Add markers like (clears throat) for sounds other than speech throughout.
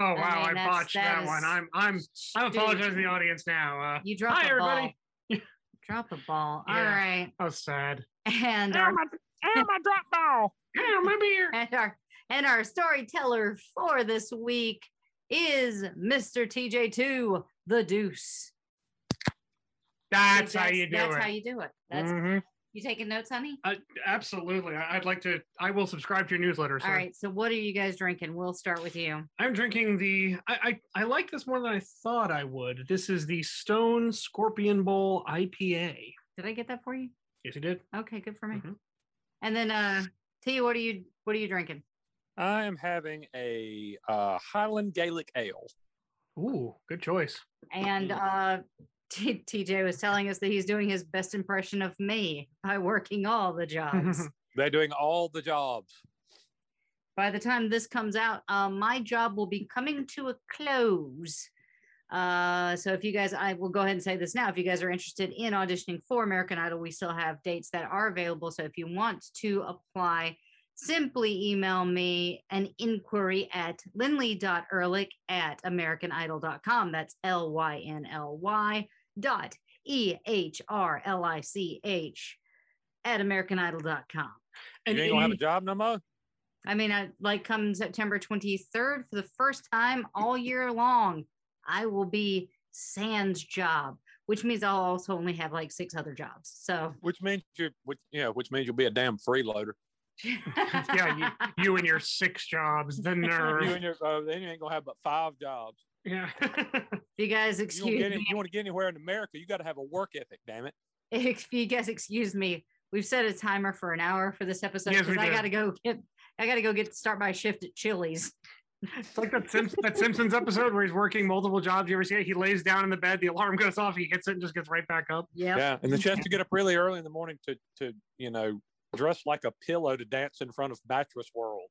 Oh I wow, mean, I, that's- botched that that, is one. I'm I'm I'm apologizing to the audience now. Uh, You drop hi ball. everybody. (laughs) Drop a ball. All Yeah. right. Oh, sad. And Oh our, my, oh, my drop ball. Oh my beer. and our and our storyteller for this week is Mr. TJ2, the Deuce. That's how you do That's it. That's how you do it. That's Mhm. You taking notes, honey? Uh, absolutely. I- I'd like to. I will subscribe to your newsletter. All right. So what are you guys drinking? We'll start with you. I'm drinking the. I, I I like this more than I thought I would. This is the Stone Scorpion Bowl IPA. Did I get that for you? Yes, you did. Okay, good for me. Mhm. And then uh T, what are you what are you drinking? I am having a uh, Highland Gaelic Ale. Ooh, good choice. And uh T- TJ was telling us that he's doing his best impression of me by working all the jobs. (laughs) They're doing all the jobs. By the time this comes out, uh, my job will be coming to a close. Uh, so if you guys, I will go ahead and say this now. If you guys are interested in auditioning for American Idol, we still have dates that are available. So if you want to apply, simply email me an inquiry at lynly.ehrlich at americanidol.com. That's L Y N L Y dot E H R L I C H at americanidol.com. And you ain't gonna have a job no more. I mean, I, like come September 23rd for the first time all year long, I will be sans job, which means I'll also only have like six other jobs. So, Which means you, which yeah, which means you'll be a damn freeloader. (laughs) yeah, you, you and your six jobs. The (laughs) nerve. You and your, uh, then you ain't gonna have but five jobs. Yeah. (laughs) you guys You, don't excuse get me, any- you want to get anywhere in America, you got to have a work ethic. Damn it. if you guys excuse me, we've set a timer for an hour for this episode Yes, because we I got to go get, I got to go get start my shift at Chili's. It's like that, Simps- that Simpsons episode where he's working multiple jobs. You ever see it? He lays down in the bed, the alarm goes off, he hits it and just gets right back up. Yep. Yeah, and then she (laughs) has to get up really early in the morning to to you know dress like a pillow to dance in front of Mattress World.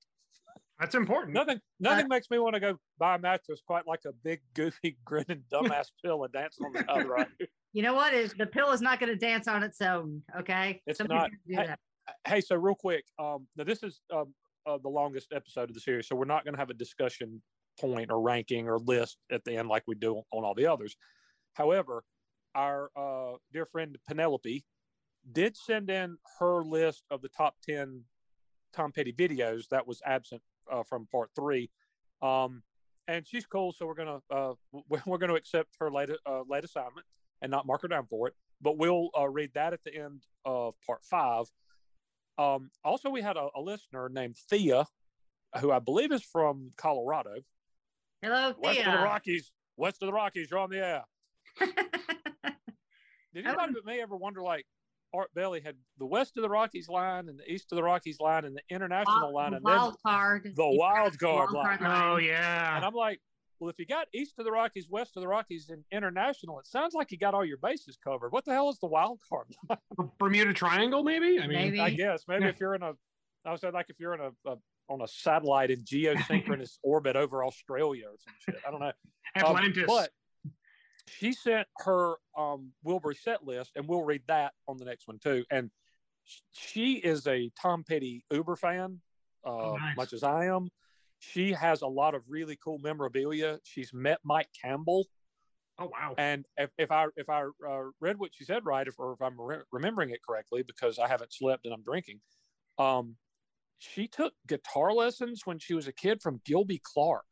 That's important. Nothing nothing makes me want to go buy a mattress quite like a big goofy (laughs) grinning dumbass (laughs) pill pillow dancing on the other right. You know what? Is the pill is not going to dance on its own. Okay. It's Somebody's not. do Hey, that. hey, so real quick, um, now this is um, uh, the longest episode of the series, so we're not going to have a discussion point or ranking or list at the end like we do on all the others. However, our uh, dear friend Penelope did send in her list of the top ten Tom Petty videos that was absent uh, from part three, um, and she's cool. So we're gonna uh, (laughs) we're gonna accept her late uh, late assignment and not mark her down for it. But we'll uh, read that at the end of part five. Um, also, we had a, a listener named Thea, who I believe is from Colorado, Hello, west of the Rockies. West of the Rockies, you're on the air. (laughs) Did anybody but me ever wonder, like, Art Belly had the west of the Rockies line and the east of the Rockies line and the international line, and then card. the You wild card wild line. card Oh yeah. And I'm like, well, if you got east of the Rockies, west of the Rockies, and international, it sounds like you got all your bases covered. What the hell is the wild card line? Bermuda Triangle, maybe. I mean, Maybe. I guess maybe Yeah. if you're in a, I would say like if you're in a, a on a satellite in (laughs) geosynchronous orbit over Australia or some shit. I don't know. Um, Atlantis. but she sent her um, Wilbury set list, and we'll read that on the next one too. And she is a Tom Petty Uber fan, uh, Oh, nice. much as I am. She has a lot of really cool memorabilia. She's met Mike Campbell, oh wow. and if, if I if I uh, read what she said right, if, or if I'm re- remembering it correctly, because I haven't slept and I'm drinking, um, she took guitar lessons when she was a kid from Gilby Clarke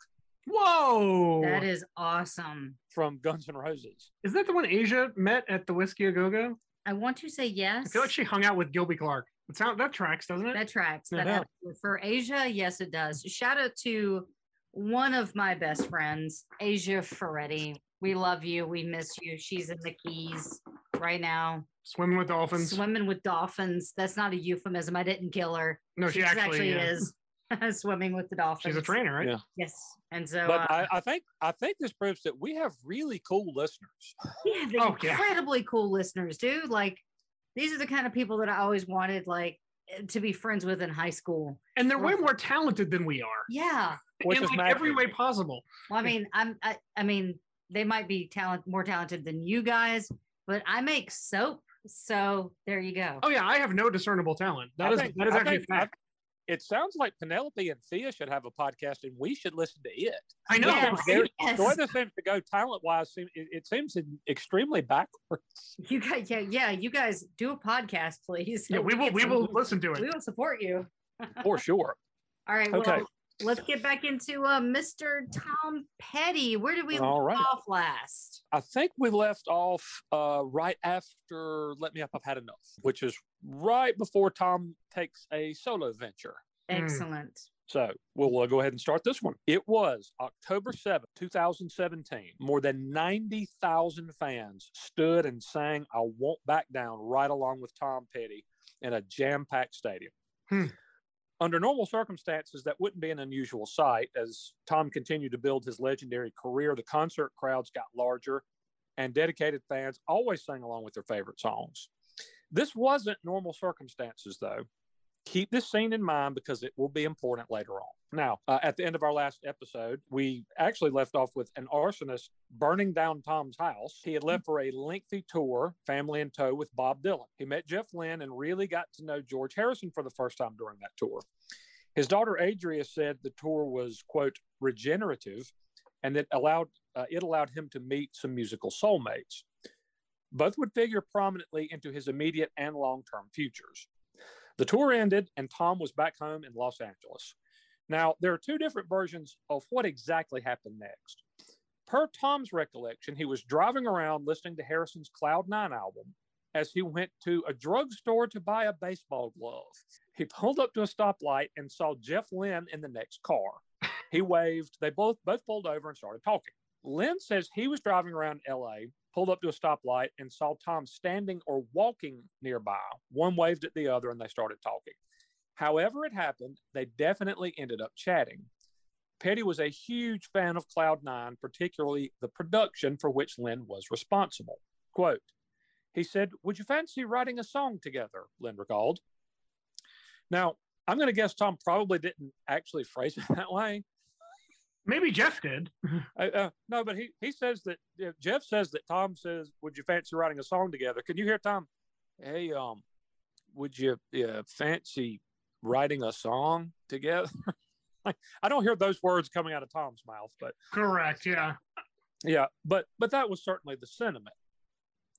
Whoa. That is awesome. from Guns N' Roses. Is that the one Asia met at the Whiskey A Go Go? I want to say yes. I feel like she hung out with Gilby Clarke. It sound, that tracks, doesn't it? That tracks. That Yeah. for Asia, yes, it does. Shout out to one of my best friends, Asia Ferretti. We love you. We miss you. She's in the Keys right now, Swimming with dolphins. swimming with dolphins. That's not a euphemism. I didn't kill her. no, she She's actually, uh, is (laughs) swimming with the dolphins. She's a trainer, right? Yeah. Yes, and so But uh, I, I think I think this proves that we have really cool listeners. we have Oh, yeah. incredibly cool listeners, dude. Like these are the kind of people that I always wanted, like to be friends with in high school. And they're way more talented than we are Yeah. Which in is like every way possible. Well, I mean, I'm I, I mean, they might be talent more talented than you guys, but I make soap. So there you go. Oh yeah, I have no discernible talent. That I is think- that is I actually think- a fact. It sounds like Penelope and Thea should have a podcast, and we should listen to it. I know. Yes, They're- yes. The way seems to go talent wise, it, it seems extremely backwards. You guys, yeah, yeah, you guys do a podcast, please. Yeah, we will we will listen to it. we will support you. For sure. (laughs) All right. Okay. Well, let's get back into uh, Mr. Tom Petty. Where did we All leave right. off last? I think we left off uh, right after Let Me Up, I've Had Enough, which is right before Tom takes a solo venture. Mm. Excellent. So we'll uh, go ahead and start this one. It was October 7th, 2017. More than 90,000 fans stood and sang I Won't Back Down right along with Tom Petty in a jam packed stadium. Hmm. Under normal circumstances, that wouldn't be an unusual sight. As Tom continued to build his legendary career, the concert crowds got larger, and dedicated fans always sang along with their favorite songs. This wasn't normal circumstances, though keep this scene in mind because it will be important later on. Now, uh, at the end of our last episode, we actually left off with an arsonist burning down Tom's house. He had left for a lengthy tour, family in tow, with Bob Dylan. He met Jeff Lynne and really got to know George Harrison for the first time during that tour. His daughter Adria said the tour was, quote, regenerative and that allowed uh, it allowed him to meet some musical soulmates. Both would figure prominently into his immediate and long-term futures. The tour ended, and Tom was back home in Los Angeles. Now, there are two different versions of what exactly happened next. Per Tom's recollection, he was driving around listening to Harrison's Cloud Nine album as he went to a drugstore to buy a baseball glove. He pulled up to a stoplight and saw Jeff Lynne in the next car. He waved. They both both pulled over and started talking. Lynne says he was driving around LA, pulled up to a stoplight, and saw Tom standing or walking nearby. One waved at the other, and they started talking. However, it happened, they definitely ended up chatting. Petty was a huge fan of Cloud Nine, particularly the production for which Lynne was responsible. Quote, he said, Would you fancy writing a song together? Lynne recalled. Now, I'm going to guess Tom probably didn't actually phrase it (laughs) that way. Maybe Jeff did. (laughs) Uh, uh, no, but he, he says that uh, Jeff says that Tom says, "Would you fancy writing a song together?" Can you hear Tom? Hey, um, would you uh, fancy writing a song together? (laughs) like, I don't hear those words coming out of Tom's mouth, but Correct. Yeah. yeah, but but that was certainly the sentiment.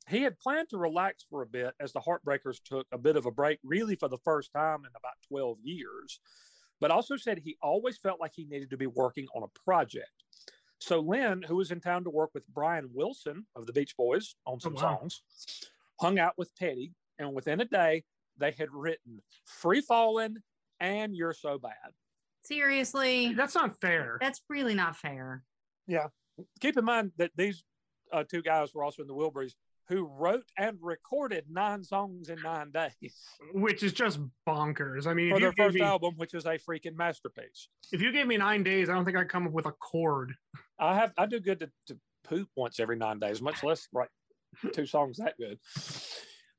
He had planned to relax for a bit as the Heartbreakers took a bit of a break, really for the first time in about 12 years, but also said he always felt like he needed to be working on a project. So Lynne, who was in town to work with Brian Wilson of the Beach Boys on some wow. songs, hung out with Petty, and within a day, they had written Free Fallin' and You're So Bad. Seriously, That's not fair. that's really not fair. Yeah. Keep in mind that these uh, two guys were also in the Wilburys who wrote and recorded nine songs in nine days Which is just bonkers. I mean, for their first me, album, which is a freaking masterpiece. if you gave me nine days, I don't think I'd come up with a chord. I have I do good to, to poop once every nine days, much less write two songs that good.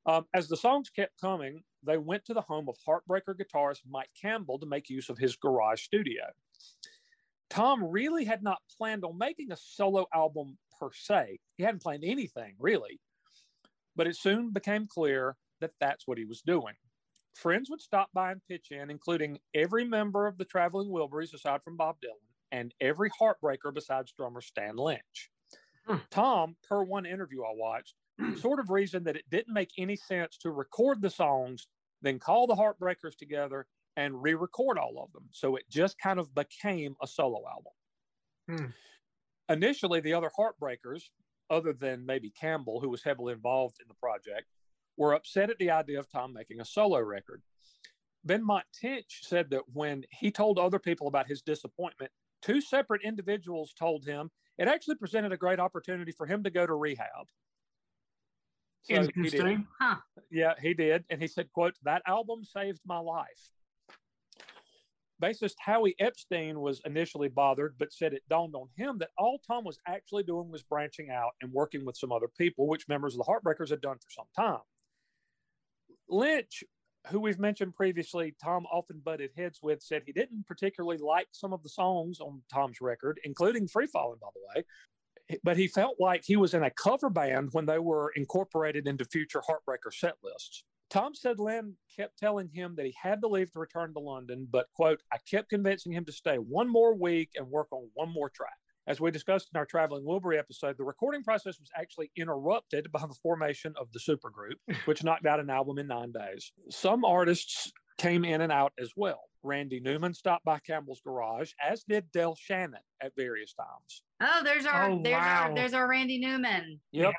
Um, as the songs kept coming, they went to the home of Heartbreaker guitarist Mike Campbell to make use of his garage studio. Tom really had not planned on making a solo album per se. He hadn't planned anything really, but it soon became clear that that's what he was doing. Friends would stop by and pitch in, including every member of the Traveling Wilburys aside from Bob Dylan and every Heartbreaker besides drummer Stan Lynch. Hmm. Tom, per one interview I watched, sort of reasoned that it didn't make any sense to record the songs, then call the Heartbreakers together and re record all of them. So it just kind of became a solo album. Hmm. Initially, the other Heartbreakers, other than maybe Campbell, who was heavily involved in the project, were upset at the idea of Tom making a solo record. Benmont Tench said that when he told other people about his disappointment, two separate individuals told him it actually presented a great opportunity for him to go to rehab. So he did. Huh. Yeah, he did. And he said, quote, that album saved my life. Bassist Howie Epstein was initially bothered, but said it dawned on him that all Tom was actually doing was branching out and working with some other people, which members of the Heartbreakers had done for some time. Lynch, who we've mentioned previously, Tom often butted heads with, said he didn't particularly like some of the songs on Tom's record, including Free Falling, by the way. But he felt like he was in a cover band when they were incorporated into future Heartbreaker set lists. Tom said Lynne kept telling him that he had to leave to return to London, but, quote, I kept convincing him to stay one more week and work on one more track. As we discussed in our Traveling Wilbury episode, the recording process was actually interrupted by the formation of the supergroup, (laughs) which knocked out an album in nine days. Some artists came in and out as well. Randy Newman stopped by Campbell's garage, as did Del Shannon at various times. Oh, there's our Oh, there's wow. our there's our Randy Newman. Yep.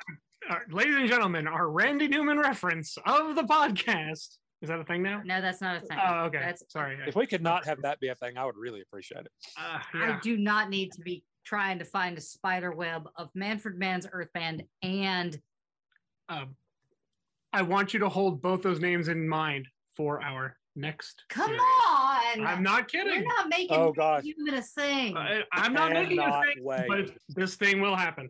Uh, ladies and gentlemen, our Randy Newman reference of the podcast. Is that a thing now? No, that's not a thing. Oh, okay. That's Sorry. If we could not have that be a thing, I would really appreciate it. Uh, I do not need to be trying to find a spider web of Manfred Mann's Earth Band and Um, I want you to hold both those names in mind for our next. come series. on. I'm not kidding. We're not making Oh, Randy gosh. Newman a thing. I, I'm not making a Cannot thing, wait. but this thing will happen.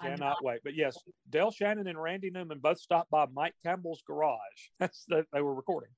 Cannot wait. But yes, Del Shannon and Randy Newman both stopped by Mike Campbell's garage. (laughs) That's that they were recording.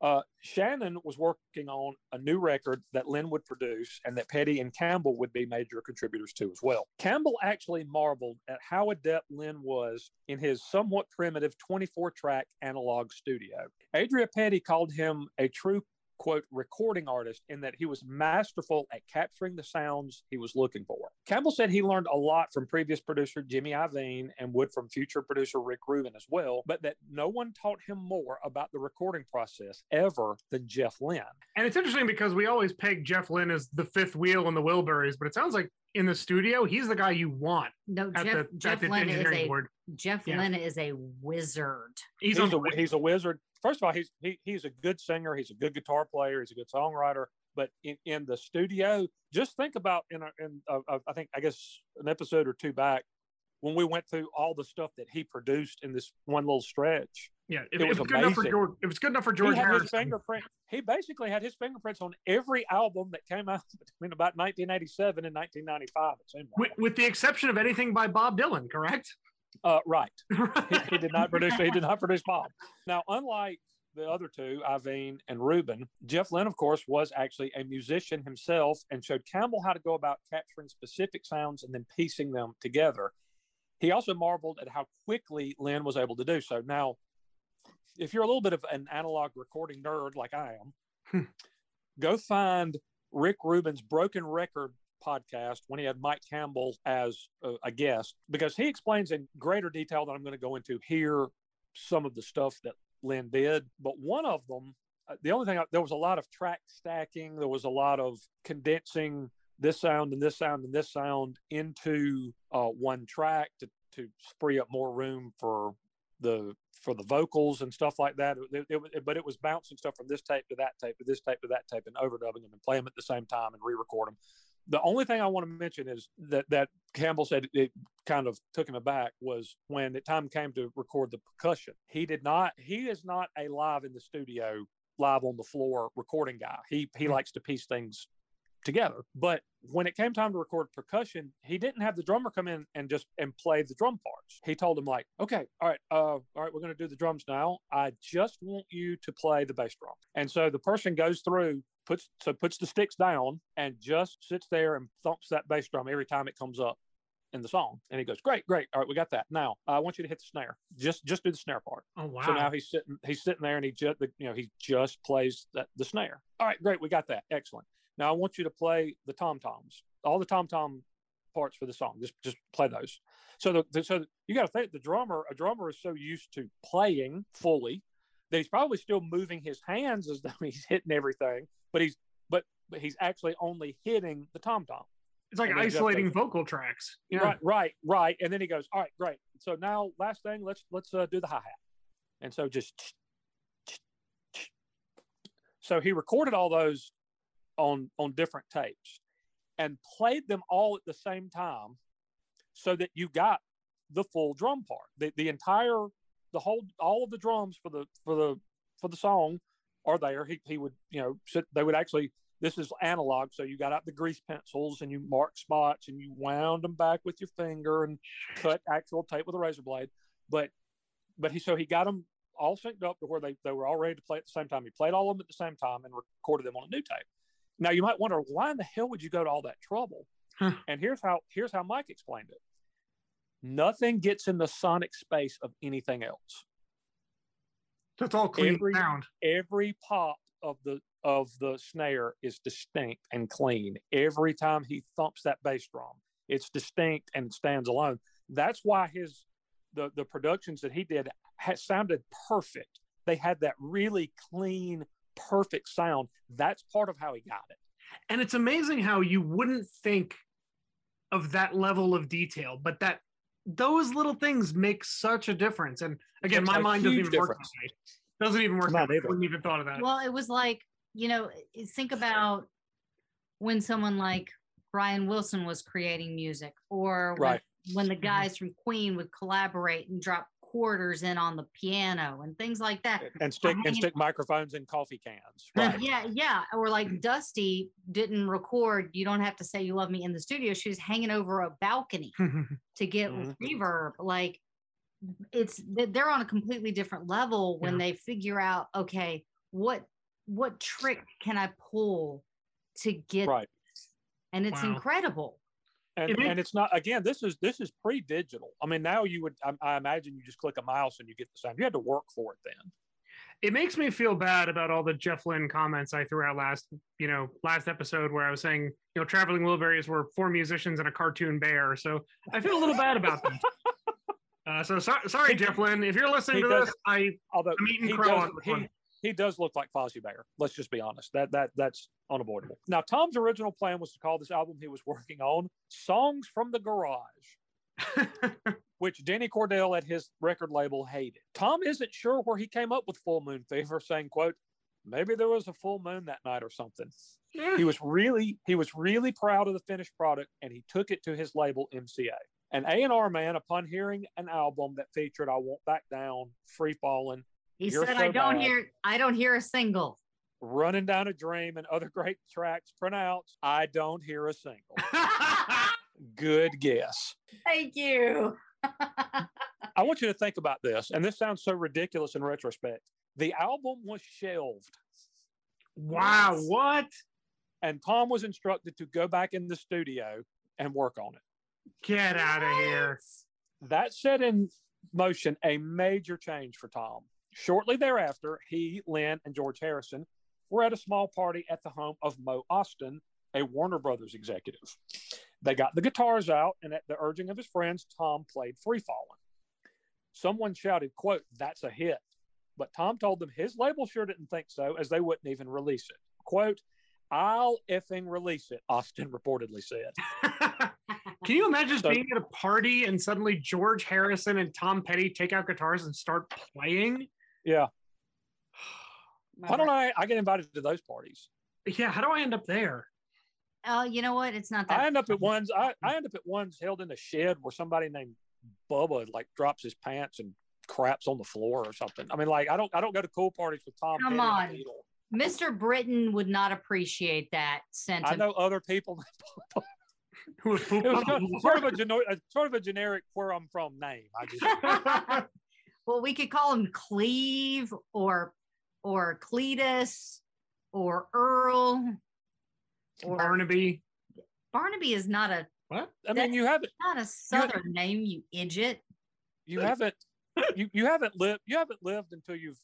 Uh, Shannon was working on a new record that Lynne would produce and that Petty and Campbell would be major contributors to as well. Campbell actually marveled at how adept Lynne was in his somewhat primitive 24 track analog studio. Adria Petty called him a true quote recording artist in that he was masterful at capturing the sounds he was looking for. Campbell said he learned a lot from previous producer Jimmy Iovine and would from future producer Rick Rubin as well, but that no one taught him more about the recording process ever than Jeff Lynne. And it's interesting because we always peg Jeff Lynne as the fifth wheel in the Wilburys, but it sounds like in the studio, he's the guy you want no, at Jeff, the, Jeff at the Lynne is a board. Jeff Yeah. Lynne is a wizard. He's, He's, on a he's a wizard. First of all, he's he, he's a good singer. He's a good guitar player. He's a good songwriter. But in, in the studio, just think about in, a, in uh, uh, I think I guess an episode or two back when we went through all the stuff that he produced in this one little stretch. yeah. it If, if was it's good enough for. George, if it's good enough for George he had his Harrison, fingerprint. He basically had his fingerprints on every album that came out (laughs) between about 1987 and 1995. It seemed with, with the exception of anything by Bob Dylan, correct? Uh, right. (laughs) he, he did not produce he did not produce Bob. Now, unlike the other two, Iovine and Rubin, Jeff Lynne, of course, was actually a musician himself and showed Campbell how to go about capturing specific sounds and then piecing them together. He also marveled at how quickly Lynne was able to do so. Now, if you're a little bit of an analog recording nerd like I am, go find Rick Rubin's Broken Record podcast when he had Mike Campbell as a, a guest because he explains in greater detail than I'm going to go into here some of the stuff that Lynne did. But one of them, uh, the only thing I, there was a lot of track stacking, there was a lot of condensing this sound and this sound and this sound into uh, one track to to free up more room for the for the vocals and stuff like that. It, it, it- but it was bouncing stuff from this tape to that tape to this tape to that tape and overdubbing them and playing them at the same time and re-record them. The only thing I want to mention is that that Campbell said it kind of took him aback was when the time came to record the percussion. He did not. He is not a live in the studio, live on the floor recording guy. He he likes to piece things together. But when it came time to record percussion, he didn't have the drummer come in and just and play the drum parts. He told him like, "Okay, all right, uh, all right, we're going to do the drums now. I just want you to play the bass drum." And so the person goes through, puts so puts the sticks down, and just sits there and thumps that bass drum every time it comes up in the song. And he goes, "Great, great, all right, we got that. Now I want you to hit the snare. Just just do the snare part." Oh wow. So now he's sitting he's sitting there and he just you know he just plays that the snare. All right, great, we got that. Excellent. Now I want you to play the tom toms, all the tom tom parts for the song. Just just play those. So the, the so you got to think the drummer a drummer is so used to playing fully that he's probably still moving his hands as though (laughs) he's hitting everything, but he's but, but he's actually only hitting the tom tom. it's like isolating vocal tracks. Yeah. Right, right, right. And then he goes, "All right, great. So now, last thing, let's let's uh, do the hi hat." And so just so he recorded all those on on different tapes and played them all at the same time, so that you got the full drum part, the the entire, the whole, all of the drums for the for the for the song are there. He he would you know sit, they would actually this is analog so you got out the grease pencils and you mark spots and you wound them back with your finger and cut actual tape with a razor blade. But but he so he got them all synced up to where they, they were all ready to play at the same time. He played all of them at the same time and recorded them on a new tape. Now you might wonder why in the hell would you go to all that trouble? Huh. and here's how here's how mike explained it nothing gets in the sonic space of anything else. That's all clean Every- sound. every pop of the of the snare is distinct and clean. Every time he thumps that bass drum it's distinct and stands alone. That's why his the the productions that he did had sounded perfect. They had that really clean perfect sound. That's part of how he got it. And it's amazing how you wouldn't think of that level of detail, but that those little things make such a difference. And again, Makes my mind doesn't huge even work difference. that way. Doesn't even work Mine that way. I wouldn't even thought of that. Well, it was like, you know, think about when someone like Brian Wilson was creating music or when, Right. when the Mhm. guys from Queen would collaborate and drop quarters in on the piano and things like that. and stick and stick microphones in coffee cans (laughs) right Yeah, yeah. Or like Dusty didn't record You Don't Have to Say You Love Me in the studio. She was hanging over a balcony (laughs) to get Mhm. reverb. Like it's they're on a completely different level when Yeah. they figure out, okay, what what trick can I pull to get right and it's Wow. incredible. And, It and it's not again this is this is pre-digital i mean now you would I, I imagine you just click a mouse and you get the sound you had to work for it then it makes me feel bad about all the Jeff Lynne comments I threw out last, you know, last episode where I was saying, you know, traveling Wilburys were four musicians and a cartoon bear. So I feel a little bad about them. (laughs) Uh, so so- sorry, Jeff Lynne. If you're listening to does- this, I although I'm eating crow on this one. He does look like Fozzie Bear. Let's just be honest. That that that's unavoidable. Now, Tom's original plan was to call this album he was working on "Songs from the Garage," (laughs) which Denny Cordell at his record label hated. Tom isn't sure where he came up with "Full Moon Fever," saying, "quote Maybe there was a full moon that night or something." He was really he was really proud of the finished product, and he took it to his label MCA. An A&R man, upon hearing an album that featured "I Won't Back Down," "Free Falling," He You're said, so I don't bad. hear I don't hear a single. Running Down a Dream and other great tracks pronounced, I don't hear a single. (laughs) Good guess. Thank you. (laughs) I want you to think about this, and this sounds so ridiculous in retrospect. The album was shelved, wow, what? and Tom was instructed to go back in the studio and work on it. Get out of here. That set in motion a major change for Tom. Shortly thereafter, he, Lynne, and George Harrison were at a small party at the home of Mo Ostin, a Warner Brothers executive. They got the guitars out, and at the urging of his friends, Tom played Free Fallin'. Someone shouted, quote, that's a hit. But Tom told them his label sure didn't think so, as they wouldn't even release it. Quote, I'll effing release it, Ostin reportedly said. (laughs) Can you imagine So- being at a party and suddenly George Harrison and Tom Petty take out guitars and start playing? Yeah. Why don't I, I get invited to those parties? Yeah, how do I end up there? Oh, you know what? It's not that. I end up at ones. I, I end up at ones held in a shed where somebody named Bubba like drops his pants and craps on the floor or something. I mean, like I don't I don't go to cool parties with Tom. Come Petty on. the Mr. Britain would not appreciate that sentence. I know other people. Who would (laughs) (laughs) it was on of- sort of a a sort of a generic where I'm from name. I just (laughs) well, we could call him Cleve or or Cletus or Earl or Barnaby. Barnaby is not a What? I mean you haven't not a southern name, you idiot. you haven't you, you haven't lived you haven't lived until you've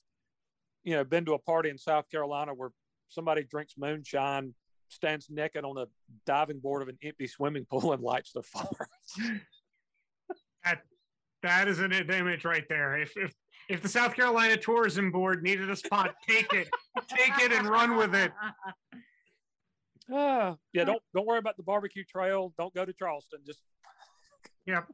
you know been to a party in South Carolina where somebody drinks moonshine, stands naked on a diving board of an empty swimming pool and lights the fire. (laughs) That that is an image right there. If if if the South Carolina Tourism Board needed a spot, take it, take it, and run with it. (laughs) Ah, yeah, don't don't worry about the barbecue trail. Don't go to Charleston. Just Yep.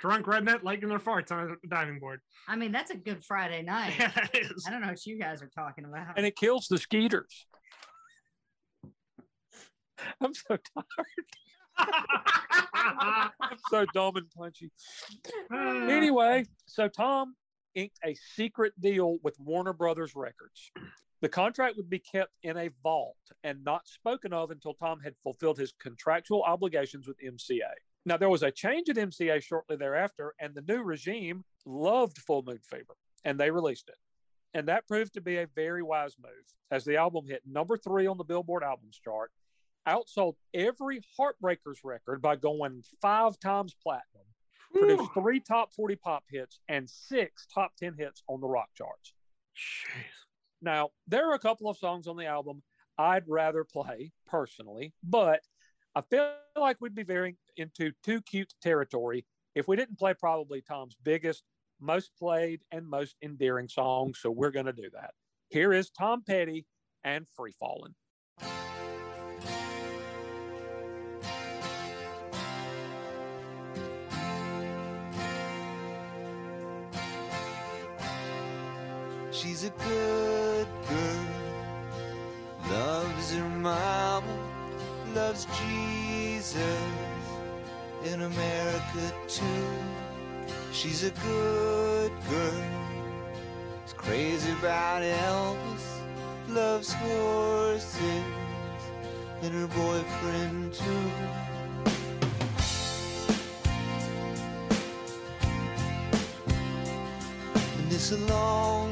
Drunk redneck lighting their farts on a diving board. I mean, that's a good Friday night. (laughs) Yeah, it is. I don't know what you guys are talking about. and it kills the skeeters. (laughs) I'm so tired. I'm (laughs) so dumb and punchy. Anyway, so Tom inked a secret deal with Warner Brothers Records. The contract would be kept in a vault and not spoken of until Tom had fulfilled his contractual obligations with MCA. Now, there was a change at MCA shortly thereafter, and the new regime loved Full Moon Fever, and they released it. And that proved to be a very wise move, as the album hit number three on the Billboard Albums chart, outsold every Heartbreakers record by going five times platinum, produced three top 40 pop hits and six top 10 hits on the rock charts. Jeez. Now, there are a couple of songs on the album I'd rather play personally, but I feel like we'd be veering into too cute territory if we didn't play probably Tom's biggest, most played, and most endearing song. So we're going to do that. Here is Tom Petty and Free Fallin'. She's a good girl, loves her mama, loves Jesus in America too. She's a good girl, is crazy about Elvis, loves horses and her boyfriend too. And it's a long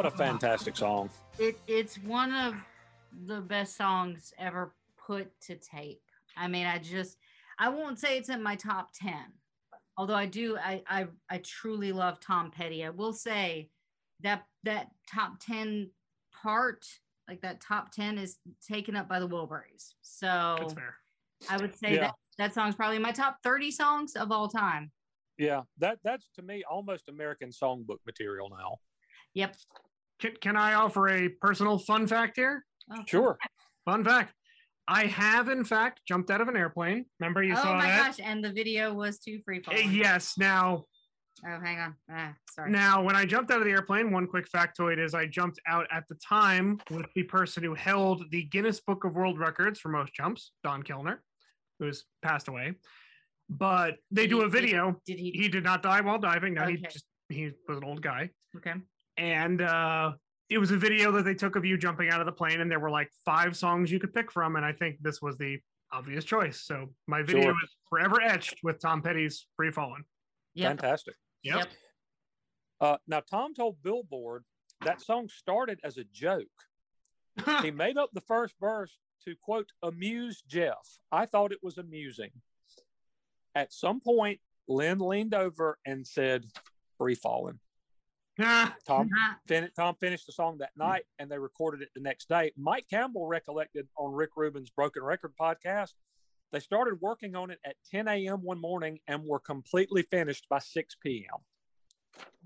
What a fantastic song. It it's one of the best songs ever put to tape. I mean, I just I won't say it's in my top 10. Although I do I I, I truly love Tom Petty. I will say that that top 10 part, like that top 10 is taken up by the Wilburys. So That's fair. I would say Yeah. that that song's probably my top 30 songs of all time. Yeah, that that's to me almost American songbook material now. Yep. Can, can I offer a personal fun fact here? Oh, Sure. Fun fact. I have, in fact, jumped out of an airplane. Remember you oh saw that? Oh my gosh, and the video was too free Eh, yes. Now, Oh, hang on. Ah, sorry. now, when I jumped out of the airplane, one quick factoid is I jumped out at the time with the person who held the Guinness Book of World Records for most jumps, Don Kellner, who's passed away. But they Did do he- a video. Did he? He did not die while diving. No, he just he was an old guy. okay. And uh it was a video that they took of you jumping out of the plane and there were like five songs you could pick from and i think this was the obvious choice so my video Sure. is forever etched with tom petty's free falling Yep. Fantastic. yep, Yep. Uh, now, Tom told Billboard that song started as a joke. (laughs) he made up the first verse to quote amuse Jeff. I thought it was amusing. At some point, Lynne leaned over and said, "Free falling." (laughs) Tom Ah, fin- Tom finished the song that night, and they recorded it the next day. Mike Campbell recollected on Rick Rubin's Broken Record podcast. They started working on it at 10 a.m. one morning and were completely finished by 6 p.m.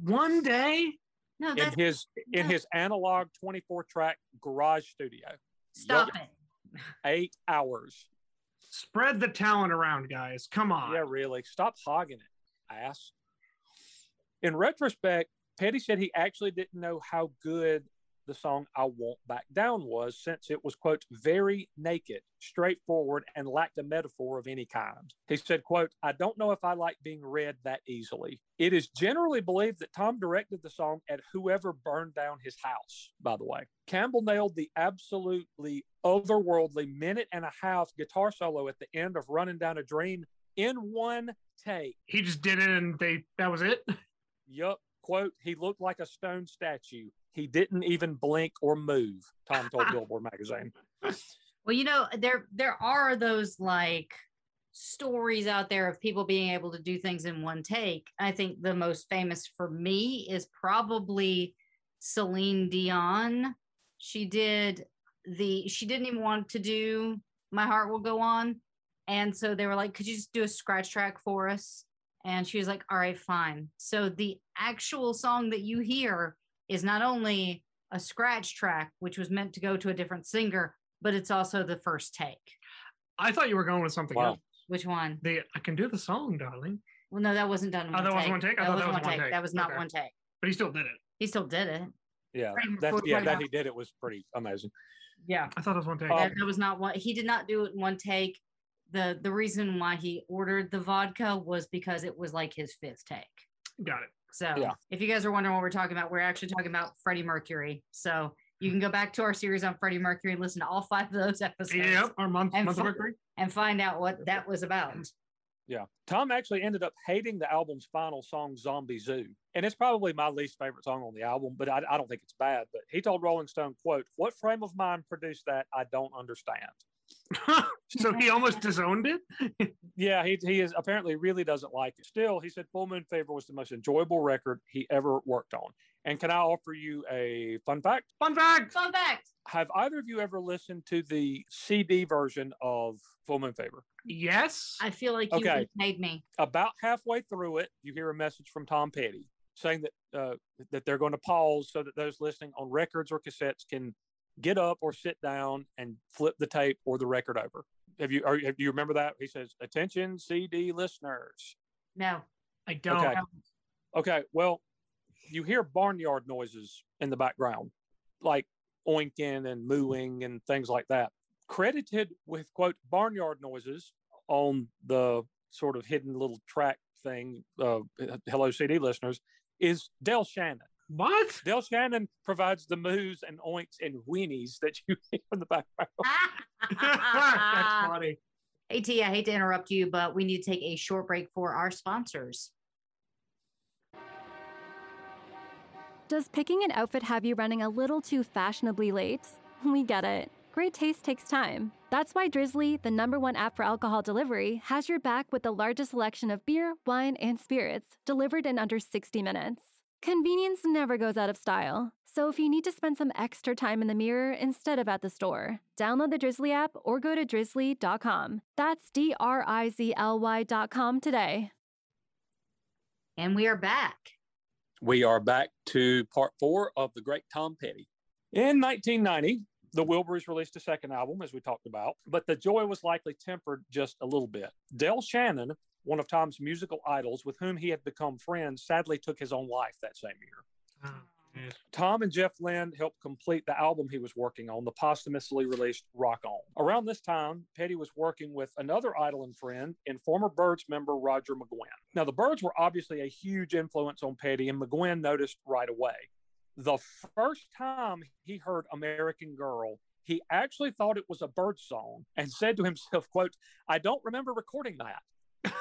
one day no, in his in his analog 24 track garage studio. stop it. Eight hours. spread the talent around guys come on Yeah, really. Stop hogging it, ass. In retrospect, Petty said he actually didn't know how good the song I Won't Back Down was since it was, quote, very naked, straightforward, and lacked a metaphor of any kind. He said, quote, I don't know if I like being read that easily. It is generally believed that Tom directed the song at whoever burned down his house, by the way. Campbell nailed the absolutely otherworldly minute and a half guitar solo at the end of Running Down a Dream in one take. he just did it and they that was it Yup. Quote, he looked like a stone statue. He didn't even blink or move, Tom told (laughs) Billboard magazine. Well, you know, there there are those like stories out there of people being able to do things in one take. I think the most famous for me is probably Celine Dion. She did the she didn't even want to do My Heart Will Go On. And so they were like, could you just do a scratch track for us? And she was like, all right, fine. So the actual song that you hear is not only a scratch track, which was meant to go to a different singer, but it's also the first take. i thought you were going with something Wow. else Which one? the i can do the song darling Well, no, that wasn't done. in Oh, that wasn't one take? I That thought was that was one one take. take. That was not Okay. one take. but he still did it He still did it. Yeah. Right That, yeah, that he did it was pretty amazing. Yeah. i thought it was one take Um, that, that was not one. He did not do it in one take. The the reason why he ordered the vodka was because it was like his fifth take. got it So Yeah. if you guys are wondering what we're talking about, we're actually talking about Freddie Mercury. So you can go back to our series on Freddie Mercury and listen to all five of those episodes yep our month, And month of mercury and find out what that was about. Yeah. Tom actually ended up hating the album's final song, Zombie Zoo. And it's probably my least favorite song on the album, but I, I don't think it's bad. But he told Rolling Stone, quote, what frame of mind produced that? I don't understand. (laughs) so he almost disowned it (laughs) Yeah, he, he is apparently really doesn't like it. Still, he said Full Moon Fever was the most enjoyable record he ever worked on. And can I offer you a fun fact? fun fact Fun fact. Have either of you ever listened to the CD version of Full Moon Fever? yes I feel like you Okay. just made me. About halfway through it, you hear a message from Tom Petty saying that uh, that they're going to pause so that those listening on records or cassettes can get up or sit down and flip the tape or the record over. Have you are, have you remember that? He says, "Attention, CD listeners." No. i don't Okay. Okay, well, you hear barnyard noises in the background, like oinking and mooing and things like that. Credited with quote barnyard noises on the sort of hidden little track thing, uh, hello CD listeners, is Del Shannon. What Del Shannon provides the moos and oinks and whinnies that you (laughs) hear in the background. (laughs) that's funny Hey T, I hate to interrupt you, but we need to take a short break for our sponsors. Does picking an outfit have you running a little too fashionably late? We get it. Great taste takes time. That's why Drizzly, the number one app for alcohol delivery, has your back with the largest selection of beer, wine, and spirits delivered in under 60 minutes. Convenience never goes out of style. So if you need to spend some extra time in the mirror instead of at the store, download the Drizzly app or go to drizzly.com. That's D R I Z L Y.com today. And we are back. We are back to part four of the great Tom Petty. In 1990, the Wilburys released a second album, as we talked about, but the joy was likely tempered just a little bit. Del Shannon, one of Tom's musical idols with whom he had become friends, sadly took his own life that same year. Hmm. Oh, yes. Tom and Jeff Lynne helped complete the album he was working on, the posthumously released Rock On. Around this time, Petty was working with another idol and friend and former Byrds member Roger McGuinn. Now, the Byrds were obviously a huge influence on Petty, and McGuinn noticed right away. The first time he heard American Girl, he actually thought it was a Byrds song and said to himself, quote, I don't remember recording that.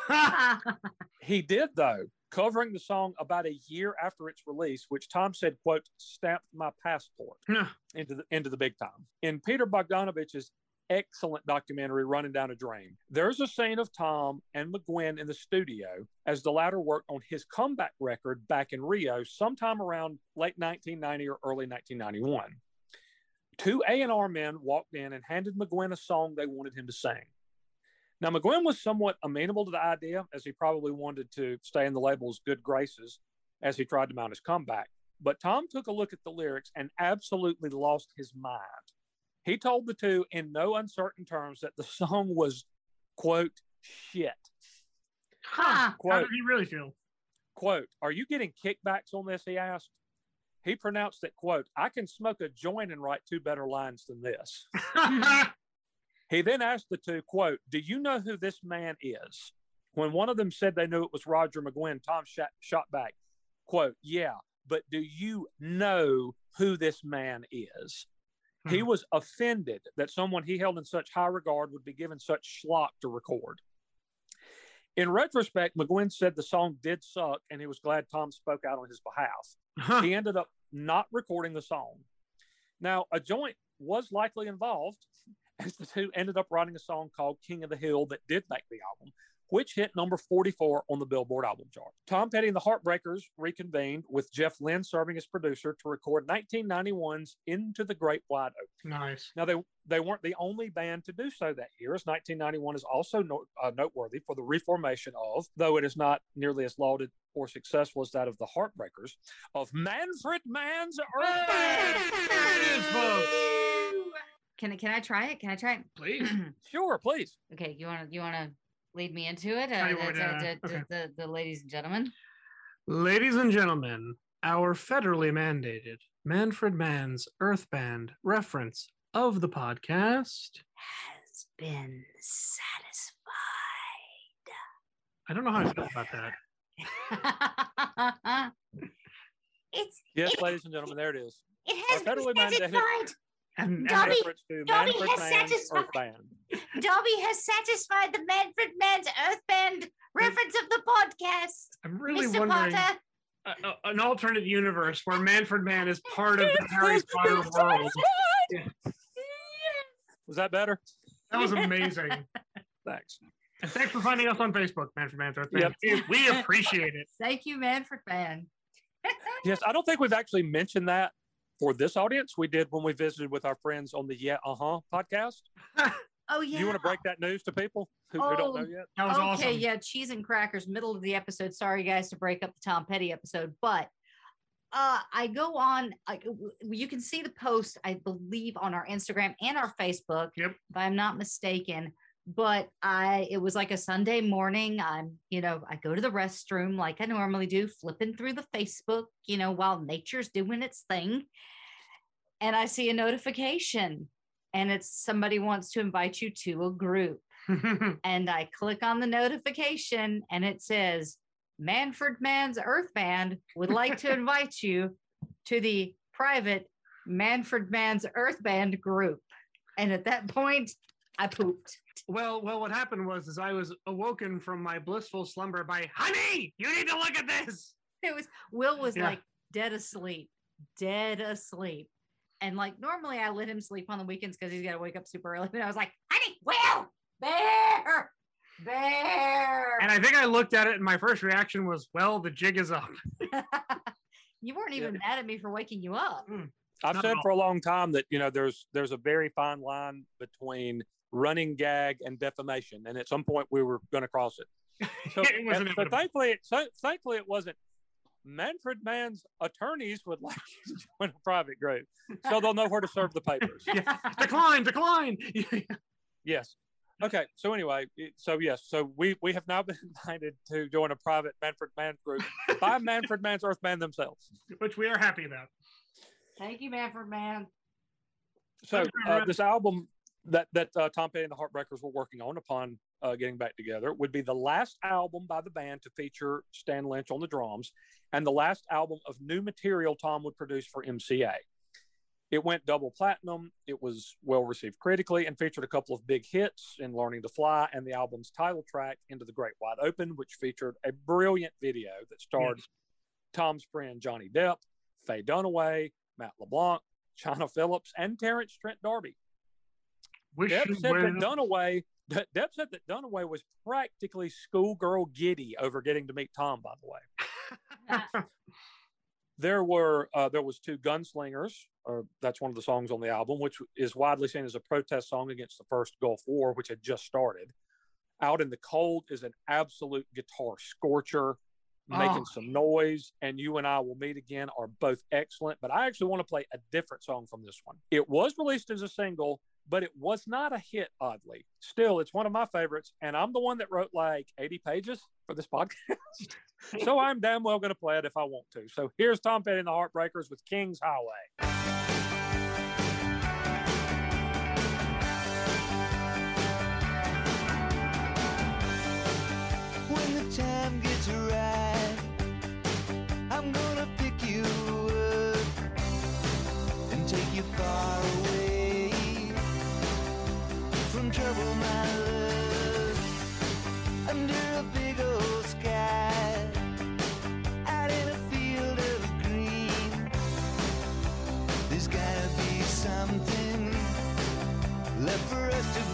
(laughs) He did, though, covering the song about a year after its release, which Tom said, quote, stamped my passport into the into the big time. In Peter Bogdanovich's excellent documentary, Running Down a Dream, there's a scene of Tom and McGuinn in the studio as the latter worked on his comeback record back in Rio sometime around late 1990 or early 1991. Two A&R men walked in and handed McGuinn a song they wanted him to sing. Now, McGuinn was somewhat amenable to the idea, as he probably wanted to stay in the label's good graces as he tried to mount his comeback. But Tom took a look at the lyrics and absolutely lost his mind. He told the two in no uncertain terms that the song was, quote, shit. Huh. How Quote, did he really feel? quote, are you getting kickbacks on this? He asked. He pronounced that, quote, I can smoke a joint and write two better lines than this. (laughs) (laughs) He then asked the two, quote, Do you know who this man is? When one of them said they knew it was Roger McGuinn, Tom shot, shot back, quote, Yeah, but do you know who this man is? He Hmm. was offended that someone he held in such high regard would be given such schlock to record. In retrospect, McGuinn said the song did suck and he was glad Tom spoke out on his behalf Huh. he ended up not recording the song. Now, a joint was likely involved, as the two ended up writing a song called King of the Hill that did make the album, which hit number 44 on the Billboard album chart. Tom Petty and the Heartbreakers reconvened with Jeff Lynne serving as producer to record 1991's Into the Great Wide Open. nice. Now, they, they weren't the only band to do so that year, as 1991 is also no, uh, noteworthy for the reformation of, though it is not nearly as lauded or successful as that of the Heartbreakers, of Manfred Mann's Earth Band. There it is, folks. Can I can I try it? Can I try it? Please. (clears throat) Sure, please. okay, you want to you want to lead me into it? Tell you Uh, what, the, uh, the- the- okay. the- the ladies and gentlemen. Ladies and gentlemen, our federally mandated Manfred Mann's Earth Band reference of the podcast. Has been satisfied. I don't know how I feel about that. (laughs) it's Yes, it, ladies and gentlemen, there it is. it has our been federally mandated- satisfied. And, and Dobby- Reference to Dobby has satisfied- Dobby has satisfied the Manfred Mann's Earth Band reference of the podcast. I'm really Mr. wondering Potter. a- a- an alternate universe where Manfred Mann is part of the (laughs) Harry Potter world. Was that better? That was amazing. (laughs) Thanks. And thanks for finding us on Facebook, Manfred Mann's Earth Band. Yep. We, we appreciate it. Thank you, Manfred Mann. (laughs) Yes, I don't think we've actually mentioned that for this audience. We did when we visited with our friends on the Yeah Uh Huh podcast. (laughs) Oh yeah. You want to break that news to people who, who don't know Oh. yet? That was okay, awesome. yeah, cheese and crackers, middle of the episode. Sorry, guys, to break up the Tom Petty episode, but uh, I go on. I, w- you can see the post, I believe, on our Instagram and our Facebook, Yep. if I'm not mistaken. But I, it was like a Sunday morning. I'm, you know, I go to the restroom like I normally do, flipping through the Facebook, you know, while nature's doing its thing, and I see a notification, and it's somebody wants to invite you to a group (laughs) and I click on the notification and it says Manfred Mann's Earth Band would like to (laughs) invite you to the private Manfred Mann's Earth Band group. And at that point, I pooped. well, well, what happened was is I was awoken from my blissful slumber by honey, you need to look at this. It was Will was Yeah. like dead asleep. dead asleep. And like normally I let him sleep on the weekends because he's got to wake up super early. But I was like, honey, Will, bear, bear. And I think I looked at it, and my first reaction was, "Well, the jig is up." (laughs) you weren't Yeah. even mad at me for waking you up. Mm. I've Not said for a long time that you know there's there's a very fine line between running gag and defamation, and at some point we were going to cross it. (laughs) So, It and- so thankfully, it- so, thankfully it wasn't. Manfred Mann's attorneys would like (laughs) you to join a private group, so they'll know where to serve the papers. (laughs) Yeah. decline, decline. (laughs) Yes. Okay. So anyway, so yes, so we we have now been invited to join a private Manfred Mann group by Manfred Mann's Earth Earthman themselves. Which we are happy about. Thank you, Manfred Mann. So uh, this album that that uh, Tom Petty and the Heartbreakers were working on upon uh, getting back together would be the last album by the band to feature Stan Lynch on the drums, and the last album of new material Tom would produce for MCA. It went double platinum. It was well received critically and featured a couple of big hits in Learning to Fly and the album's title track, Into the Great Wide Open, which featured a brilliant video that starred Yes. Tom's friend Johnny Depp, Faye Dunaway, Matt LeBlanc, Chynna Phillips, and Terence Trent D'Arby. Wish Depp said that Dunaway, De- Depp said that Dunaway was practically schoolgirl giddy over getting to meet Tom. By the way, (laughs) there were uh, there was two gunslingers. Or that's one of the songs on the album, which is widely seen as a protest song against the first Gulf War, which had just started. Out in the Cold is an absolute guitar scorcher, making Oh. some noise. And You and I Will Meet Again are both excellent. But I actually want to play a different song from this one. It was released as a single, but it was not a hit, oddly. Still, it's one of my favorites. And I'm the one that wrote like 80 pages for this podcast. (laughs) so (laughs) I'm damn well going to play it if I want to. So here's Tom Petty and the Heartbreakers with King's Highway. When the time gets right, I'm gonna trouble, my love. Under a big old sky, out in a field of green. There's gotta be something left for us to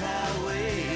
Highway.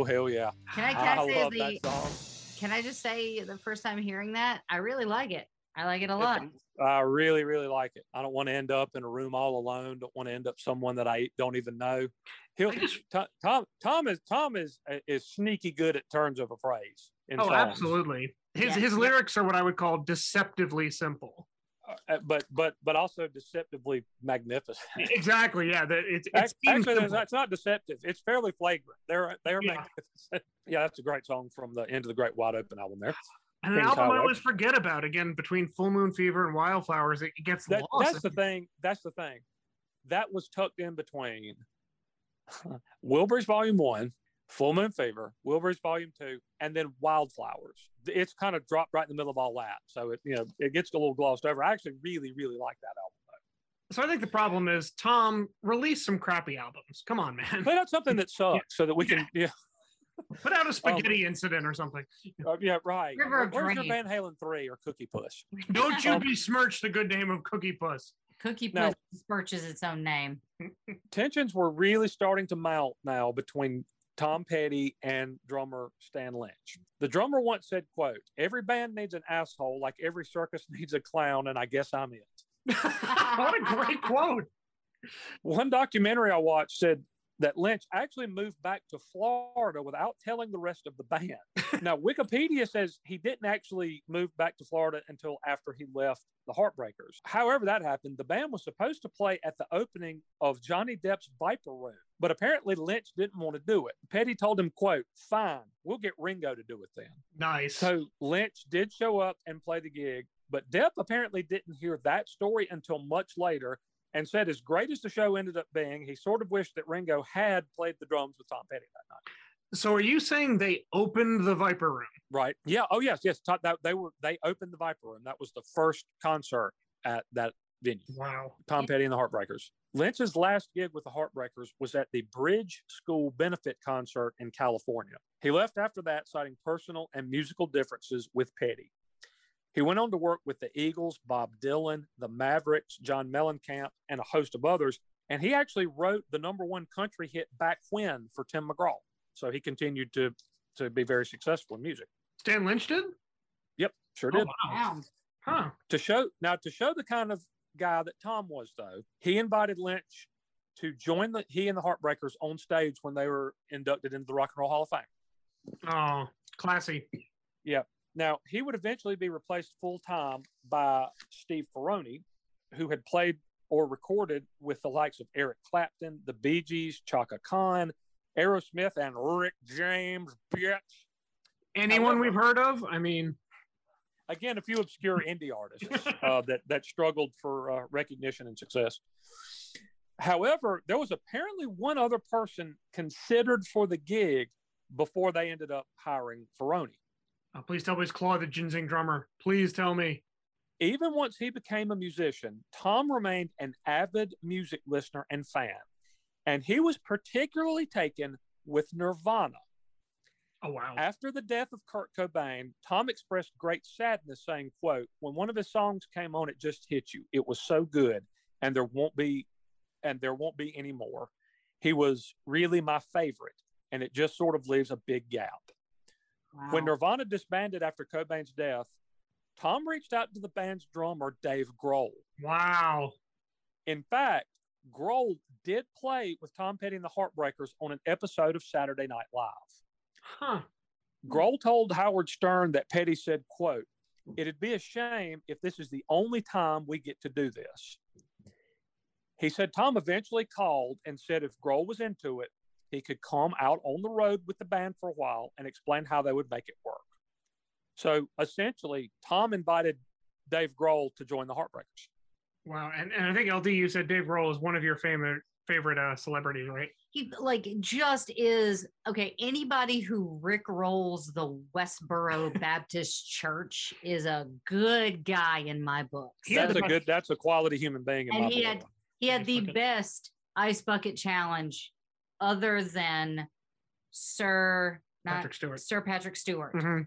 Oh hell yeah! Can I, can I, say love the, that song. can I just say the first time hearing that, I really like it. I like it a lot. I really, really like it. I don't want to end up in a room all alone. Don't want to end up someone that I don't even know. He'll Tom Tom, Tom is Tom is uh, is sneaky good at turns of a phrase. In Oh, songs. absolutely. His Yeah, his lyrics are what I would call deceptively simple. Uh, but but but also deceptively magnificent. (laughs) Exactly. Yeah. That it's, Ac- it seems Actually, simple. that's not deceptive. It's fairly flagrant. They're they're Yeah. magnificent. (laughs) Yeah, that's a great song from the end of the Great Wide Open album. There. And an album I always forget about again between Full Moon Fever and Wildflowers. It gets That, lost. that's the thing. That's the thing. That was tucked in between (laughs) Wilburys Volume One, Full Moon Fever, Wilburys Volume Two, and then Wildflowers. It's kind of dropped right in the middle of all that, so it you know it gets a little glossed over. I actually really really like that album. So I think the problem is Tom release some crappy albums. Come on, man. Put out something that sucks so that we can yeah (laughs) Put out a spaghetti incident or something. uh, yeah right. River Where's your Van Halen Three or Cookie Puss? (laughs) Don't you Um, besmirch the good name of Cookie Puss. Cookie No. Puss smirches its own name. (laughs) tensions were really starting to mount now between Tom Petty and drummer Stan Lynch. The drummer once said, quote, every band needs an asshole like every circus (laughs) needs a clown, and I guess I'm it. (laughs) what a great quote. One documentary I watched said that Lynch actually moved back to Florida without telling the rest of the band. (laughs) now, Wikipedia says he didn't actually move back to Florida until after he left the Heartbreakers. However, that happened. The band was supposed to play at the opening of Johnny Depp's Viper Room, but apparently Lynch didn't want to do it. Petty told him, quote, fine, we'll get Ringo to do it then. Nice. So Lynch did show up and play the gig, but Depp apparently didn't hear that story until much later and said, as great as the show ended up being, he sort of wished that Ringo had played the drums with Tom Petty that night. so are you saying they opened the Viper Room? Right? Yeah. Oh, yes. Yes. Todd, That, they were they opened the Viper Room. That was the first concert at that venue. Wow. Tom Petty and the Heartbreakers. Lynch's last gig with the Heartbreakers was at the Bridge School benefit concert in California. He left after that, citing personal and musical differences with Petty. He went on to work with the Eagles, Bob Dylan, the Mavericks, John Mellencamp, and a host of others. And he actually wrote the number one country hit Back When for Tim McGraw. So he continued to, to be very successful in music. Stan Lynch did? Yep, sure Oh, did. wow. Wow. Huh. to show now to show the kind of guy that Tom was though he invited Lynch to join the he and the Heartbreakers on stage when they were inducted into the Rock and Roll Hall of Fame. Oh, classy. Now he would eventually be replaced full time by Steve Ferrone, who had played or recorded with the likes of Eric Clapton, the Bee Gees, Chaka Khan, Aerosmith, and Rick James. Bitch. Anyone However- we've heard of? I mean, again a few obscure (laughs) indie artists uh, that that struggled for uh, recognition and success. However, there was apparently one other person considered for the gig before they ended up hiring Ferrone. Oh, please tell me it's Claude, the Ginseng drummer. Please tell me. Even once he became a musician, Tom remained an avid music listener and fan, and he was particularly taken with Nirvana. Oh, wow. After the death of Kurt Cobain, Tom expressed great sadness, saying, quote, when one of his songs came on, it just hit you. It was so good, and there won't be and there won't be any more. He was really my favorite, and it just sort of leaves a big gap. When Nirvana disbanded after Cobain's death, Tom reached out to the band's drummer, Dave Grohl. Wow. In fact, Grohl did play with Tom Petty and the Heartbreakers on an episode of Saturday Night Live. Huh. Grohl told Howard Stern that Petty said, quote, it'd be a shame if this is the only time we get to do this. He said Tom eventually called and said if Grohl was into it, he could come out on the road with the band for a while and explain how they would make it work. So essentially, Tom invited Dave Grohl to join the Heartbreakers. Wow. And, and I think LD, you said Dave Grohl is one of your favorite favorite uh, celebrities, right? he like just is okay. Anybody who Rick rolls the Westboro (laughs) Baptist Church is a good guy in my books. He That's a good, that's a quality human being in And my he book. had he had Ice the bucket. best ice bucket challenge other than Sir not Patrick Stewart. Sir Patrick Stewart. Mhm.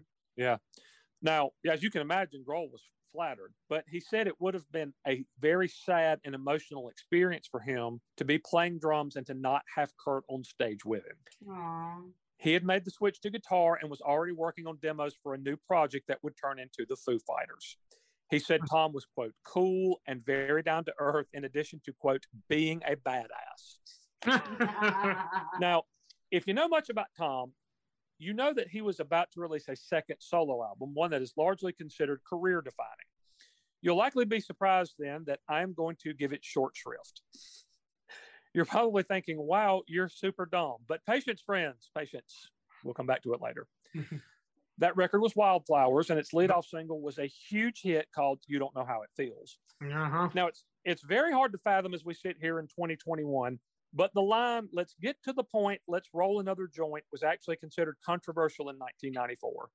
Now, as you can imagine, Grohl was flattered, but he said it would have been a very sad and emotional experience for him to be playing drums and to not have Kurt on stage with him. Aw. He had made the switch to guitar and was already working on demos for a new project that would turn into the Foo Fighters. He said Tom was, quote, cool and very down to earth, in addition to, quote, being a badass. (laughs) Now, if you know much about Tom, you know that he was about to release a second solo album, one that is largely considered career defining. You'll likely be surprised then that I'm going to give it short shrift. You're probably thinking, wow, you're super dumb. But patience, friends, patience. We'll come back to it later. (laughs) that record was Wildflowers, and its lead-off single was a huge hit called You Don't Know How It Feels. uh-huh. Now it's it's very hard to fathom as we sit here in 2021, but the line "Let's get to the point, let's roll another joint" was actually considered controversial in 1994.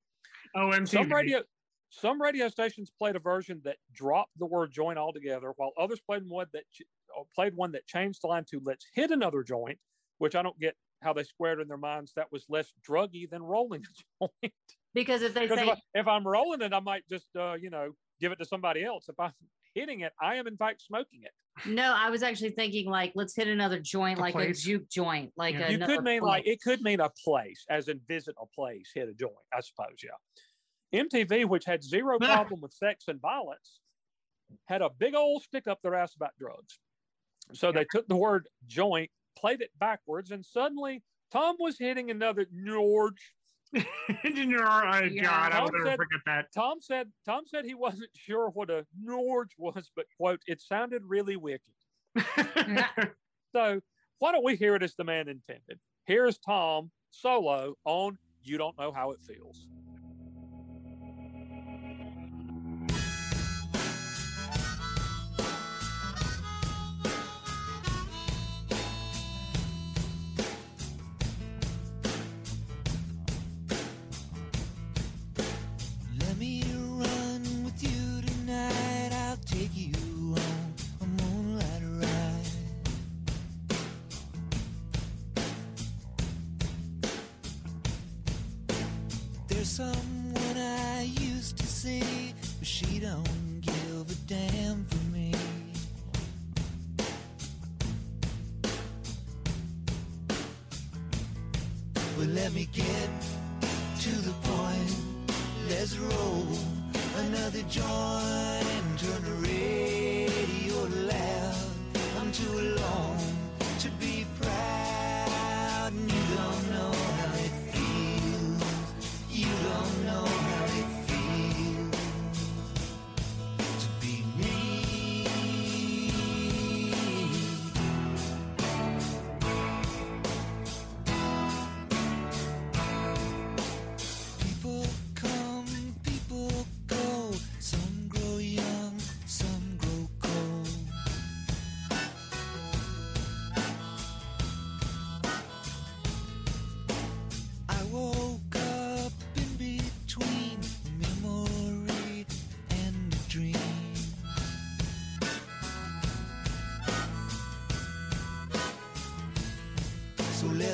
Oh, MTV. Some radio some radio stations played a version that dropped the word joint altogether, while others played one that ch- uh, played one that changed the line to "Let's hit another joint," which I don't get how they squared in their minds that was less druggy than rolling a (laughs) joint. because if they say if, I, if I'm rolling it, I might just uh, you know give it to somebody else. If I'm hitting it, I am in fact smoking it. no, I was actually thinking like let's hit another joint, A like place. a juke joint, like Yeah. you could mean like it could mean a place, as in visit a place, hit a joint. I suppose, yeah. MTV, which had zero (laughs) problem with sex and violence, had a big old stick up their ass about drugs. So they took the word joint, played it backwards, and suddenly Tom was hitting another George. (laughs) Engineer, oh, Yeah. God, I will never said- forget that. Tom said Tom said he wasn't (laughs) sure what a George was, but quote, it sounded really wicked. (laughs) So why don't we hear it as the man intended? Here's Tom solo on You Don't Know How It Feels.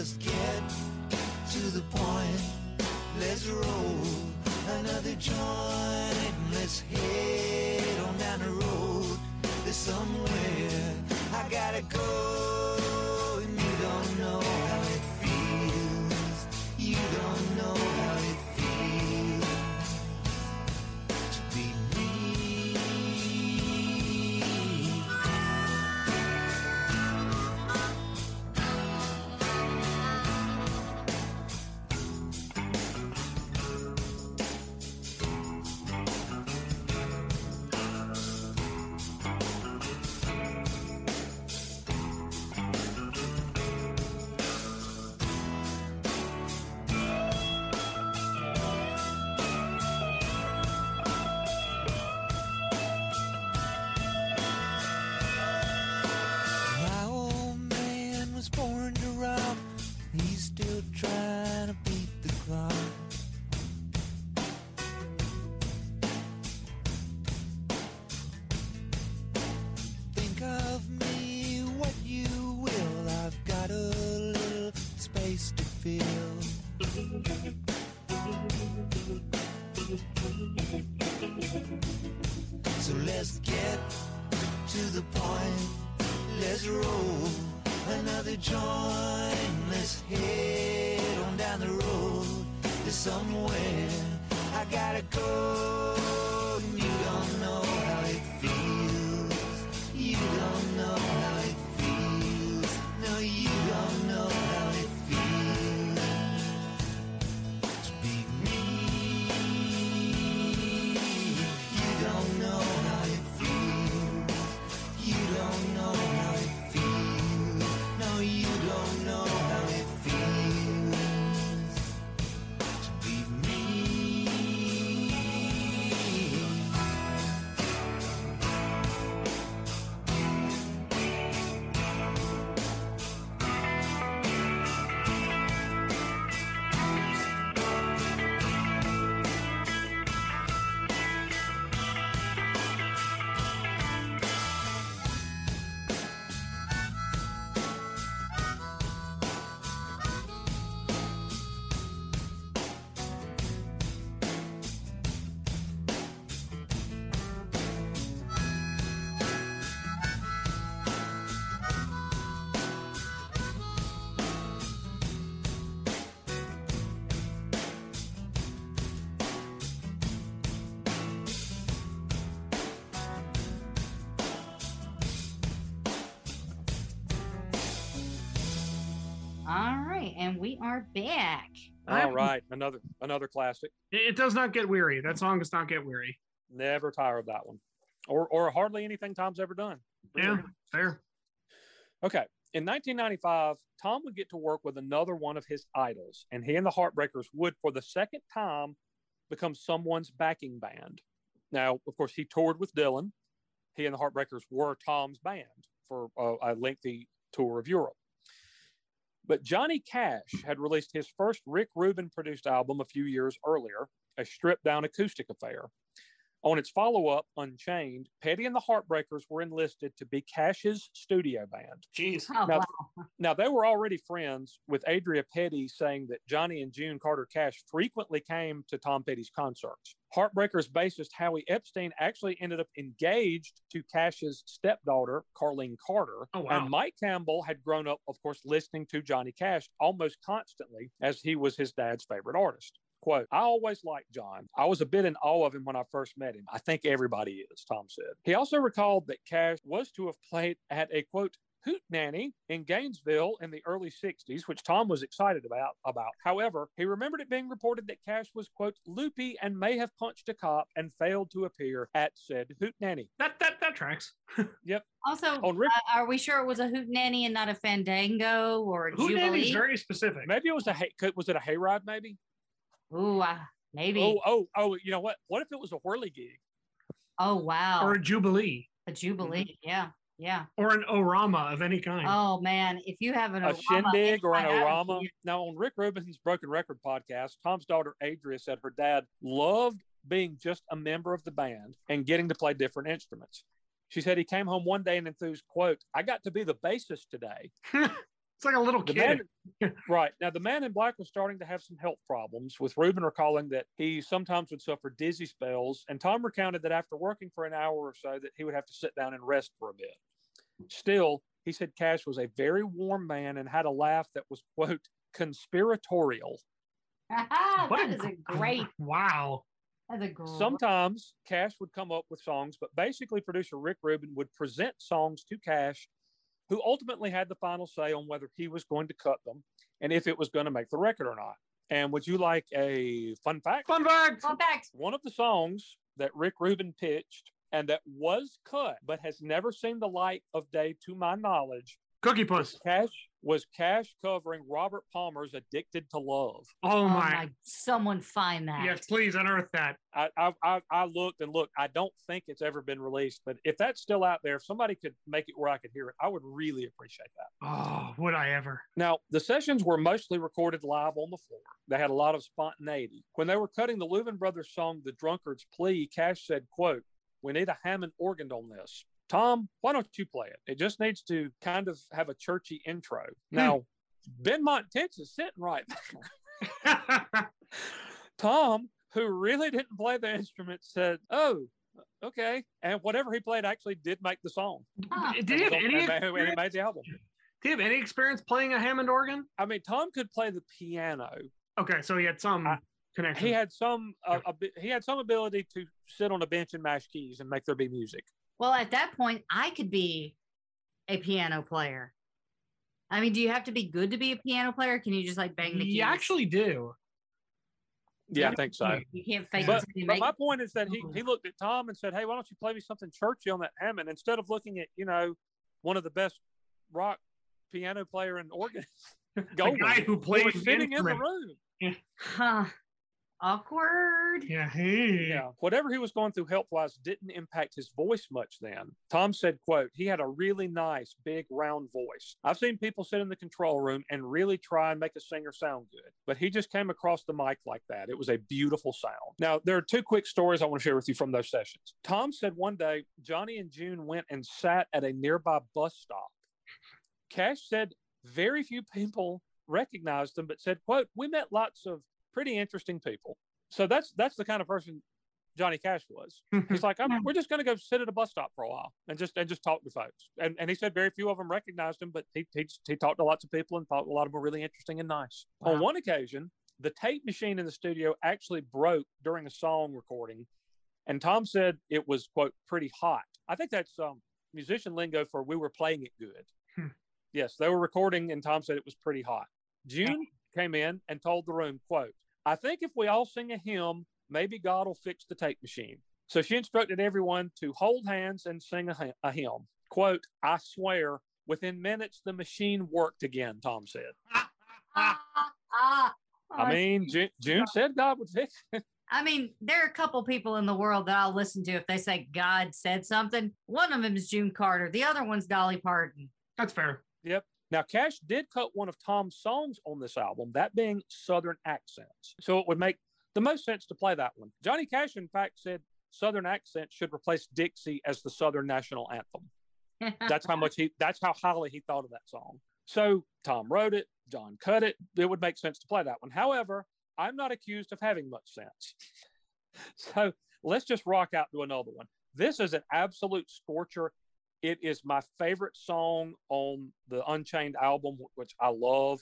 Let's get to the point. Let's roll another joint. Let's head and we are back. All right, another another classic. It, it does not get weary. That song does not get weary. Never tire of that one, or or hardly anything Tom's ever done. Yeah, fair. Okay. In 1995, Tom would get to work with another one of his idols, and he and the Heartbreakers would, for the second time, become someone's backing band. Now, of course, he toured with Dylan. He and the Heartbreakers were Tom's band for a, a lengthy tour of Europe. But Johnny Cash had released his first Rick Rubin produced album a few years earlier, a stripped down acoustic affair. On its follow up, Unchained, Petty and the Heartbreakers were enlisted to be Cash's studio band. Jeez. Oh, Now- wow. Now, they were already friends, with Adria Petty saying that Johnny and June Carter Cash frequently came to Tom Petty's concerts. Heartbreakers bassist Howie Epstein actually ended up engaged to Cash's stepdaughter, Carlene Carter. Oh, wow. And Mike Campbell had grown up, of course, listening to Johnny Cash almost constantly as he was his dad's favorite artist. Quote, I always liked John. I was a bit in awe of him when I first met him. I think everybody is, Tom said. He also recalled that Cash was to have played at a quote, Hoot Nanny in Gainesville in the early 60s, which Tom was excited about. About, However, he remembered it being reported that Cash was, quote, loopy and may have punched a cop and failed to appear at said Hoot Nanny. That that that tracks. (laughs) Yep. Also, On Rick, uh, are we sure it was a hootenanny and not a fandango or a Hootenanny jubilee? is very specific. maybe it was a hay, could- was it a hayride? Maybe. Ooh, uh, maybe. Oh, oh, oh! You know what? What if it was a whirly gig? Oh, wow. Or a jubilee. a jubilee. Yeah. Yeah. Or an orama of any kind. Oh, man. If you have an a Orama shindig or an orama. Now, on Rick Rubin's Broken Record podcast, Tom's daughter Adria said her dad loved being just a member of the band and getting to play different instruments. She said he came home one day and enthused, "quote I got to be the bassist today." (laughs) It's like a little kid. man, (laughs) right now, the man in black was starting to have some health problems, with Rubin recalling that he sometimes would suffer dizzy spells. And Tom recounted that after working for an hour or so, that he would have to sit down and rest for a bit. Still, he said Cash was a very warm man and had a laugh that was quote conspiratorial. (laughs) that What is a (laughs) great. Wow. That's a great. Sometimes Cash would come up with songs, but basically, producer Rick Rubin would present songs to Cash, who ultimately had the final say on whether he was going to cut them and if it was going to make the record or not. And would you like a fun fact? Fun fact. Fun fact. One of the songs that Rick Rubin pitched and that was cut but has never seen the light of day to my knowledge Cookie Puss. Cash was Cash covering Robert Palmer's Addicted to Love. Oh, Oh, my. my. Someone find that. Yes, please unearth that. I, I I I looked and looked. I don't think it's ever been released, but if that's still out there, if somebody could make it where I could hear it, I would really appreciate that. Oh, would I ever? Now, the sessions were mostly recorded live on the floor. They had a lot of spontaneity. When they were cutting the Louvin brothers song "The Drunkard's Plea," Cash said, "quote We need a Hammond organ on this." Tom, why don't you play it? It just needs to kind of have a churchy intro. Now, Benmont Tench is sitting right there. (laughs) Tom, who really didn't play the instrument, said, "Oh, okay," and whatever he played actually did make the song. Huh. Did he have any? it made- and it Experience? made the album. Did he have any experience playing a Hammond organ? I mean, Tom could play the piano. Okay, so he had some. I- connection. he had some uh, abi- he had some ability to sit on a bench and mash keys and make there be music. Well, at that point, I could be a piano player. I mean, do you have to be good to be a piano player? Can you just like bang the keys? you actually do. Yeah, I think so. You can't fake But, it. but my it. point is that he, Mhm. he looked at Tom and said, "Hey, why don't you play me something churchy on that Hammond instead of looking at you know one of the best rock piano player and organist (laughs) The guy who who plays was the sitting in the instrument. room." Huh. Awkward. Yeah, hey. Yeah, whatever he was going through health wise didn't impact his voice much. Then Tom said, "quote He had a really nice big round voice. I've seen people sit in the control room and really try and make a singer sound good, but he just came across the mic like that. It was a beautiful sound. Now there are two quick stories I want to share with you from those sessions. Tom said one day Johnny and June went and sat at a nearby bus stop. Cash said very few people recognized them, but said, "quote We met lots of pretty interesting people." So that's that's the kind of person Johnny Cash was. (laughs) He's like, I'm, we're just going to go sit at a bus stop for a while and just and just talk to folks. And and he said very few of them recognized him, but he he, he talked to lots of people and thought a lot of them were really interesting and nice. On one occasion, the tape machine in the studio actually broke during a song recording, and Tom said it was quote pretty hot. I think that's um, musician lingo for we were playing it good. Hmm. Yes, they were recording, and Tom said it was pretty hot. June came in and told the room, quote, I think if we all sing a hymn, maybe God will fix the tape machine. So she instructed everyone to hold hands and sing a, a hymn. Quote, I swear, within minutes, the machine worked again, Tom said. I (laughs) mean, June, June said God would fix it. (laughs) I mean, there are a couple people in the world that I'll listen to if they say God said something. One of them is June Carter. The other one's Dolly Parton. That's fair. Yep. Now, Cash did cut one of Tom's songs on this album, that being Southern Accents. So it would make the most sense to play that one. Johnny Cash, in fact, said Southern Accents should replace Dixie as the Southern national anthem. (laughs) That's how much he, that's how highly he thought of that song. So Tom wrote it, John cut it. It would make sense to play that one. However, I'm not accused of having much sense. (laughs) so let's just rock out to another one. This is an absolute scorcher. It is my favorite song on the Unchained album, which I love.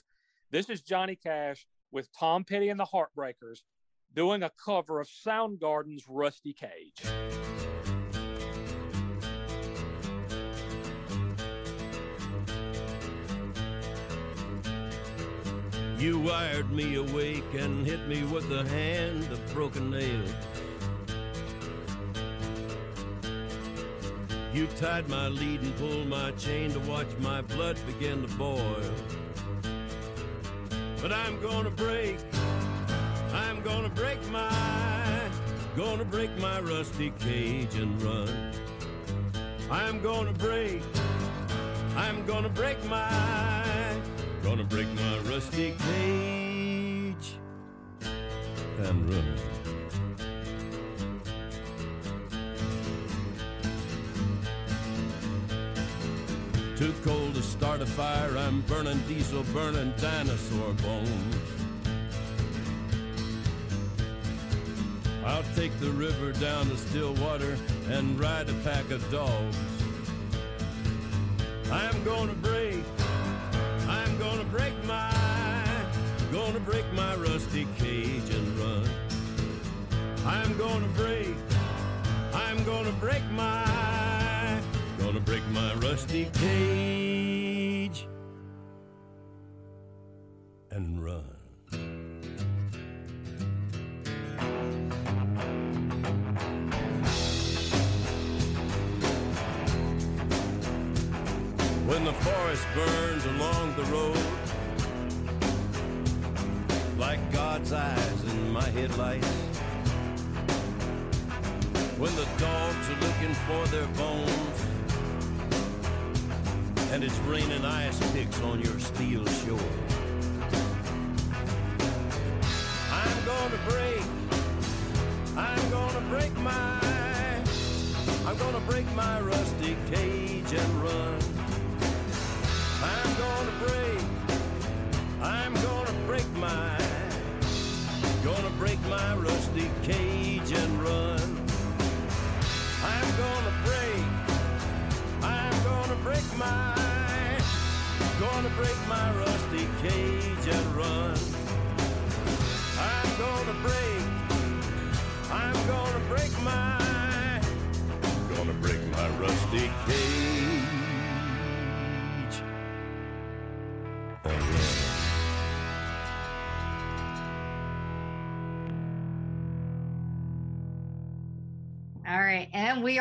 This is Johnny Cash with Tom Petty and the Heartbreakers doing a cover of Soundgarden's Rusty Cage. You wired me awake and hit me with a hand of broken nails. You tied my lead and pulled my chain to watch my blood begin to boil. But I'm gonna break, I'm gonna break my, gonna break my rusty cage and run. I'm gonna break, I'm gonna break my, gonna break my rusty cage and run. Too cold to start a fire, I'm burning diesel, burning dinosaur bones. I'll take the river down to Stillwater and ride a pack of dogs. I'm gonna break, I'm gonna break my, gonna break my rusty cage and run. I'm gonna break, I'm gonna break my, gonna break my rusty cage on your steel shore. I'm gonna break, I'm gonna break my, I'm gonna break my rusty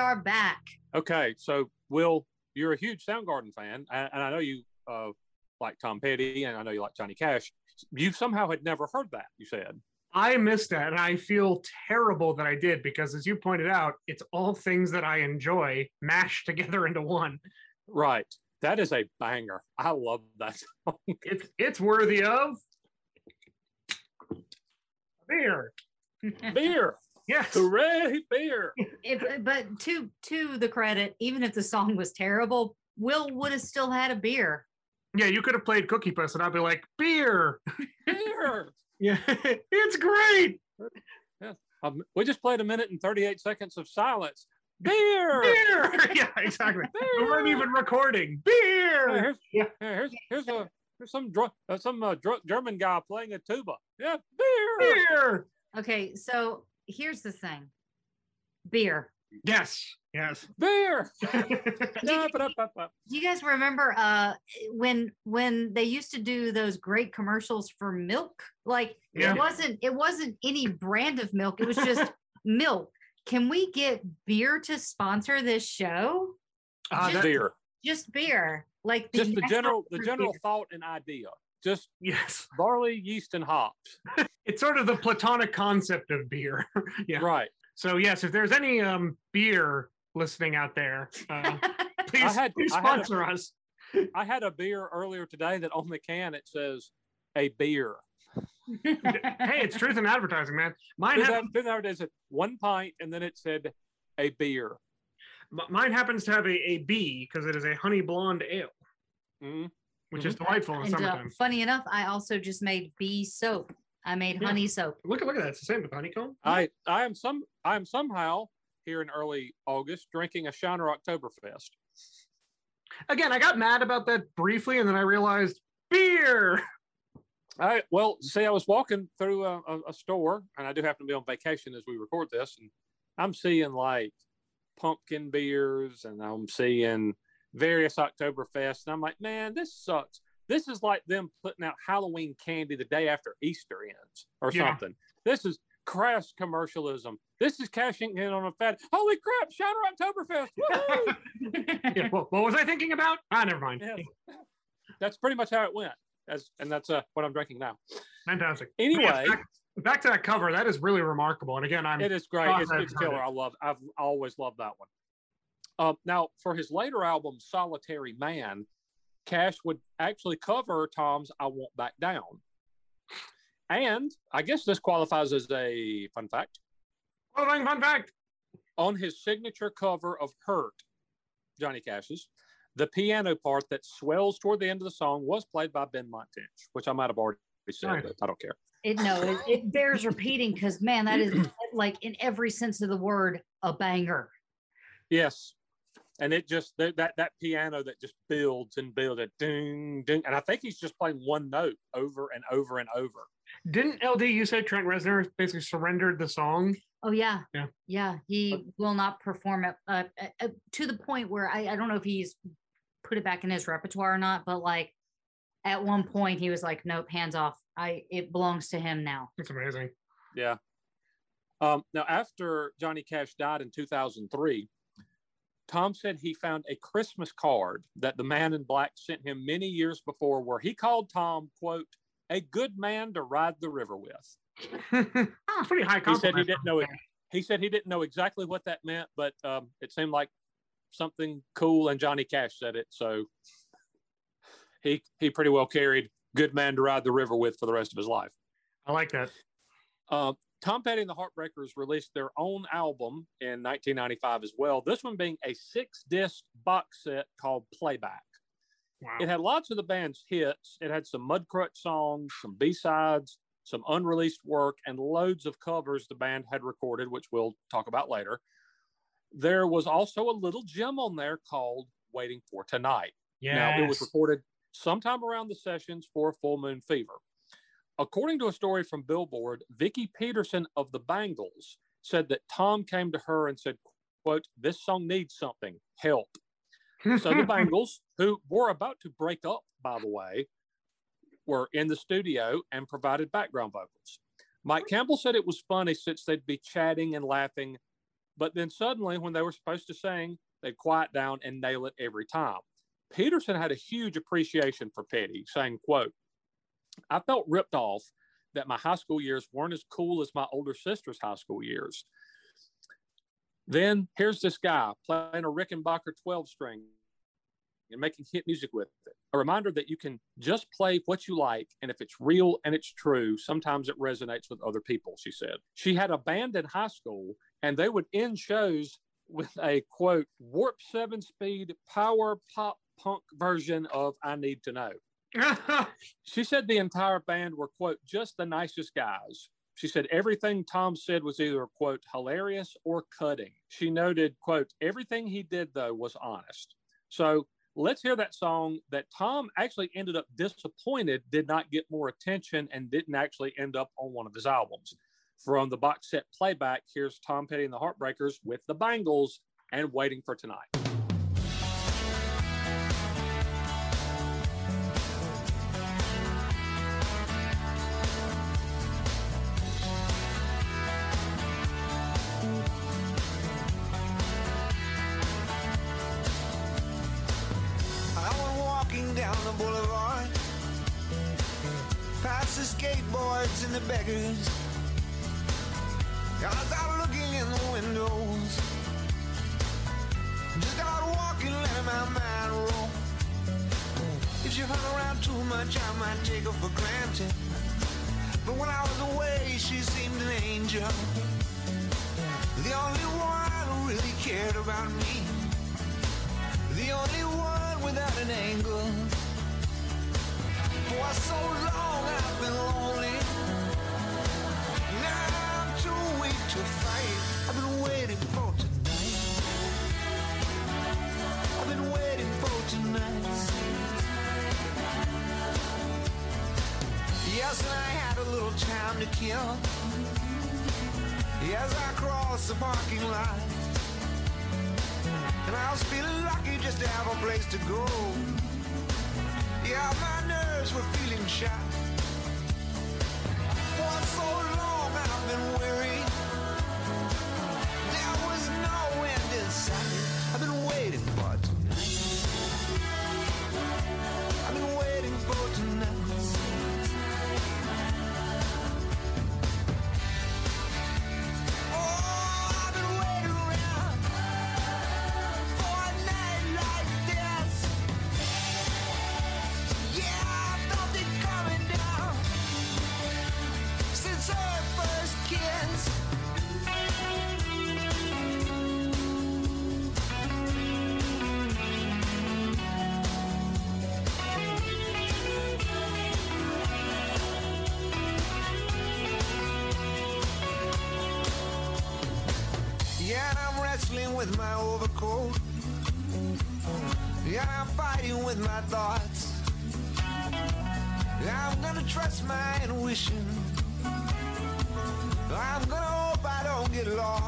are back. Okay, so Will, you're a huge Soundgarden fan, and, and I know you uh, like Tom Petty, and I know you like Johnny Cash. You somehow had never heard that. You said, I missed that, and I feel terrible that I did because, as you pointed out, it's all things that I enjoy mashed together into one. right? That is a banger. I love that song. (laughs) It's it's worthy of beer. beer, Yes. hooray, beer! If, but to to the credit, even if the song was terrible, Will would have still had a beer. Yeah, you could have played Cookie Puss, and I'd be like, beer. Beer. (laughs) Yeah, it's great. Um, we just played a minute and 38 seconds of silence. Beer. (laughs) Beer. (laughs) yeah, exactly. We weren't Beer. even recording. Hey, Beer. here's, Yeah. here's here's a here's some dr- uh, some uh, dr- German guy playing a tuba. Yeah, beer. Beer. Okay, so here's the thing. Beer. Yes. Yes. Beer. (laughs) you- Da, ba, da, ba, ba. Do you guys remember uh when when they used to do those great commercials for milk? Like Yeah. it wasn't it wasn't any brand of milk, it was just (laughs) milk. Can we get beer to sponsor this show? Uh, Just- beer. Just beer. Like Just the general the general Beer. thought and idea. Just yes. barley, yeast, and hops. (laughs) It's sort of the platonic concept of beer. (laughs) yeah. Right. So yes, if there's any um beer listening out there, uh, please, (laughs) had- please I had a- sponsor us. I had a beer earlier today that on the can it says a beer. Hey, it's truth in advertising, man. Mine Fifth hap- Ave- Fifth Avenue said one pint, and then it said a beer. m- mine happens to have a, a B because it is a honey blonde ale, Mm. Which is delightful in and uh, funny enough, I also just made bee soap. I made Yeah. honey soap. Look at look at that. It's the same with honeycomb. I I am some I am somehow here in early August drinking a Shiner Oktoberfest. Again, I got mad about that briefly, and then I realized beer. I well, see, I was walking through a, a, a store, and I do happen to be on vacation as we record this, and I'm seeing like pumpkin beers, and I'm seeing various Oktoberfests, and I'm like, man, this sucks. This is like them putting out Halloween candy the day after Easter ends, or Yeah. something. This is crass commercialism. This is cashing in on a fad. Holy crap, Shiner Oktoberfest! (laughs) Yeah, what, what was I thinking about? Ah, never mind. Yeah. That's pretty much how it went. As and that's uh, what I'm drinking now. Fantastic. Anyway, back, back to that cover. That is really remarkable. And again, I'm it is great. It's, it's killer. it. I love. I've always loved that one. Um, now, for his later album, Solitary Man, Cash would actually cover Tom's "I Won't Back Down," and I guess this qualifies as a fun fact. Qualifying fun fact. On his signature cover of "Hurt," Johnny Cash's, the piano part that swells toward the end of the song was played by Benmont Tench, which I might have already said, Nice. but I don't care. It no, it, it bears repeating because man, that is like in every sense of the word a banger. Yes. And it just that that, that piano that just builds and builds it ding ding. And I think he's just playing one note over and over and over. Didn't LD you say Trent Reznor basically surrendered the song? Oh yeah, Yeah. yeah. He will not perform it uh, uh, uh, to the point where I, I don't know if he's put it back in his repertoire or not, but like at one point he was like, "Nope, hands off. I it belongs to him now." It's amazing. Yeah. Um, now after Johnny Cash died in 2003, Tom said he found a Christmas card that the man in black sent him many years before where he called Tom, quote, a good man to ride the river with. (laughs) pretty high compliment. He said he didn't know it. He said he didn't know exactly what that meant, but um, it seemed like something cool, and Johnny Cash said it, so he he pretty well carried "Good Man to Ride the River with" for the rest of his life. I like that. Uh, Tom Petty and the Heartbreakers released their own album in 1995 as well. This one being a six-disc box set called Playback. Wow. It had lots of the band's hits. It had some Mudcrutch songs, some B-sides, some unreleased work, and loads of covers the band had recorded, which we'll talk about later. There was also a little gem on there called Waiting for Tonight. yeah. Now, it was recorded sometime around the sessions for Full Moon Fever. According to a story from Billboard, Vicky Peterson of the Bangles said that Tom came to her and said, quote, this song needs something, help. So the (laughs) Bangles, who were about to break up, by the way, were in the studio and provided background vocals. Mike Campbell said it was funny since they'd be chatting and laughing, but then suddenly, when they were supposed to sing, they'd quiet down and nail it every time. Peterson had a huge appreciation for Petty, saying, quote, I felt ripped off that my high school years weren't as cool as my older sister's high school years. Then here's this guy playing a Rickenbacker 12 string and making hit music with it. A reminder that you can just play what you like, and if it's real and it's true, sometimes it resonates with other people, she said. She had a band in high school, and they would end shows with a quote, warp seven speed power pop punk version of I Need to Know. She said the entire band were, quote, just the nicest guys. She said everything Tom said was either, quote, hilarious or cutting. She noted, quote, everything he did, though, was honest. So let's hear that song that Tom actually ended up disappointed did not get more attention and didn't actually end up on one of his albums. From the box set playback, here's Tom Petty and the Heartbreakers with the Bangles and Waiting for Tonight. Overcoat. Yeah, I'm fighting with my thoughts. I'm gonna trust my intuition. I'm gonna hope I don't get lost.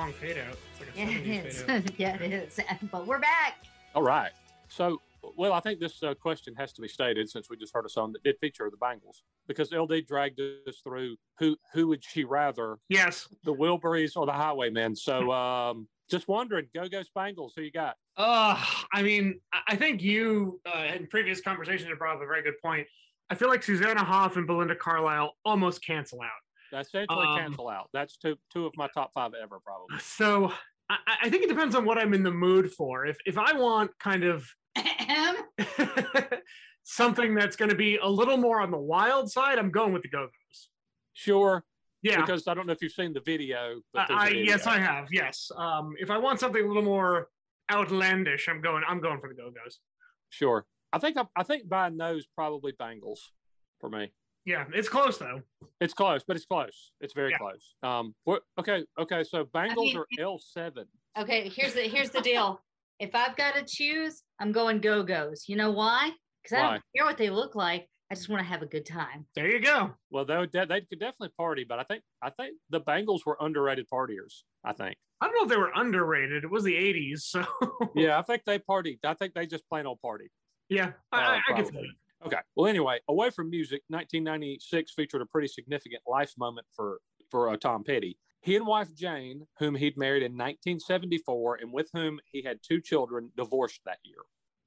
Long fade out. It's like a Yeah, it is. fade out. (laughs) yeah, it is. (laughs) But we're back. All right. So, well, I think this uh, question has to be stated since we just heard a song that did feature the Bangles because LD dragged us through who who would she rather Yes. the Wilburys or the Highwaymen. So, um, Just wondering, go go Spangles. Who you got? Uh, I mean, I- I think you uh, in previous conversations have brought up a very good point. I feel like Susanna Hoff and Belinda Carlisle almost cancel out. That's essentially Um, cancel out. That's two two of my top five ever, probably. So I, I think it depends on what I'm in the mood for. If if I want kind of (laughs) something that's going to be a little more on the wild side, I'm going with the Go Go's. Sure. Yeah. Because I don't know if you've seen the video. But I, there's a I video. yes, I have. Yes. Um, if I want something a little more outlandish, I'm going. I'm going for the Go Go's. Sure. I think I, I think by nose probably Bangles for me. Yeah, it's close though. It's close, but it's close. It's very Yeah. close. Um. What? Okay. Okay. So Bangles mean, are L seven. Okay, here's the here's the deal. If I've got to choose, I'm going Go Go's. You know why? Because I Why? don't care what they look like. I just want to have a good time. There you go. Well, they would de- they could definitely party, but I think I think the Bangles were underrated partiers. I think. I don't know if they were underrated. It was the '80s, so Yeah, I think they partied. I think they just plain old party. yeah, I, Uh, I, I can see that. Okay. Well, anyway, away from music, 1996 featured a pretty significant life moment for for uh, Tom Petty. He and wife Jane, whom he'd married in 1974 and with whom he had two children, divorced that year.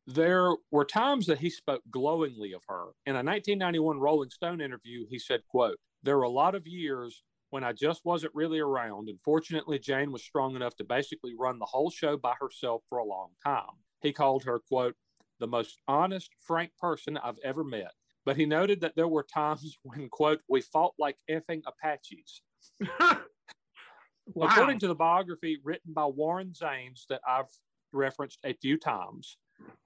There were times that he spoke glowingly of her. In a 1991 Rolling Stone interview, he said, quote, There were a lot of years when I just wasn't really around, and fortunately Jane was strong enough to basically run the whole show by herself for a long time. He called her, quote, the most honest, frank person I've ever met. But he noted that there were times (laughs) when, quote, we fought like effing Apaches. Wow. According to the biography written by Warren Zanes that I've referenced a few times,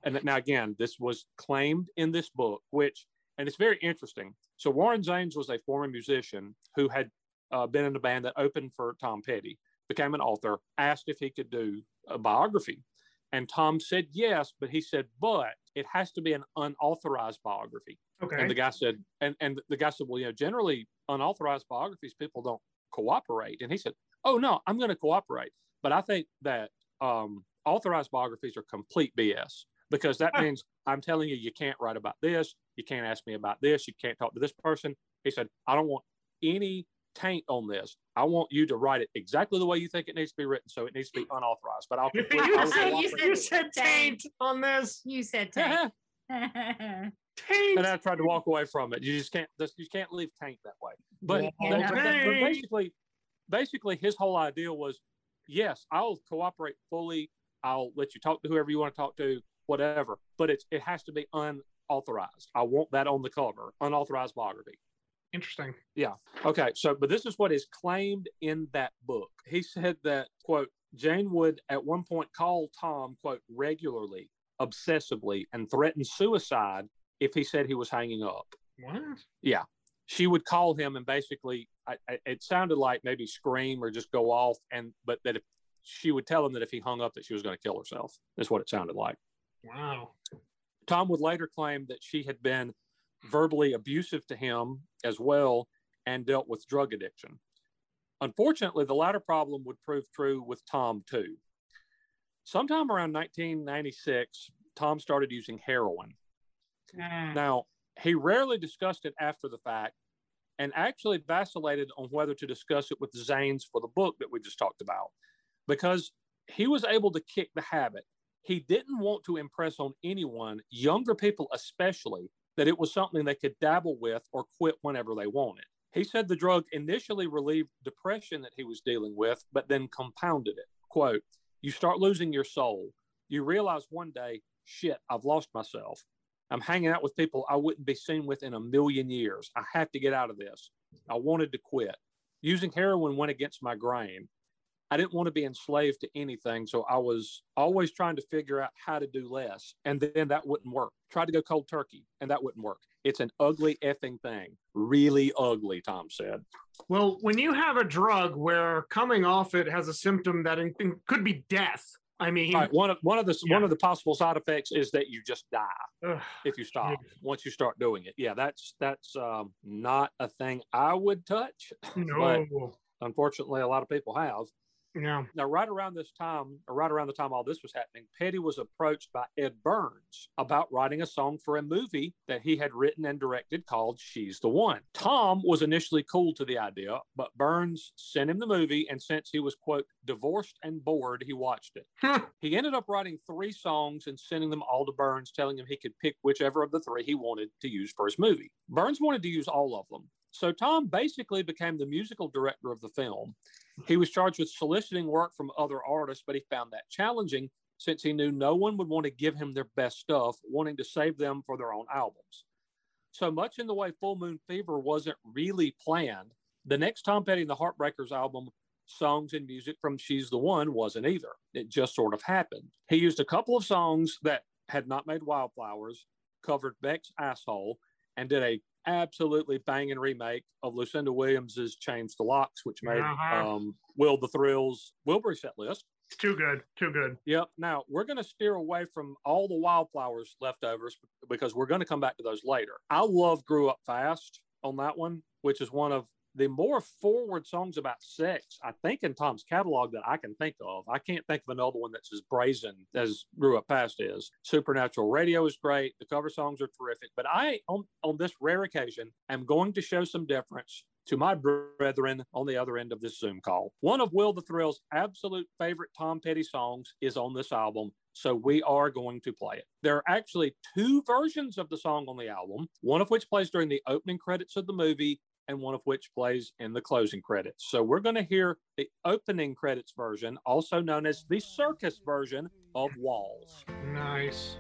and that- now again, this was claimed in this book, which, and it's very interesting. So Warren Zanes was a former musician who had uh, been in a band that opened for Tom Petty, became an author, asked if he could do a biography. And Tom said yes, but he said, but it has to be an unauthorized biography. okay. And the guy said, and, and the guy said, well, you know, generally unauthorized biographies, people don't cooperate. And he said, oh, no, I'm going to cooperate. But I think that um, authorized biographies are complete BS because that means I'm telling you, you can't write about this. You can't ask me about this. You can't talk to this person. He said, I don't want any taint on this. I want you to write it exactly the way you think it needs to be written. So it needs to be unauthorized. But I'll you, I will said- you cooperate you said taint on this. You said it. tank. Taint. and I tried to walk away from it. You just can't. You can't leave taint that way. But, Yeah. but- but- but basically, basically, his whole idea was, yes, I'll cooperate fully. I'll let you talk to whoever you want to talk to, whatever. But it's it has to be unauthorized. I want that on the cover, unauthorized biography. Interesting. Yeah. Okay, so but this is what is claimed in that book. He said that quote Jane would at one point call Tom quote regularly, obsessively, and threaten suicide if he said he was hanging up. What? Yeah. She would call him and basically, I, I, it sounded like maybe scream or just go off, and but that if she would tell him that if he hung up, that she was going to kill herself. Is what it sounded like. Wow. Tom would later claim that she had been verbally abusive to him as well and dealt with drug addiction. Unfortunately, the latter problem would prove true with Tom too. Sometime around 1996, Tom started using heroin. Mm. Now, he rarely discussed it after the fact and actually vacillated on whether to discuss it with Zanes for the book that we just talked about because he was able to kick the habit. He didn't want to impress on anyone, younger people especially, that it was something they could dabble with or quit whenever they wanted. He said the drug initially relieved depression that he was dealing with, but then compounded it. Quote, you start losing your soul. You realize one day, shit, I've lost myself. I'm hanging out with people I wouldn't be seen with in a million years. I have to get out of this. I wanted to quit. Using heroin went against my grain. I didn't want to be enslaved to anything. So I was always trying to figure out how to do less. And then that wouldn't work. Tried to go cold turkey and that wouldn't work. It's an ugly effing thing. Really ugly, Tom said. Well, when you have a drug where coming off it has a symptom that in, could be death, I mean, right, one of one of the Yeah. one of the possible side effects is that you just die ugh, if you stop Yeah. once you start doing it. Yeah, that's that's um, not a thing I would touch. (laughs) no. unfortunately a lot of people have Yeah. Now, right around this time, or right around the time all this was happening, Petty was approached by Ed Burns about writing a song for a movie that he had written and directed called She's the One. Tom was initially cool to the idea, but Burns sent him the movie, and since he was, quote, divorced and bored, he watched it. he ended up writing three songs and sending them all to Burns, telling him he could pick whichever of the three he wanted to use for his movie. Burns wanted to use all of them. So Tom basically became the musical director of the film. He was charged with soliciting work from other artists, but he found that challenging since he knew no one would want to give him their best stuff, wanting to save them for their own albums. So much in the way Full Moon Fever wasn't really planned, the next Tom Petty and the Heartbreakers album, Songs and Music from She's the One, wasn't either. It just sort of happened. He used a couple of songs that had not made Wildflowers, covered Beck's Asshole, and did a absolutely banging remake of Lucinda Williams's Change the Locks, which made Uh-huh. um, Will the Thrills Wilbury set list. It's too good. Too good. Yep. Now we're going to steer away from all the wildflowers leftovers because we're going to come back to those later. I love Grew Up Fast on that one, which is one of the more forward songs about sex, I think, in Tom's catalog that I can think of. I can't think of another one that's as brazen as Grew Up Fast is. Supernatural Radio is great. The cover songs are terrific. But I, on, on this rare occasion, am going to show some deference to my brethren on the other end of this Zoom call. One of Will the Thrill's absolute favorite Tom Petty songs is on this album, so we are going to play it. There are actually two versions of the song on the album, one of which plays during the opening credits of the movie and one of which plays in the closing credits. So we're going to hear the opening credits version, also known as the circus version of Walls. Nice.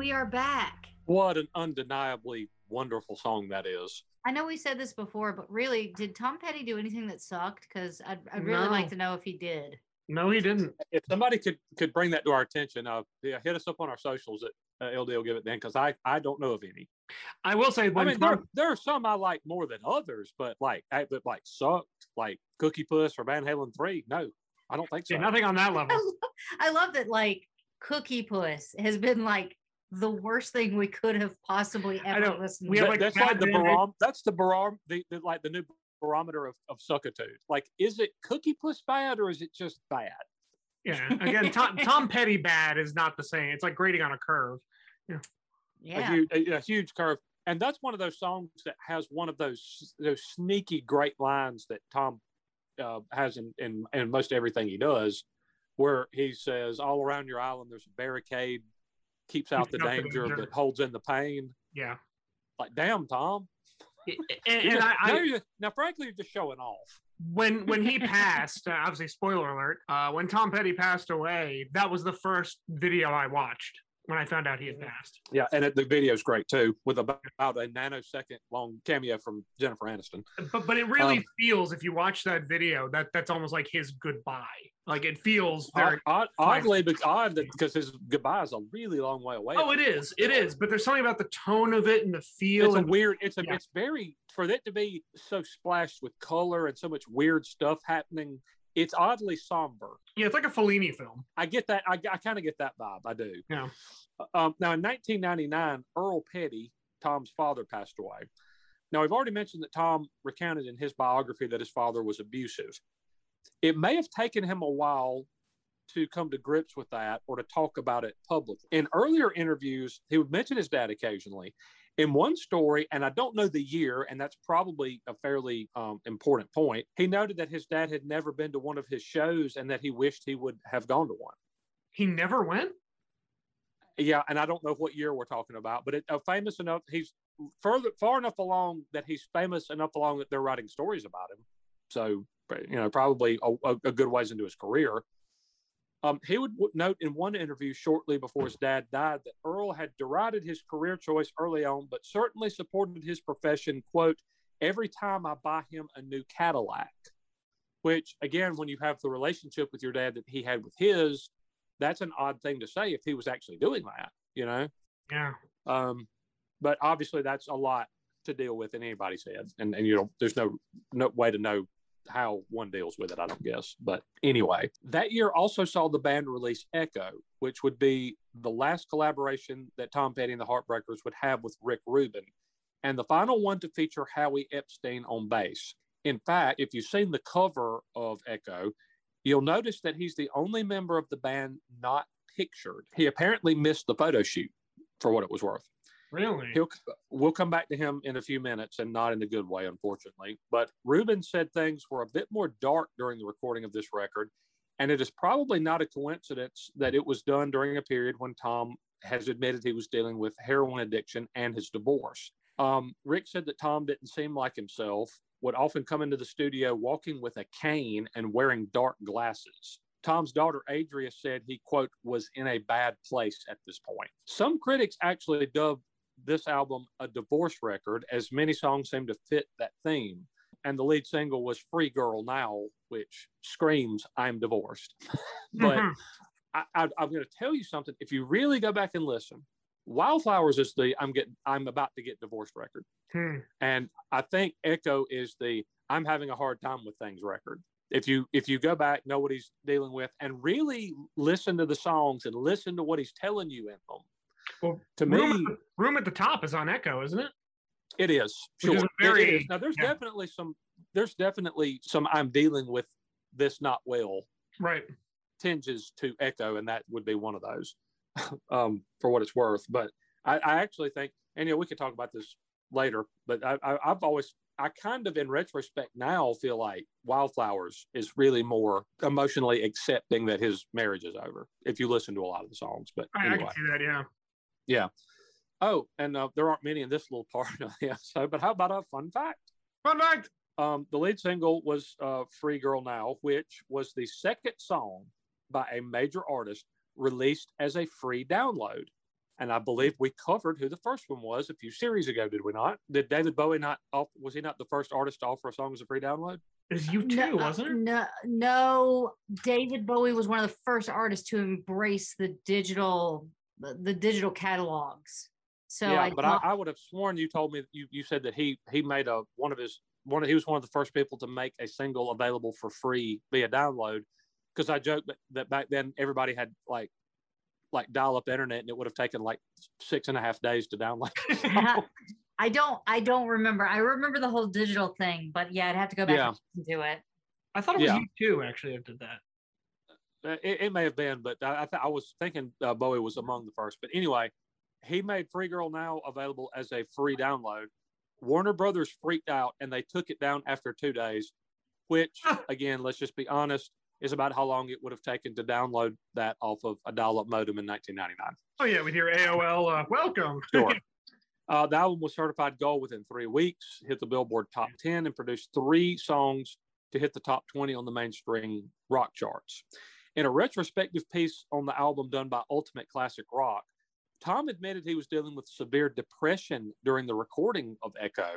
We are back. What an undeniably wonderful song that is. I know we said this before, but really, did Tom Petty do anything that sucked? Because I'd, I'd really like to know if he did. No, he didn't. If somebody could could bring that to our attention, uh, yeah, hit us up on our socials at uh, LD will give it then because I I don't know of any. I will say I mean, there, Tom, there are some I like more than others, but like I, but like sucked, like Cookie Puss or Van Halen three. No, I don't think so. yeah, nothing on that (laughs) I level. love, I love that like Cookie Puss has been like the worst thing we could have possibly ever know. listened We to. have, That- like, that's like the Bad Band- barom- That's the barom. The, the like the new barometer of of suckitude. Like, is it Cookie Puss bad or is it just bad? Yeah. (laughs) Again, Tom, Tom Petty bad is not the same. It's like grading on a curve. a, yeah. huge, a, a huge curve. And that's one of those songs that has one of those those sneaky great lines that Tom uh, has in, in in most everything he does, where he says, "All around your island, there's a barricade, keeps out the out the danger, danger." but holds in the pain." Yeah. Like, damn, Tom. (laughs) And, and just- I, now, I, now, frankly, you're just showing off. when when he (laughs) passed, uh, obviously spoiler alert. Uh, when Tom Petty passed away, that was the first video I watched when I found out he had passed. Yeah, and it, the is great too, with about, about a nanosecond long cameo from Jennifer Aniston. But but it really Um, feels if you watch that video that that's almost like his goodbye. Like it feels very. Odd, odd, oddly, but odd that because his goodbye is a really long way away. Oh, it is. It is. But there's something about the tone of it and the feel. It's a weird. It's a. Yeah. It's very for it to be so splashed with color and so much weird stuff happening. It's oddly somber. yeah, it's like a Fellini film. I get that. I, I kind of get that vibe. I do. Yeah. Um, now, in 1999, Earl Petty, Tom's father, passed away. Now, we've already mentioned that Tom recounted in his biography that his father was abusive. It may have taken him a while to come to grips with that or to talk about it publicly. In earlier interviews, he would mention his dad occasionally. In one story, and I don't know the year, and that's probably a fairly um, important point, he noted that his dad had never been to one of his shows and that he wished he would have gone to one. He never went. Yeah, and I don't know what year we're talking about, but it, uh, famous enough. He's further far enough along that he's famous enough along that they're writing stories about him. So you know, probably a, a, good ways into his career. Um, he would note in one interview shortly before his dad died that Earl had derided his career choice early on, but certainly supported his profession. "Quote: Every time I buy him a new Cadillac," which again, when you have the relationship with your dad that he had with his, that's an odd thing to say if he was actually doing that, you know. Yeah. Um, but obviously, that's a lot to deal with in anybody's head, and and you know, there's no no way to know how one deals with it. I don't guess, but anyway, that year also saw the band release Echo, which would be the last collaboration that Tom Petty and the Heartbreakers would have with Rick Rubin, and the final one to feature Howie Epstein on bass. In fact, if you've seen the cover of Echo, you'll notice that he's the only member of the band not pictured. He apparently missed the photo shoot for what it was worth. Really. He'll we'll come back to him in a few minutes and not in a good way, unfortunately. But Rubin said things were a bit more dark during the recording of this record, and it is probably not a coincidence that it was done during a period when Tom has admitted he was dealing with heroin addiction and his divorce. Um, Rick said that Tom didn't seem like himself, would often come into the studio walking with a cane and wearing dark glasses. Tom's daughter Adria said he, quote, was in a bad place at this point. Some critics actually dubbed this album a divorce record, as many songs seem to fit that theme. And the lead single was Free Girl Now, which screams, I'm divorced. (laughs) but Mhm. I, I, I'm going to tell you something. If you really go back and listen, Wildflowers is the I'm getting I'm about to get divorced record, Hmm. and I think Echo is the I'm having a hard time with things record. If you if you go back, know what he's dealing with, and really listen to the songs and listen to what he's telling you in them. Well, To room, me, room at the top is on Echo, isn't it? It is sure. is a It- very- is. Now there's yeah. definitely some there's definitely some I'm dealing with this not well Right. tinges to echo, and that would be one of those (laughs) um, for what it's worth. But I, I actually think, and you know, we could talk about this later, but I, I, I've always, I kind of in retrospect now feel like Wildflowers is really more emotionally accepting that his marriage is over. If you listen to a lot of the songs, but I, I can see that. Yeah. Yeah. Oh, and uh, there aren't many in this little part of the episode, but how about a fun fact? Fun fact. Um, the lead single was uh, Free Girl Now, which was the second song by a major artist released as a free download And I believe we covered who the first one was a few series ago, did we not? Did David Bowie not off, was he not the first artist to offer a song as a free download? It was U2, no, wasn't it? No, no. David Bowie was one of the first artists to embrace the digital, the, the digital catalogs. So yeah, I but don't- I, I would have sworn you told me you, you said that he he made a one of his one of, he was one of the first people to make a single available for free via download because I joked that, that back then everybody had like like dial up internet and it would have taken like six and a half days to download. (laughs) I don't I don't remember. I remember the whole digital thing, but yeah, I'd have to go back Yeah. and listen to it. I thought it was Yeah. you too, actually, that did that. Uh, it, it may have been, but I, I, th- I was thinking uh, Bowie was among the first. But anyway, he made Free Girl Now available as a free download. Warner Brothers freaked out and they took it down after two days, which, (laughs) again, let's just be honest, is about how long it would have taken to download that off of a dial up modem in 1999. Oh yeah, with your AOL uh, welcome. Sure. (laughs) Uh, the album was certified gold within three weeks, hit the Billboard top 10, and produced three songs to hit the top 20 on the mainstream rock charts. In a retrospective piece on the album done by Ultimate Classic Rock, Tom admitted he was dealing with severe depression during the recording of Echo,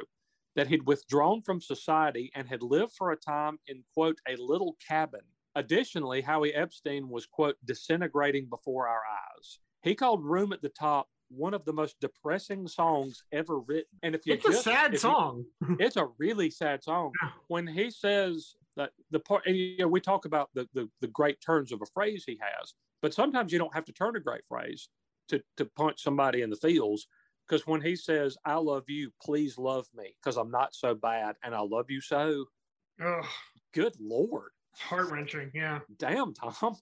that he'd withdrawn from society and had lived for a time in, quote, a little cabin. Additionally, Howie Epstein was, quote, disintegrating before our eyes. He called Room at the Top one of the most depressing songs ever written. And if you It's a sad you- song. (laughs) it's a really sad song. When he says that the part, and you know, we talk about the, the the great turns of a phrase he has, but sometimes you don't have to turn a great phrase to to punch somebody in the feels. Because when he says, "I love you, please love me," because I'm not so bad and I love you so. Ugh, Good lord, heart wrenching. Yeah. damn Tom,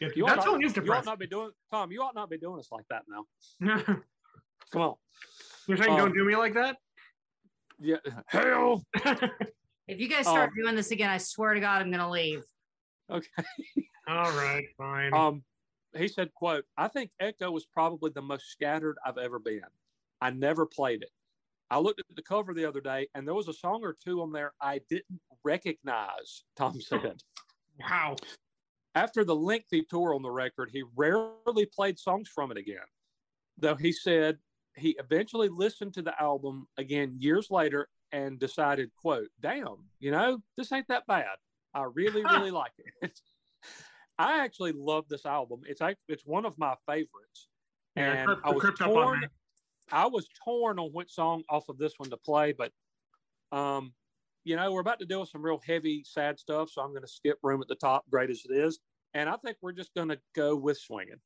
Yeah, you ought, that not, song is you ought not be doing Tom. You ought not be doing us like that now. (laughs) Come on. You're saying Um, don't do me like that? yeah, hell, If you guys start Um, doing this again, I swear to God, I'm gonna leave. okay. All right, fine. Um, he said, "quote I think Echo was probably the most scattered I've ever been. I never played it. I looked at the cover the other day, and there was a song or two on there I didn't recognize." Tom said. wow. After the lengthy tour on the record, he rarely played songs from it again. Though he said he eventually listened to the album again years later and decided, quote, damn, you know, this ain't that bad. I really, really like it. (laughs) I actually love this album. It's it's one of my favorites. Yeah, and crept- I was torn. I was torn on which song off of this one to play, but um, you know, we're about to deal with some real heavy, sad stuff. So I'm going to skip Room at the Top, great as it is. And I think we're just going to go with Swinging.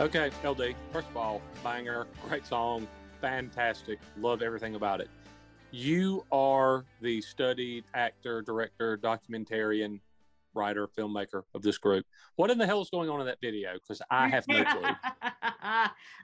Okay, LD. First of all, banger, great song, fantastic. Love everything about it. You are the studied actor, director, documentarian, writer, filmmaker of this group. What in the hell is going on in that video? Because I have no clue.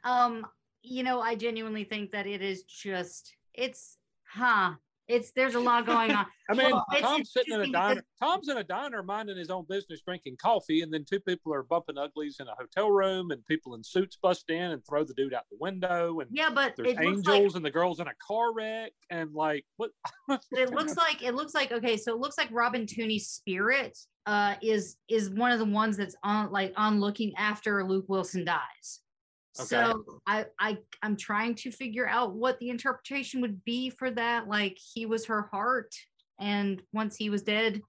(laughs) um, you know, I genuinely think that it is just it's huh. It's there's a lot going on. (laughs) I mean, Well, Tom's sitting in a diner. Tom's in a diner minding his own business, drinking coffee, and then two people are bumping uglies in a hotel room, and people in suits bust in and throw the dude out the window, and Yeah, but there's angels, like and the girl's in a car wreck, and like what? (laughs) it looks like it looks like okay, so it looks like Robin Tunney's spirit uh is is one of the ones that's on like on looking after Luke Wilson dies. Okay. So I I I'm trying to figure out what the interpretation would be for that. Like he was her heart, and once he was dead,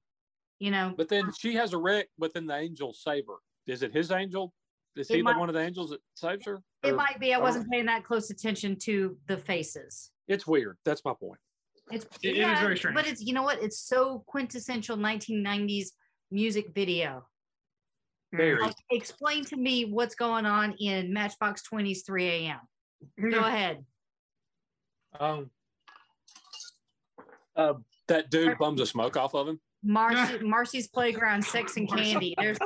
you know, But then she has a wreck, but then the angel save her. Is it his angel? Is It he might- the one of the angels that saves her? it Or- might be. I wasn't paying that close attention to the faces. It's weird. That's my point. It's It- it is very strange. but it's you know what? It's so quintessential 1990s music video. Very. Like, explain to me what's going on in Matchbox 20's 3 a.m. Go ahead. Um, uh, that dude bums a smoke off of him. Marcy, (laughs) Marcy's Playground, Sex and Candy. There's,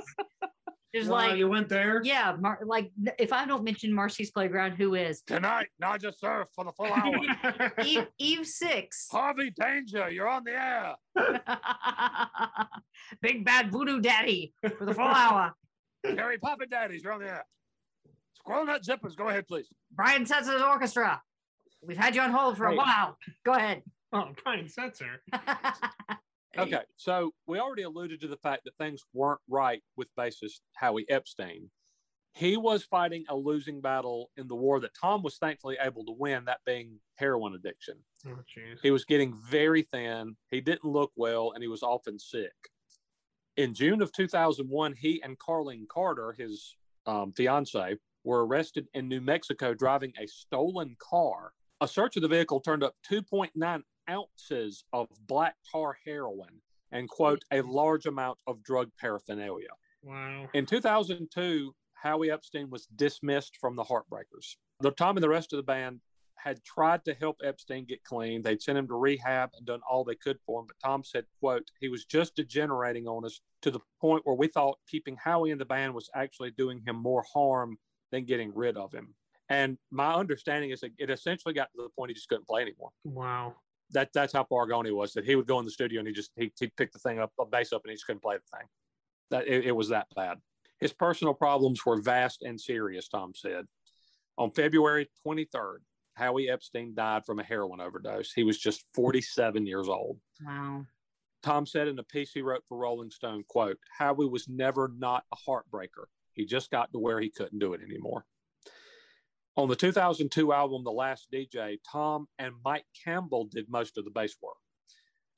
there's Wow, like, you went there. yeah, Mar- like if I don't mention Marcy's Playground, who is? Tonight, not just surf for the full hour. (laughs) Eve, Eve Six. Harvey Danger, you're on the air. (laughs) Big Bad Voodoo Daddy for the full hour. (laughs) Cherry Poppin' Daddies, you're on the air. Squirrel Nut Zippers, go ahead, please. Brian Setzer's Orchestra. We've had you on hold for a while. Go ahead. oh, Brian Setzer. Okay, so we already alluded to the fact that things weren't right with bassist Howie Epstein. He was fighting a losing battle in the war that Tom was thankfully able to win, that being heroin addiction. Oh. He was getting very thin. He didn't look well, and he was often sick. In June of 2001, he and Carlene Carter, his um, fiance, were arrested in New Mexico driving a stolen car. A search of the vehicle turned up 2.9 ounces of black tar heroin and, quote, a large amount of drug paraphernalia. Wow. In 2002, Howie Epstein was dismissed from the Heartbreakers. The Tom and the rest of the band had tried to help Epstein get clean. They'd sent him to rehab and done all they could for him. But Tom said, quote, he was just degenerating on us to the point where we thought keeping Howie in the band was actually doing him more harm than getting rid of him. And my understanding is that it essentially got to the point he just couldn't play anymore. Wow. That that's how far gone he was. That he would go in the studio and he just he he'd pick the thing up, a bass up, and he just couldn't play the thing. That it, it was that bad. His personal problems were vast and serious. Tom said. On February 23rd, Howie Epstein died from a heroin overdose. He was just 47 years old. Wow. Tom said in a piece he wrote for Rolling Stone, quote, Howie was never not a heartbreaker. He just got to where he couldn't do it anymore. On the 2002 album, The Last DJ, Tom and Mike Campbell did most of the bass work.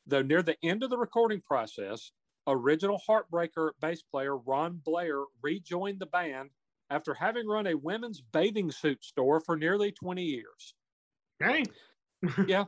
Though near the end of the recording process, original Heartbreaker bass player Ron Blair rejoined the band after having run a women's bathing suit store for nearly 20 years. (laughs) yeah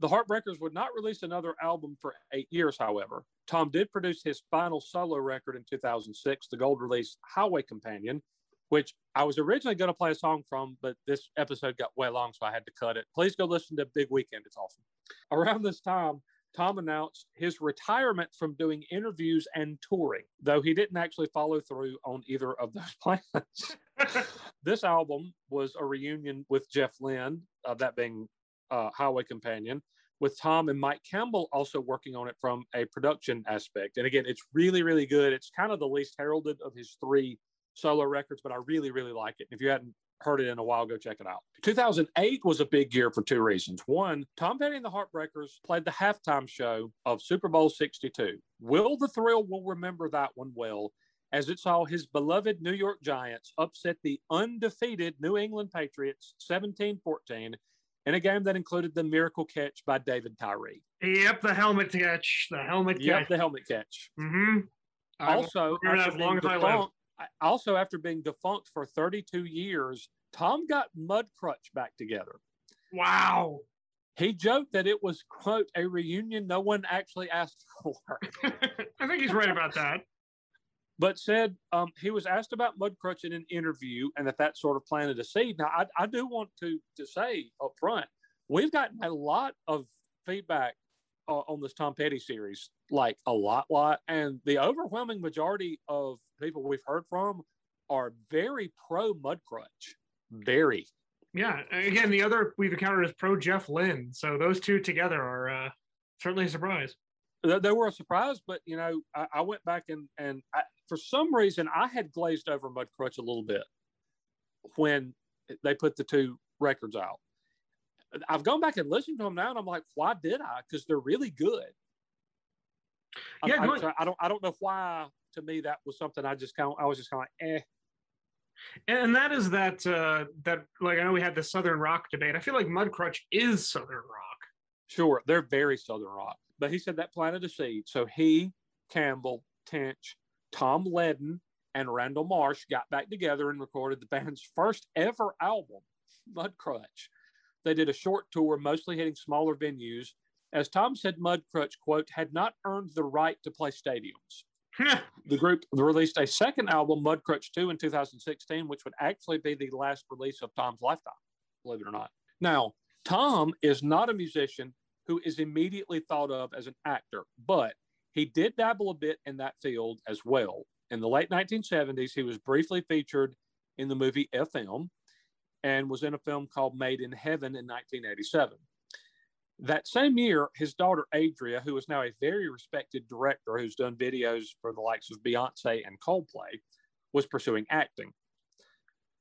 The Heartbreakers would not release another album for eight years, however. Tom did produce his final solo record in 2006, the gold release Highway Companion, which I was originally going to play a song from, but this episode got way long, so I had to cut it. Please go listen to Big Weekend. It's awesome. Around this time, Tom announced his retirement from doing interviews and touring, though he didn't actually follow through on either of those (laughs) plans. this album was a reunion with Jeff Lynne, uh, that being uh, Highway Companion, with Tom and Mike Campbell also working on it from a production aspect. And again, it's really, really good. It's kind of the least heralded of his three solo records, but I really, really like it. If you hadn't heard it in a while, go check it out. 2008 was a big year for two reasons. One, Tom Petty and the Heartbreakers played the halftime show of Super Bowl 62. Will the Thrill will remember that one well, as it saw his beloved New York Giants upset the undefeated New England Patriots 17 14 in a game that included the miracle catch by David Tyree. Yep, the helmet catch. The helmet Yep, catch. the helmet catch. Mm-hmm. Also, remember after as being long as I live. defunct, also after being defunct for 32 years, Tom got Mudcrutch back together. Wow. He joked that it was, quote, a reunion no one actually asked for. (laughs) I think he's right about that. but said um, he was asked about Mudcrutch in an interview and that that sort of planted a seed. Now, I, I do want to, to say up front, we've gotten a lot of feedback uh, on this Tom Petty series, like a lot, lot. And the overwhelming majority of people we've heard from are very pro Mudcrutch. Very. Yeah. Again, the other we've encountered is pro Jeff Lynne. So those two together are uh, certainly a surprise. They, they were a surprise, but you know, I, I went back and and I, for some reason I had glazed over Mudcrutch a little bit when they put the two records out. I've gone back and listened to them now, and I'm like, why did I? Because they're really good. I- Yeah, I, I don't I don't know why. To me, that was something I just kind of I was just kind of like, eh. And that is that uh that like I know we had the Southern Rock debate. I feel like Mudcrutch is Southern Rock. Sure, they're very Southern rock, but he said that planted a seed. So he, Campbell, Tench, Tom Leadon, and Randall Marsh got back together and recorded the band's first ever album, Mudcrutch. They did a short tour, mostly hitting smaller venues. As Tom said, Mudcrutch, quote, had not earned the right to play stadiums. (laughs) The group released a second album, Mudcrutch 2, in 2016, which would actually be the last release of Tom's lifetime, believe it or not. Now, Tom is not a musician who is immediately thought of as an actor, but he did dabble a bit in that field as well. In the late 1970s, he was briefly featured in the movie FM and was in a film called Made in Heaven in 1987. That same year, his daughter Adria, who is now a very respected director who's done videos for the likes of Beyonce and Coldplay, was pursuing acting.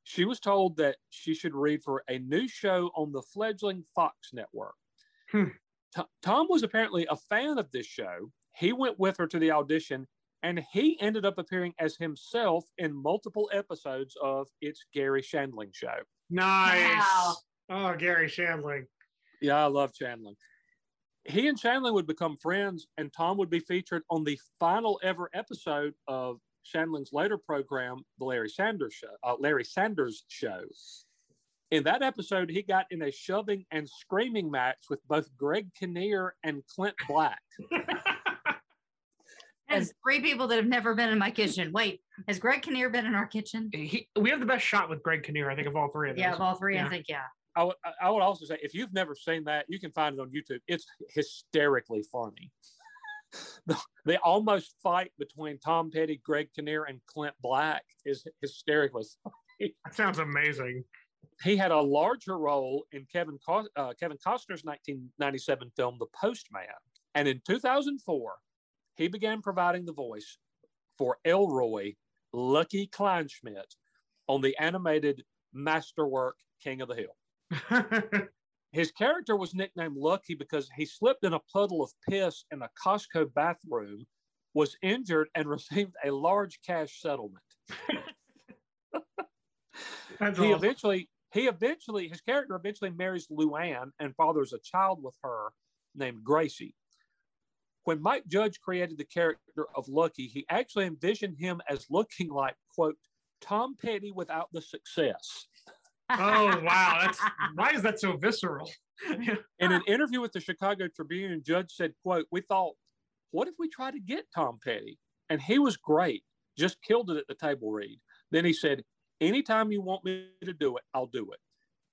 She was told that she should read for a new show on the fledgling Fox network. Hmm. T- Tom was apparently a fan of this show. He went with her to the audition and he ended up appearing as himself in multiple episodes of It's Garry Shandling Show. Nice. Wow. Oh, Garry Shandling. Yeah, I love Shandling. He and Shandling would become friends, and Tom would be featured on the final ever episode of Shandling's later program, The Larry Sanders Show. Uh, Larry Sanders Show. In that episode, he got in a shoving and screaming match with both Greg Kinnear and Clint Black. (laughs) As three people that have never been in my kitchen. Wait, has Greg Kinnear been in our kitchen? He, we have the best shot with Greg Kinnear, I think, of all three of those. Yeah, of all three, Yeah. I think, yeah. I would, I would also say, if you've never seen that, you can find it on YouTube. It's hysterically funny. (laughs) the, the almost fight between Tom Petty, Greg Kinnear, and Clint Black is hysterically That sounds amazing. he had a larger role in Kevin uh, Kevin Costner's 1997 film The Postman, and in 2004, he began providing the voice for Elroy Lucky Kleinschmidt on the animated masterwork King of the Hill. (laughs) His character was nicknamed Lucky because he slipped in a puddle of piss in a Costco bathroom, was injured, and (laughs) received a large cash settlement (laughs) he awesome. eventually he eventually his character eventually marries Luann and fathers a child with her named Gracie. When Mike Judge created the character of Lucky, he actually envisioned him as looking like quote Tom Petty without the success. Oh (laughs) wow, that's why is that so visceral? (laughs) In an interview with the Chicago Tribune, Judge said, quote, We thought, what if we try to get Tom Petty? And he was great, just killed it at the table read. Then he said, Anytime you want me to do it, I'll do it.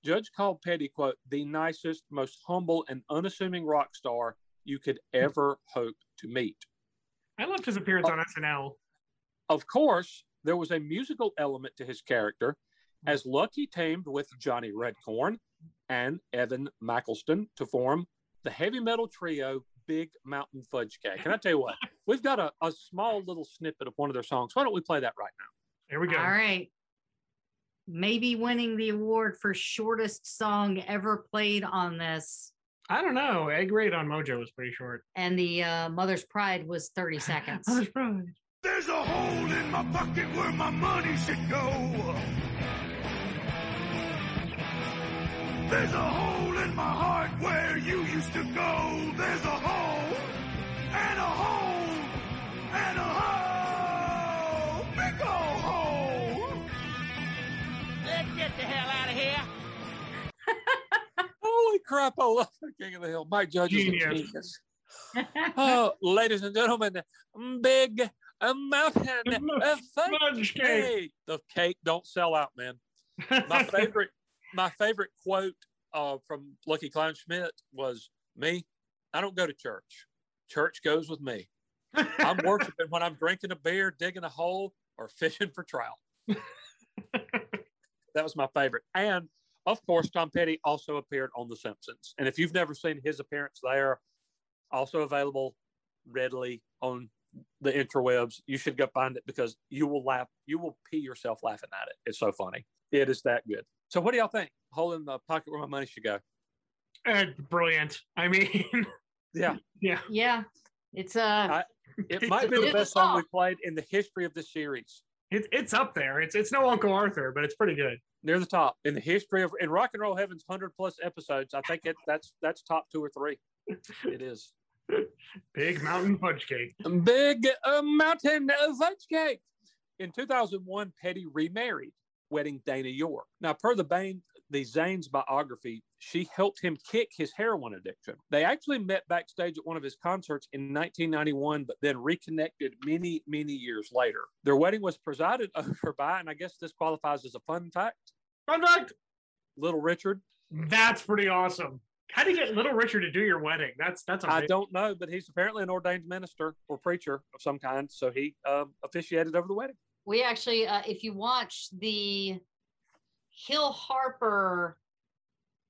Judge called Petty, quote, the nicest, most humble, and unassuming rock star you could ever hope to meet. I loved his appearance on SNL. Of course, there was a musical element to his character, as Lucky teamed with Johnny Redcorn and Evan McElston to form the heavy metal trio Big Mountain Fudge Cake. And I tell you what, (laughs) we've got a, a small little snippet of one of their songs. Why don't we play that right now? Here we go. All right. Maybe winning the award for shortest song ever played on this. I don't know. Egg raid on Mojo was pretty short. And the uh, Mother's Pride was 30 (laughs) seconds. Mother's Pride. There's a hole in my pocket where my money should go. There's a hole in my heart where you used to go. There's a hole and a hole and a hole. Big ol' hole. Let's get the hell out of here. (laughs) Holy crap, I love the King of the Hill. Mike Judge is a Genius. genius. (laughs) oh, ladies and gentlemen, Big a mountain (laughs) of fudge Fudge cake. cake. The cake don't sell out, man. My favorite, my favorite quote uh, from Lucky Kleinschmidt was me. I don't go to church. Church goes with me. I'm (laughs) worshiping when I'm drinking a beer, digging a hole, or fishing for trout. (laughs) that was my favorite. And of course, Tom Petty also appeared on The Simpsons. And if you've never seen his appearance there, also available readily on the interwebs, you should go find it because you will laugh. You will pee yourself laughing at it. It's so funny. It is that good. So, what do y'all think? Hole in the pocket where my money should go. Uh, brilliant. I mean, (laughs) Yeah, yeah. Yeah. It's uh I- it might be the best song song. we played in the history of this series. It's it's up there. It's it's no Uncle Arthur, but it's pretty good. near the top in the history of in rock and roll heaven's 100 plus episodes i think it that's that's top two or three it is (laughs) Big mountain fudge cake. big uh, mountain of fudge cake in 2001 petty remarried wedding dana york now per the Bain, the Zanes biography she helped him kick his heroin addiction they actually met backstage at one of his concerts in 1991 but then reconnected many many years later their wedding was presided (laughs) over by and i guess this qualifies as a fun fact Fun fact. little richard That's pretty awesome. How do you get Little Richard to do your wedding? That's that's I don't know, but he's apparently an ordained minister or preacher of some kind. So he um, officiated over the wedding. We actually uh if you watch the Hill Harper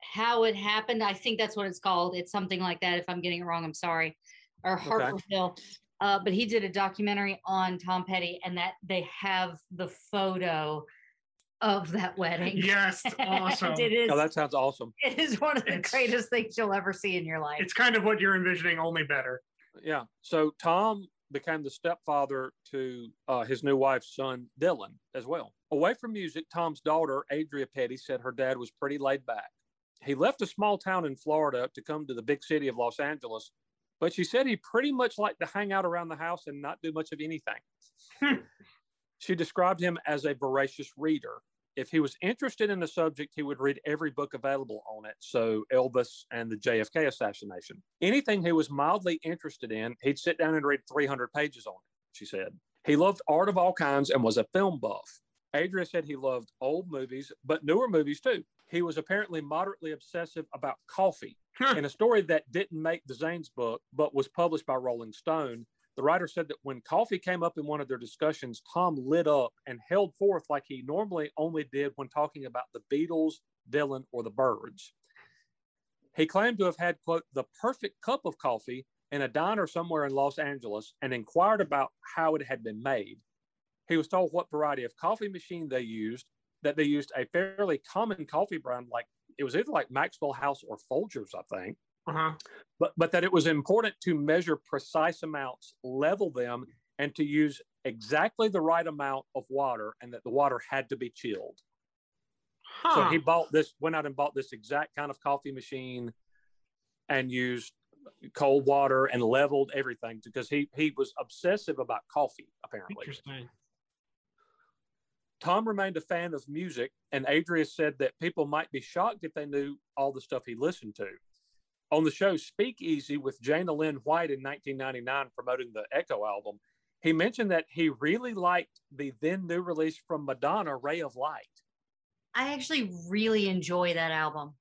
how it happened, I think that's what it's called. It's something like that. If I'm getting it wrong, I'm sorry. Or Harper Hill. Uh, but he did a documentary on Tom Petty, and that they have the photo of that wedding. Yes, (laughs) awesome. And it is Oh, that sounds awesome. it is one of the It's- greatest things you'll ever see in your life. It's kind of what you're envisioning, only better. Yeah. So Tom became the stepfather to uh, his new wife's son, Dylan, as well. Away from music, Tom's daughter, Adria Petty, said her dad was pretty laid back. He left a small town in Florida to come to the big city of Los Angeles, but she said he pretty much liked to hang out around the house and not do much of anything. she described him as a voracious reader. If he was interested in the subject, he would read every book available on it. So, Elvis and the JFK assassination. Anything he was mildly interested in, he'd sit down and read 300 pages on it, she said. He loved art of all kinds and was a film buff. Adria said he loved old movies, but newer movies too. He was apparently moderately obsessive about coffee. In a story that didn't make the Zanes book, but was published by Rolling Stone, the writer said that when coffee came up in one of their discussions, Tom lit up and held forth like he normally only did when talking about the Beatles, Dylan, or the Byrds. He claimed to have had, quote, the perfect cup of coffee in a diner somewhere in Los Angeles and inquired about how it had been made. He was told what variety of coffee machine they used, that they used a fairly common coffee brand, like it was either like Maxwell House or Folgers, I think Uh-huh. but but that it was important to measure precise amounts, level them, and to use exactly the right amount of water, and that the water had to be chilled. Huh. So he bought this, went out and bought this exact kind of coffee machine, and used cold water and leveled everything because he he was obsessive about coffee. Apparently, Interesting. Tom remained a fan of music, and Adria said that people might be shocked if they knew all the stuff he listened to. On the show Speakeasy with Jana Lynn White in 1999, promoting the Echo album, he mentioned that he really liked the then new release from Madonna, Ray of Light. I actually really enjoy that album.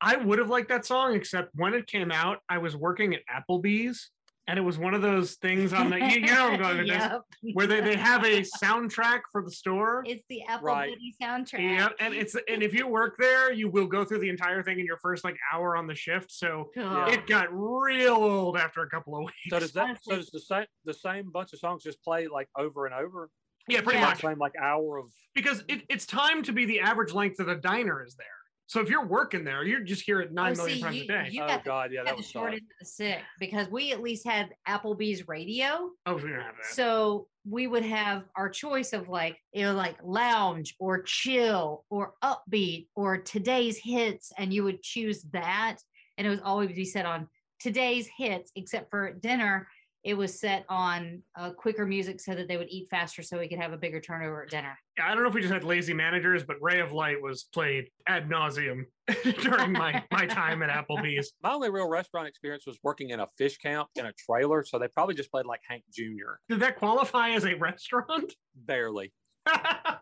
I would have liked that song, except when it came out, I was working at Applebee's, and it was one of those things on the you, you know I'm going with this, (laughs) where they, they have a (laughs) soundtrack for the store. It's the Apple Right. Bitty soundtrack. Yeah, and it's and if you work there, you will go through the entire thing in your first like hour on the shift. So it got real old after a couple of weeks. So does that? So does the same the same bunch of songs just play like over and over? yeah, pretty Yeah. much Same like hour of because it, it's time to be the average length of the diner is there. So if you're working there, you're just here at nine Oh, million see, times you- a day. you oh got the- god, yeah, had that the was short sad. end of the stick because we at least had Applebee's radio. oh, we don't have that. So we would have our choice of like, you know, like lounge or chill or upbeat or today's hits. And you would choose that. And it was always be set on today's hits, except for at dinner, it was set on uh, quicker music so that they would eat faster so we could have a bigger turnover at dinner. I don't know if we just had lazy managers, but Ray of Light was played ad nauseum (laughs) during my my time at Applebee's. My only real restaurant experience was working in a fish camp in a trailer, so they probably just played like Hank Jr. Did that qualify as a restaurant? Barely, (laughs)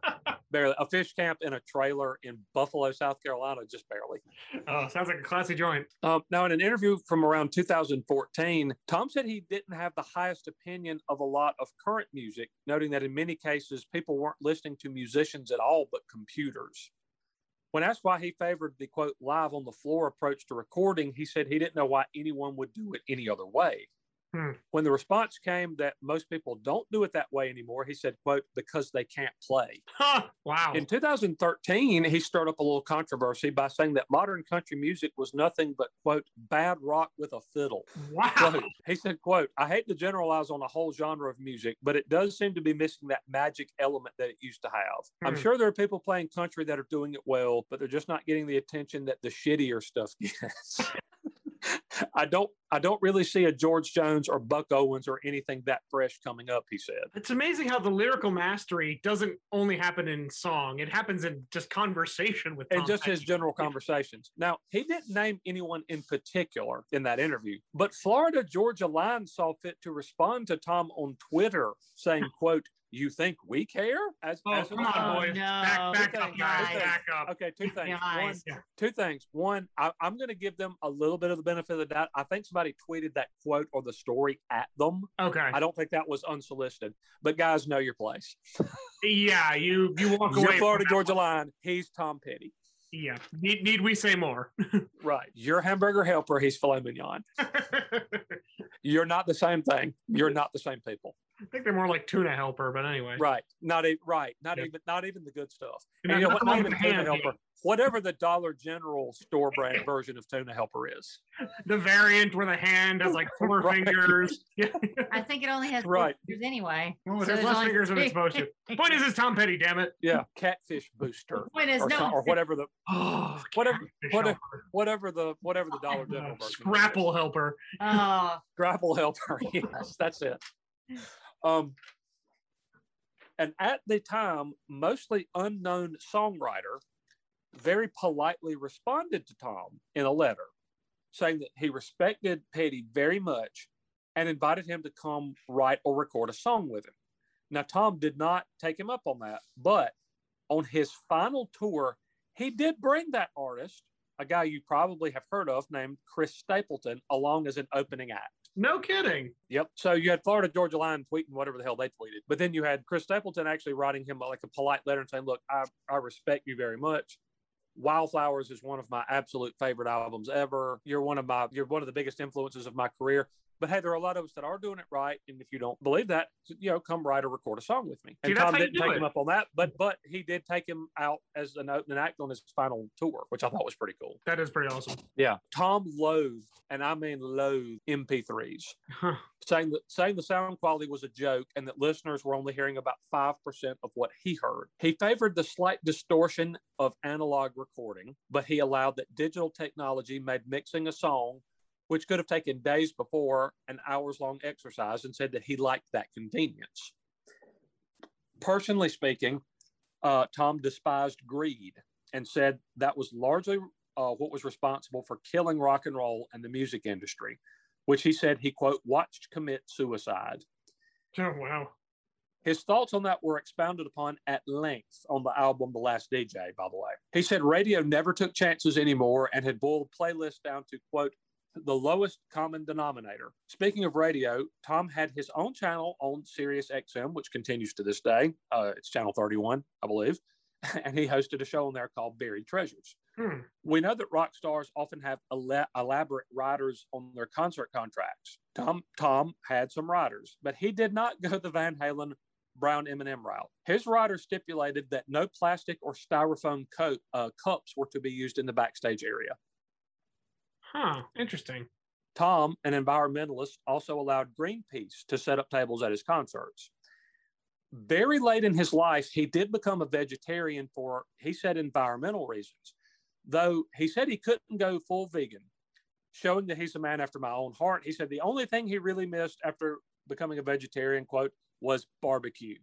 barely. A fish camp in a trailer in Buffalo, South Carolina, just barely. oh, sounds like a classy joint. Um, now, in an interview from around 2014, Tom said he didn't have the highest opinion of a lot of current music, noting that in many cases, people weren't listening to musicians at all, but computers. When asked why he favored the quote live on the floor approach to recording, he said he didn't know why anyone would do it any other way. Hmm. When the response came that most people don't do it that way anymore, he said, quote, because they can't play. Huh, wow. In 2013, he stirred up a little controversy by saying that modern country music was nothing but, quote, bad rock with a fiddle. wow. Quote, he said, quote, I hate to generalize on a whole genre of music, but it does seem to be missing that magic element that it used to have. I'm Hmm. sure there are people playing country that are doing it well, but they're just not getting the attention that the shittier stuff (laughs) gets. I don't I don't really see a George Jones or Buck Owens or anything that fresh coming up, he said. It's amazing how the lyrical mastery doesn't only happen in song; it happens in just conversation with. and Tom just his general conversations. Now, he didn't name anyone in particular in that interview, but Florida Georgia Line saw fit to respond to Tom on Twitter saying, quote, you think we care? As, Oh, as come on, boys! no. Back, back up, guys! Back up. Okay, two (laughs) things. One, Guys. Yeah. two things. One, I, I'm going to give them a little bit of the benefit of the doubt. I think somebody tweeted that quote or the story at them. Okay. I don't think that was unsolicited. But guys, know your place. (laughs) Yeah, you you walk You're away. Florida Georgia one. line. He's Tom Petty. Yeah. Need need we say more? (laughs) Right. You're hamburger helper. He's filet mignon. You're not the same thing. You're not the same people. I think they're more like tuna helper, but anyway. Right. Not even right. Not Yeah. even not even the good stuff. You're And you know not what? Not even tuna hand helper. meat. Whatever the Dollar General store brand (laughs) version of tuna helper is. The variant where the hand has like (laughs) four Right. fingers. (laughs) Yeah. I think it only has Right. fingers anyway. Oh, So there's there's less fingers than it's supposed to. Point is, it's Tom Petty. Damn it. Yeah. Catfish booster. Point is, Or, no. some- or whatever the Oh, Whatever- whatever- whatever the whatever the Dollar General version. of it is. Scrapple helper. Oh, Grapple helper. Yes, that's it. Um, and at the time, mostly unknown songwriter very politely responded to Tom in a letter saying that he respected Petty very much and invited him to come write or record a song with him. Now, Tom did not take him up on that, but on his final tour, he did bring that artist, a guy you probably have heard of named Chris Stapleton, along as an opening act. No kidding. Yep. So you had Florida Georgia Line tweeting whatever the hell they tweeted, but then you had Chris Stapleton actually writing him like a polite letter and saying, "Look, I, I respect you very much. Wildflowers is one of my absolute favorite albums ever. You're one of my you're one of the biggest influences of my career. But hey, there are a lot of us that are doing it right, and if you don't believe that, you know, come write or record a song with me. See, And that's Tom didn't take it. him up on that, but but he did take him out as an opening act on his final tour, which I thought was pretty cool. That is pretty awesome. Yeah, Tom loathed, and I mean loathed MP3s Huh. saying that saying the sound quality was a joke and that listeners were only hearing about five percent of what he heard. He favored the slight distortion of analog recording, but he allowed that digital technology made mixing a song, which could have taken days before, an hours long exercise, and said that he liked that convenience. Personally speaking, uh, Tom despised greed and said that was largely uh, what was responsible for killing rock and roll and the music industry which he said he quote watched commit suicide. Oh, wow. His thoughts on that were expounded upon at length on the album The Last DJ, by the way. He said radio never took chances anymore and had boiled playlists down to quote the lowest common denominator. Speaking of radio, Tom had his own channel on Sirius XM, which continues to this day. Uh, it's channel 31, I believe. (laughs) And he hosted a show on there called Buried Treasures. Hmm. We know that rock stars often have ela- elaborate riders on their concert contracts. Tom Tom had some riders, but he did not go the Van Halen Brown M&M route. His rider stipulated that no plastic or styrofoam coat, uh, cups were to be used in the backstage area. Huh. Interesting. Tom, an environmentalist, also allowed Greenpeace to set up tables at his concerts. Very late in his life, he did become a vegetarian for, he said, environmental reasons, though he said he couldn't go full vegan, showing that he's a man after my own heart. He said the only thing he really missed after becoming a vegetarian, quote, was barbecue.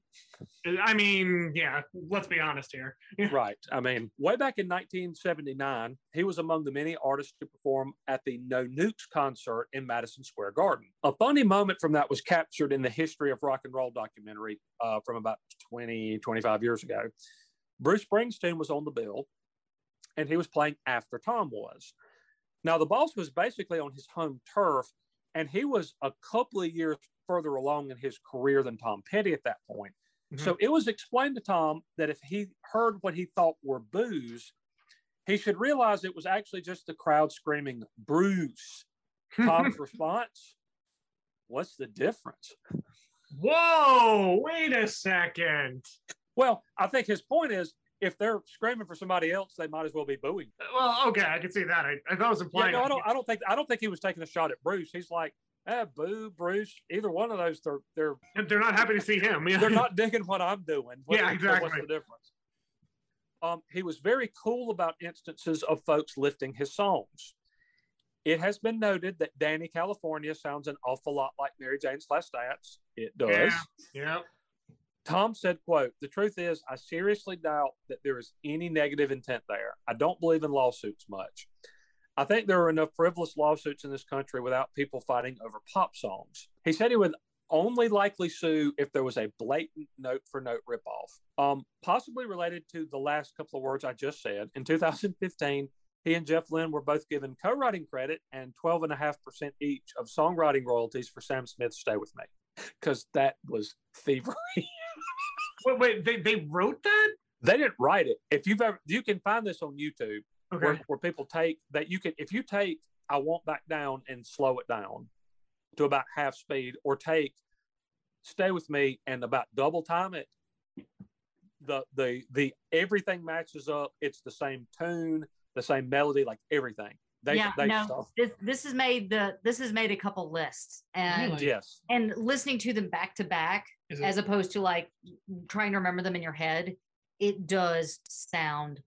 I mean, yeah, let's be honest here. (laughs) right. I mean, way back in 1979, he was among the many artists to perform at the No Nukes concert in Madison Square Garden. A funny moment from that was captured in the History of Rock and Roll documentary uh, from about 20, 25 years ago. Bruce Springsteen was on the bill and he was playing after Tom was. Now, the boss was basically on his home turf, and he was a couple of years further along in his career than Tom Petty at that point. Mhm. So it was explained to Tom that if he heard what he thought were boos, he should realize it was actually just the crowd screaming, Bruce. (laughs) Tom's response, What's the difference? Whoa, wait a second. Well, I think his point is if they're screaming for somebody else, they might as well be booing. Well, okay, I can see that. I, I thought it was Yeah, implying. no, I don't. I don't think. I don't think he was taking a shot at Bruce. He's like, eh, boo, Bruce. Either one of those, they're they're They're not happy to see him. Yeah. (laughs) they're not (laughs) digging what I'm doing. What- Yeah, exactly. What's the difference? Um, he was very cool about instances of folks lifting his songs. It has been noted that Dani California sounds an awful lot like Mary Jane's Last Dance. It does. Yeah. Yeah. Tom said, quote, the truth is, I seriously doubt that there is any negative intent there. I don't believe in lawsuits much. I think there are enough frivolous lawsuits in this country without people fighting over pop songs. He said he would only likely sue if there was a blatant note for note ripoff. Um, possibly related to the last couple of words I just said. In 2015, he and Jeff Lynne were both given co writing credit and 12.5% each of songwriting royalties for Sam Smith's Stay With Me, because that was thievery. (laughs) Wait, wait, they, they wrote that? They didn't write it. If you've ever, you can find this on YouTube Okay. where, where people take that you can, if you take I Won't Back Down and slow it down to about half speed, or take Stay With Me and about double time it, the, the, the, everything matches up. It's the same tune, the same melody, like everything. They, yeah, they no, stuff. this this has made the this has made a couple lists and Really? Yes. and listening to them back to back as opposed to like trying to remember them in your head, it does sound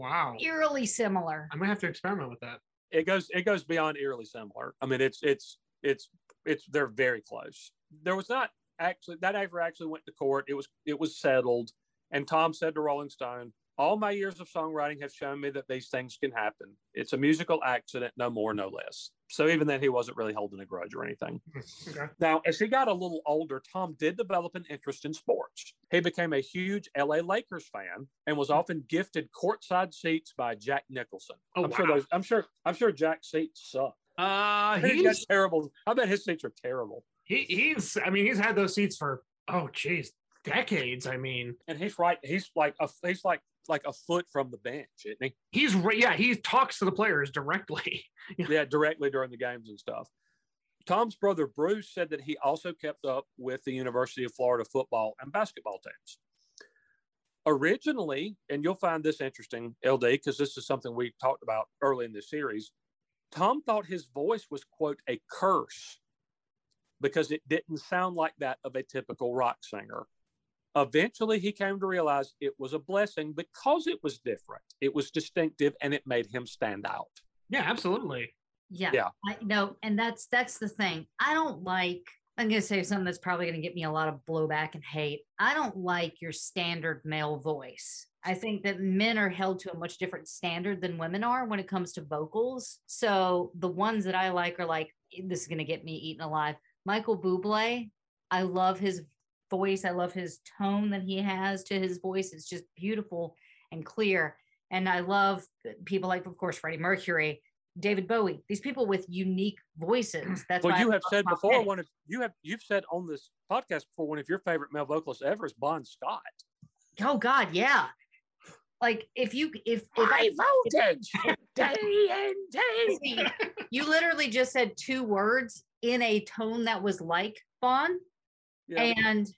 wow. eerily similar. I'm gonna have to experiment with that. it goes it goes beyond eerily similar. I mean, it's it's it's it's they're very close. There was not actually that ever actually went to court. It was it was settled, and Tom said to Rolling Stone, "All my years of songwriting have shown me that these things can happen. It's a musical accident, no more, no less." So even then, he wasn't really holding a grudge or anything. (laughs) Okay. Now, as he got a little older, Tom did develop an interest in sports. He became a huge LA Lakers fan and was often gifted courtside seats by Jack Nicholson. Oh, I'm sure wow. those. I'm sure. I'm sure Jack's seats suck. Uh, He's he's terrible. I bet his seats are terrible. he, he's. I mean, he's had those seats for oh, geez, decades. I mean, And he's right. He's like a. He's like like a foot from the bench, isn't he? he's yeah. He talks to the players directly. (laughs) yeah, directly during the games and stuff. Tom's brother Bruce said that he also kept up with the University of Florida football and basketball teams. Originally, and you'll find this interesting, LD, because this is something we talked about early in the series. Tom thought his voice was, quote, a curse because it didn't sound like that of a typical rock singer. Eventually, he came to realize it was a blessing because it was different, it was distinctive, and it made him stand out. Yeah, absolutely. Yeah. Yeah. I no, and that's that's the thing. I don't like I'm gonna say something that's probably gonna get me a lot of blowback and hate. I don't like your standard male voice. I think that men are held to a much different standard than women are when it comes to vocals. So the ones that I like are like, this is gonna get me eaten alive. Michael Bublé, I love his voice. I love his tone that he has to his voice. It's just beautiful and clear. And I love people like, of course, Freddie Mercury. David Bowie, these people with unique voices. (clears throat) That's well, why I you have said before Petty. one of you have you've said on this podcast before one of your favorite male vocalists ever is Bon Scott. Oh God, yeah. Like if you if if I voltage, (laughs) See, you (laughs) literally just said two words in a tone that was like Bon, Yeah. and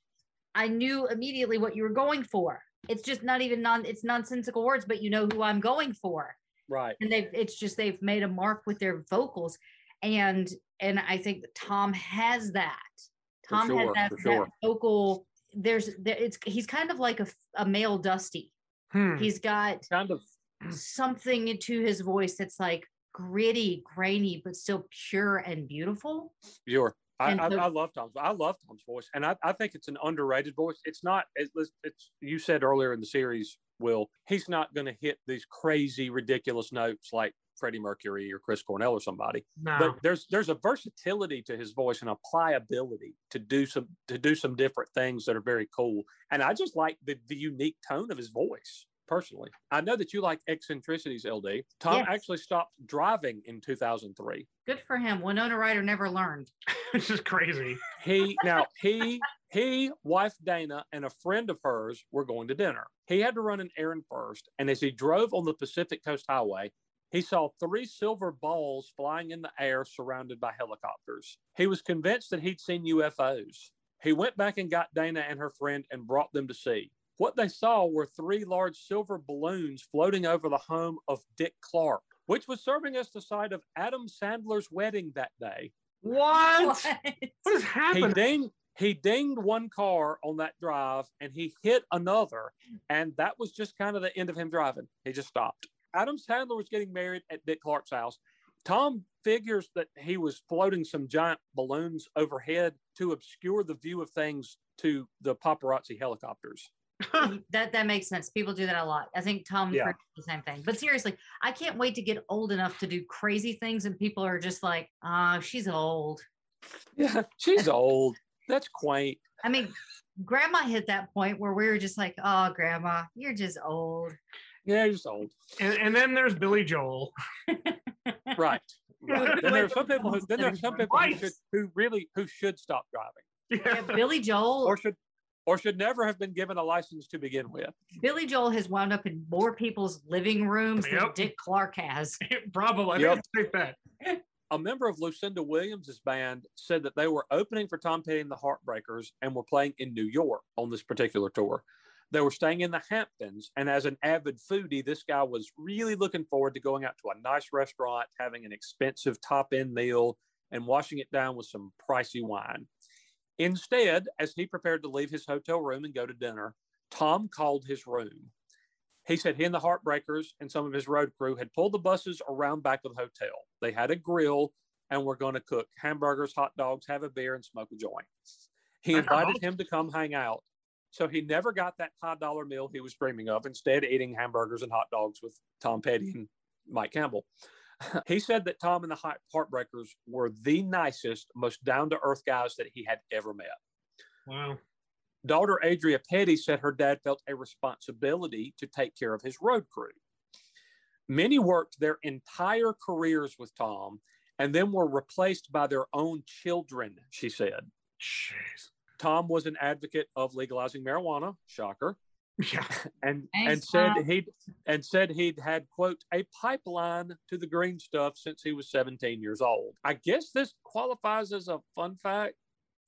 I knew immediately what you were going for. It's just not even non it's nonsensical words, but you know who I'm going for. right. and they've it's just they've made a mark with their vocals and and i think tom has that For tom has that, for that sure. vocal there's there, it's he's kind of like a, a male dusty Hmm. he's got Kind of something to his voice that's like gritty grainy but still pure and beautiful Sure. I, I, I love Tom's. I love Tom's voice, and I, I think it's an underrated voice. It's not. It's, it's you said earlier in the series, Will. He's not going to hit these crazy, ridiculous notes like Freddie Mercury or Chris Cornell or somebody. No. But there's there's a versatility to his voice and a pliability to do some to do some different things that are very cool. And I just like the, the unique tone of his voice personally. I know that you like eccentricities, LD. Tom Yes. actually stopped driving in 2003. Good for him. Winona Ryder never learned. (laughs) it's just crazy. he now he he wife dana and a friend of hers were going to dinner he had to run an errand first and as he drove on the pacific coast highway he saw three silver balls flying in the air surrounded by helicopters he was convinced that he'd seen ufos he went back and got dana and her friend and brought them to see what they saw were three large silver balloons floating over the home of dick clark which was serving as the site of adam sandler's wedding that day What? What? What is he happening? dinged he dinged one car on that drive and he hit another and that was just kind of the end of him driving he just stopped adam sandler was getting married at dick clark's house tom figures that he was floating some giant balloons overhead to obscure the view of things to the paparazzi helicopters (laughs) that that makes sense. People do that a lot. I think Tom Yeah. Cruise the same thing. But seriously, I can't wait to get old enough to do crazy things, and people are just like, "Ah, she's old." yeah she's old that's quaint I mean, Grandma hit that point where we were just like, "Oh, Grandma, you're just old." yeah you're just old And, and then there's Billy Joel. (laughs) right right then there are some people who then there are some people who, should, who really who should stop driving Yeah, Billy Joel. or should or should never have been given a license to begin with. Billy Joel has wound up in more people's living rooms than Dick Clark has. (laughs) Probably. I Yep. think it's safe bet. A member of Lucinda Williams' band said that they were opening for Tom Petty and the Heartbreakers and were playing in New York on this particular tour. They were staying in the Hamptons, and as an avid foodie, this guy was really looking forward to going out to a nice restaurant, having an expensive top end meal, and washing it down with some pricey wine. Instead, as he prepared to leave his hotel room and go to dinner, Tom called his room. He said he and the Heartbreakers and some of his road crew had pulled the buses around back of the hotel. They had a grill and were going to cook hamburgers, hot dogs, have a beer, and smoke a joint. He invited him to come hang out. So he never got that high dollar meal he was dreaming of, instead, eating hamburgers and hot dogs with Tom Petty and Mike Campbell. (laughs) he said that Tom and the Heartbreakers were the nicest, most down to earth guys that he had ever met. Wow. Daughter Adria Petty said her dad felt a responsibility to take care of his road crew. Many worked their entire careers with Tom and then were replaced by their own children, she said. Jeez. Tom was an advocate of legalizing marijuana, shocker, Yeah. and Thanks, and said Tom. he'd and said he'd had quote a pipeline to the green stuff since he was 17 years old. I guess this qualifies as a fun fact.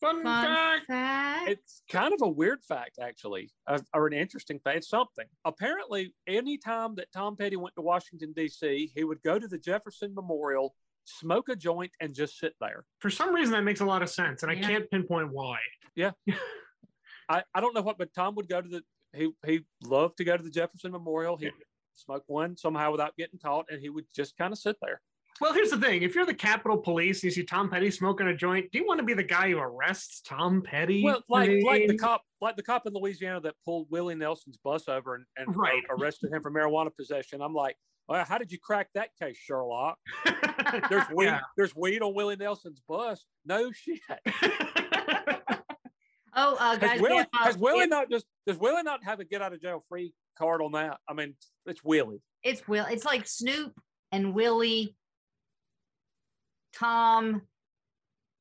Fun, Fun fact. fact. It's kind of a weird fact, actually, uh, or an interesting fact. It's something. Apparently, anytime that Tom Petty went to Washington, D.C., he would go to the Jefferson Memorial, smoke a joint, and just sit there. For some reason, that makes a lot of sense, and I Yeah. can't pinpoint why. Yeah. (laughs) I, I don't know what, but Tom would go to the, he, he loved to go to the Jefferson Memorial. He'd smoke one somehow without getting caught, and he would just kind of sit there. Well, here's the thing: if you're the Capitol Police and you see Tom Petty smoking a joint, do you want to be the guy who arrests Tom Petty? Well, like I like the cop, like the cop in Louisiana that pulled Willie Nelson's bus over and, and Right. (laughs) arrested him for marijuana possession. I'm like, well, how did you crack that case, Sherlock? (laughs) There's weed. Yeah. There's weed on Willie Nelson's bus. No shit. (laughs) oh, uh, guys, Has we Willie, have, uh, has Willie it- not just does Willie not have a get out of jail free card on that? I mean, it's Willie. it's Will. It's like Snoop and Willie, Tom.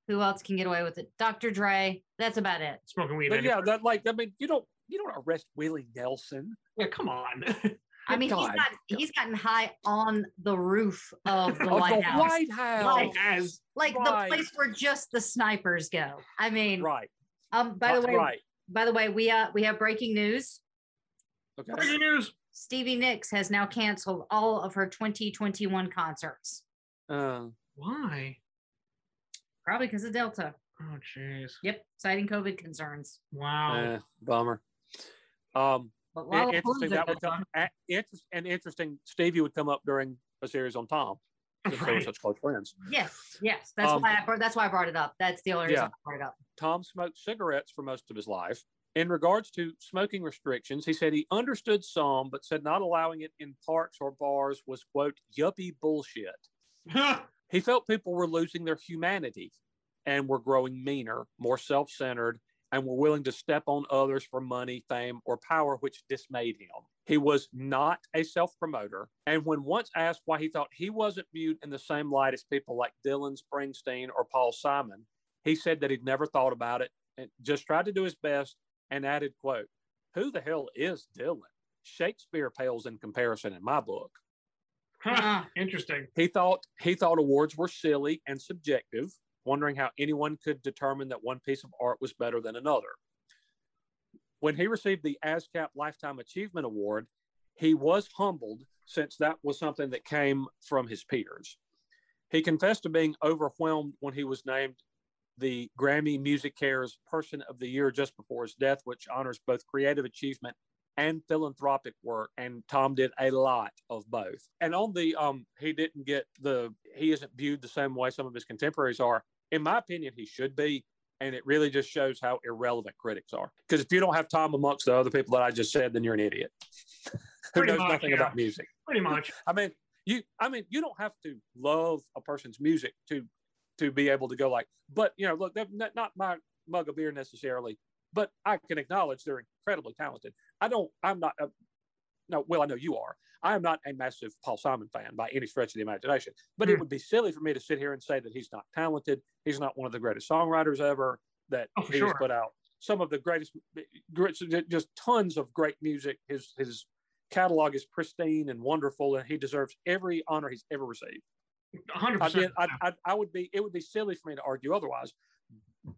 Who else can get away with it? Dr. Dre. That's about it. Smoking weed. But yeah, that like I mean, you don't you don't arrest Willie Nelson. yeah, come on. (laughs) I mean, he's God. got he's gotten high on the roof of (laughs) the Of White the House, White House. Like- like Right. the place where just the snipers go. I mean, right. Um. By the That's way, right. by the way, we uh we have breaking news. Okay. breaking news. Stevie Nicks has now canceled all of her 2021 concerts, Uh, Why? probably because of Delta. Oh, jeez. Yep, citing COVID concerns. Wow. eh, bummer. Um, But and interesting that would goes come. on. a- interest, and interesting. Stevie would come up during a series on Tom. They were such close friends. Yes, yes. That's Um, why I brought. That's why I brought it up. That's the only reason Yeah. I brought it up. Tom smoked cigarettes for most of his life. In regards to smoking restrictions, he said he understood some, but said not allowing it in parks or bars was, quote, yuppie bullshit. (laughs) He felt people were losing their humanity and were growing meaner, more self centered, and were willing to step on others for money, fame, or power, which dismayed him. He was not a self promoter. And when once asked why he thought he wasn't viewed in the same light as people like Dylan Springsteen or Paul Simon, he said that he'd never thought about it and just tried to do his best and added, quote, Who the hell is Dylan? Shakespeare pales in comparison in my book. Huh, (laughs) Interesting. He thought he thought awards were silly and subjective, wondering how anyone could determine that one piece of art was better than another. When he received the ASCAP Lifetime Achievement Award, he was humbled since that was something that came from his peers. He confessed to being overwhelmed when he was named the Grammy Music Cares Person of the Year just before his death, which honors both creative achievement and philanthropic work. And Tom did a lot of both. And on the um, he didn't get the he isn't viewed the same way some of his contemporaries are. In my opinion, he should be. And it really just shows how irrelevant critics are. Because if you don't have Tom amongst the other people that I just said, then you're an idiot (laughs) who knows much, nothing yeah. about music. Pretty much. (laughs) I mean, you I mean, you don't have to love a person's music to to be able to go like, but you know, look, not not my mug of beer necessarily, but I can acknowledge they're incredibly talented. I don't, I'm not, no, well, I know you are. I am not a massive Paul Simon fan by any stretch of the imagination, but it Hmm. would be silly for me to sit here and say that he's not talented. He's not one of the greatest songwriters ever. That Oh, for he has sure. put out some of the greatest, great- just tons of great music. His his catalog is pristine and wonderful, and he deserves every honor he's ever received. 100%. I, did, I, I, I would be, it would be silly for me to argue otherwise,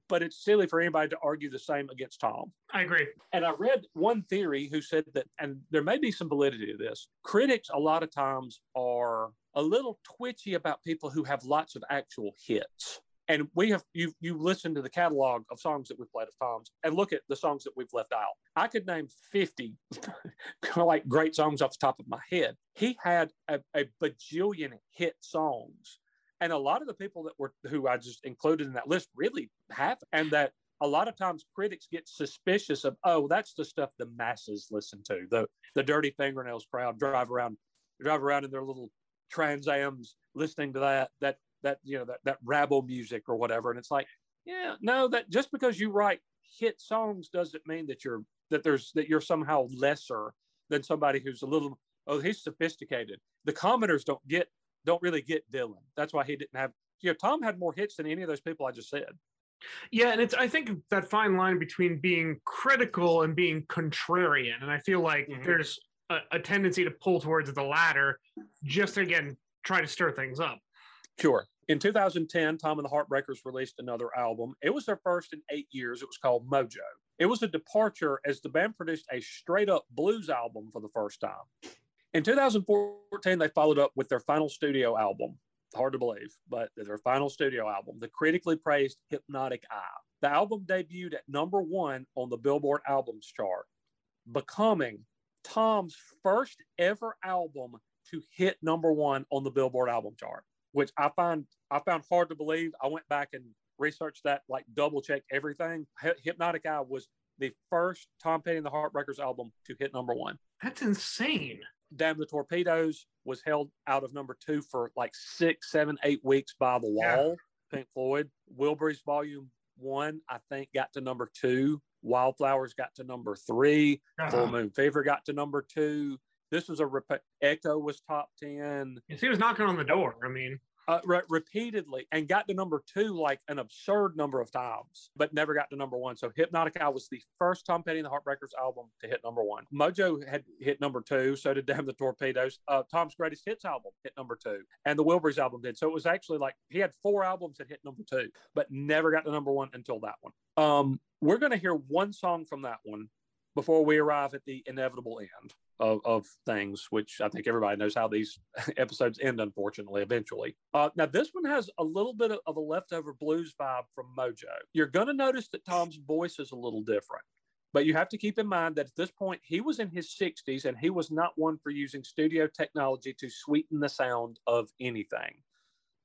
but it's silly for anybody to argue the same against Tom. I agree. And I read one theory who said that, and there may be some validity to this. Critics, a lot of times, are a little twitchy about people who have lots of actual hits. And we have you you listen to the catalog of songs that we've played of Tom's and look at the songs that we've left out. I could name 50 (laughs) like great songs off the top of my head. He had a, a bajillion hit songs. And a lot of the people that were who I just included in that list really have and that a lot of times critics get suspicious of, oh, that's the stuff the masses listen to. The the dirty fingernails crowd drive around drive around in their little transams listening to that that that you know that that rabble music or whatever. And it's like, yeah, no, that just because you write hit songs doesn't mean that you're that there's that you're somehow lesser than somebody who's a little oh he's sophisticated. The commenters don't get don't really get Dylan. That's why he didn't have you know Tom had more hits than any of those people I just said. Yeah, and it's I think that fine line between being critical and being contrarian, and I feel like Mhm. there's a, a tendency to pull towards the latter, just to, again try to stir things up. Sure. In 2010, Tom and the Heartbreakers released another album. It was their first in eight years. It was called Mojo. It was a departure as the band produced a straight up blues album for the first time. In 2014, they followed up with their final studio album. Hard to believe, but their final studio album, the critically praised Hypnotic Eye. The album debuted at number one on the Billboard Albums chart, becoming Tom's first ever album to hit number one on the Billboard album chart, which I find I found hard to believe. I went back and researched that, like double checked everything. Hy- Hypnotic Eye was the first Tom Petty and the Heartbreakers album to hit number one. That's insane. Damn the Torpedoes was held out of number two for like six, seven, eight weeks by the Yeah. wall. Pink Floyd. Wilburys Volume One, I think, got to number two. Wildflowers got to number three. Full Uh, Moon Fever got to number two. This was a rep- Echo was top ten he was knocking on the door. I mean, uh, re- repeatedly and got to number two like an absurd number of times, but never got to number one. So Hypnotic Eye was the first Tom Petty and the Heartbreakers album to hit number one. Mojo had hit number two, so did Damn the Torpedoes. Uh, Tom's Greatest Hits album hit number two, and the Wilburys album did. So it was actually like he had four albums that hit number two, but never got to number one until that one. Um, we're going to hear one song from that one before we arrive at the inevitable end of, of things, which I think everybody knows how these (laughs) episodes end, unfortunately, eventually. Uh, now, this one has a little bit of, of a leftover blues vibe from Mojo. You're going to notice that Tom's voice is a little different. But you have to keep in mind that at this point, he was in his 60s and he was not one for using studio technology to sweeten the sound of anything.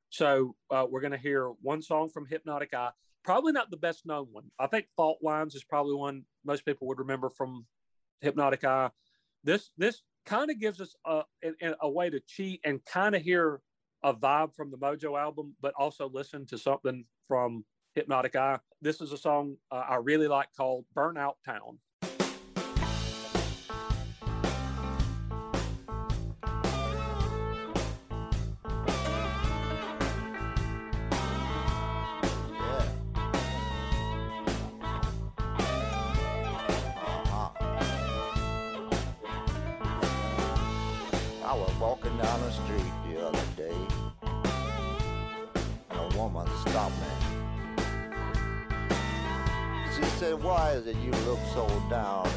So uh, we're going to hear one song from Hypnotic Eye. Probably not the best known one. I think Fault Lines is probably one most people would remember from Hypnotic Eye. This this kind of gives us a, a, a way to cheat and kind of hear a vibe from the Mojo album, but also listen to something from Hypnotic Eye. This is a song uh, I really like called Burnt Out Town. Is it you look so down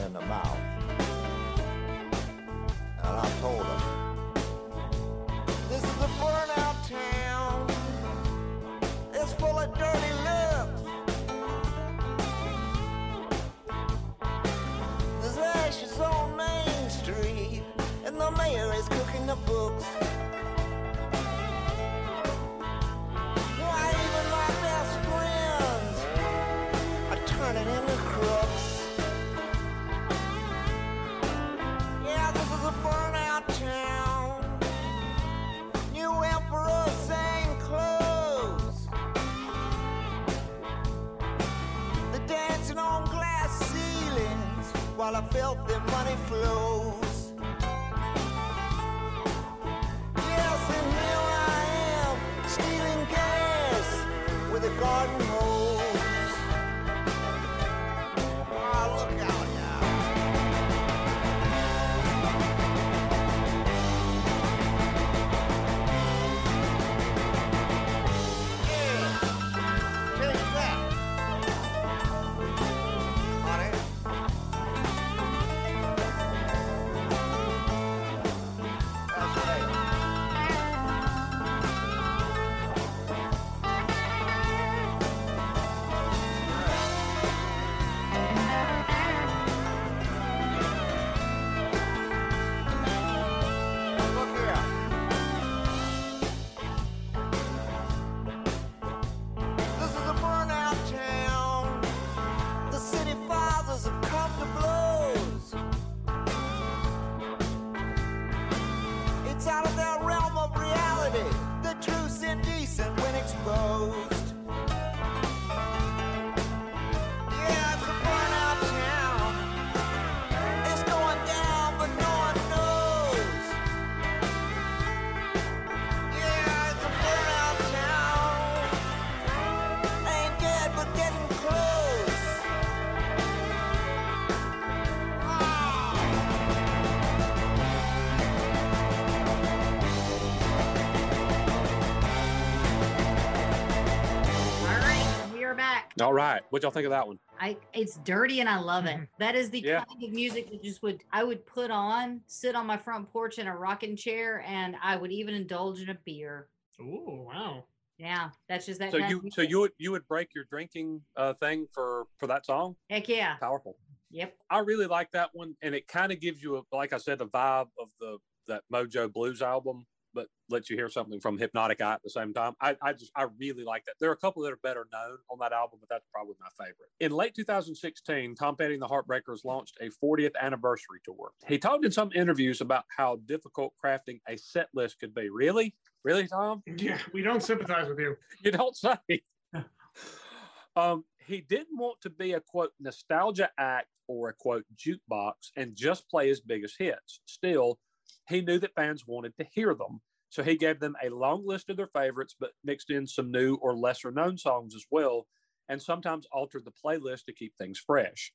All right. What y'all think of that one? I it's dirty and I love it. That is the Yeah. kind of music that just would I would put on, sit on my front porch in a rocking chair, and I would even indulge in a beer. Oh wow. Yeah, that's just that. So kind you of so you would you would break your drinking uh, thing for for that song? heck yeah. Powerful. Yep. I really like that one, and it kind of gives you, a, like I said, a vibe of the that Mojo Blues album, but lets you hear something from Hypnotic Eye at the same time. I, I just I really like that. There are a couple that are better known on that album, but that's probably my favorite. In late 2016, Tom Petty and the Heartbreakers launched a 40th anniversary tour. He talked in some interviews about how difficult crafting a set list could be. Really, really, Tom? Yeah, we don't sympathize with you. You don't say. (laughs) um, he didn't want to be a quote nostalgia act or a quote jukebox and just play his biggest hits. Still, he knew that fans wanted to hear them. So he gave them a long list of their favorites, but mixed in some new or lesser known songs as well, and sometimes altered the playlist to keep things fresh.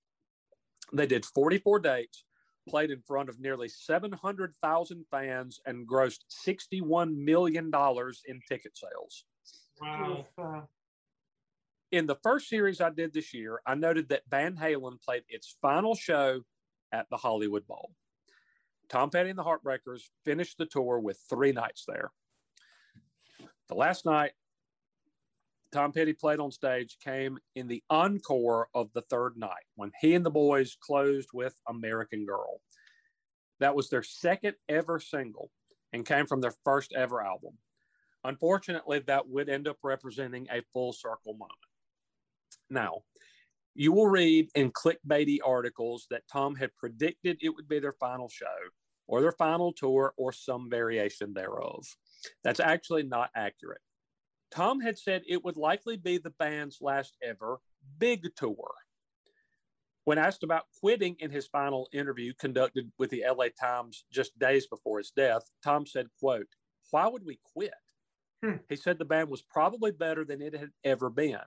They did 44 dates, played in front of nearly 700,000 fans, and grossed $61 million in ticket sales. Wow. in the first series I did this year, I noted that Van Halen played its final show at the Hollywood Bowl. Tom Petty and the Heartbreakers finished the tour with three nights there. The last night, Tom Petty played on stage came in the encore of the third night when he and the boys closed with American Girl. That was their second ever single and came from their first ever album. Unfortunately, that would end up representing a full circle moment. Now, you will read in clickbaity articles that Tom had predicted it would be their final show or their final tour or some variation thereof. That's actually not accurate. Tom had said it would likely be the band's last ever big tour. When asked about quitting in his final interview conducted with the LA Times just days before his death, Tom said, quote, why would we quit? Hmm. He said the band was probably better than it had ever been.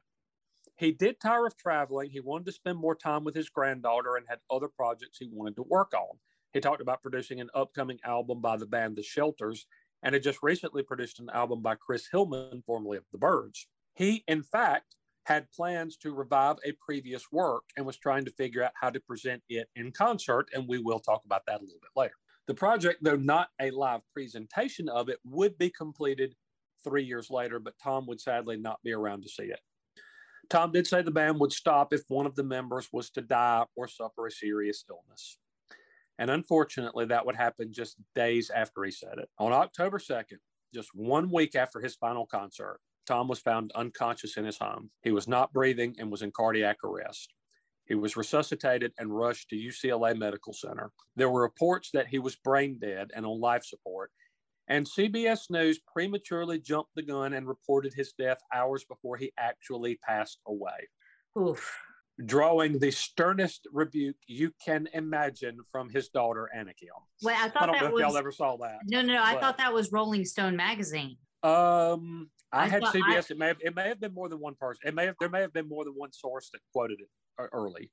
He did tire of traveling. He wanted to spend more time with his granddaughter and had other projects he wanted to work on. He talked about producing an upcoming album by the band The Shelters and had just recently produced an album by Chris Hillman, formerly of The Byrds. He, in fact, had plans to revive a previous work and was trying to figure out how to present it in concert, and we will talk about that a little bit later. The project, though not a live presentation of it, would be completed three years later, but Tom would sadly not be around to see it. Tom did say the band would stop if one of the members was to die or suffer a serious illness. And unfortunately, that would happen just days after he said it. On October 2nd, just one week after his final concert, Tom was found unconscious in his home. He was not breathing and was in cardiac arrest. He was resuscitated and rushed to UCLA Medical Center. There were reports that he was brain dead and on life support. And CBS News prematurely jumped the gun and reported his death hours before he actually passed away, Oof. drawing the sternest rebuke you can imagine from his daughter, AnnaKim. Wait, I I thought don't know that if was y'all ever saw that. no, no, no. I but- thought that was Rolling Stone magazine. Um, I, I had CBS. it may have it may have been more than one person. It may have there may have been more than one source that quoted it uh, early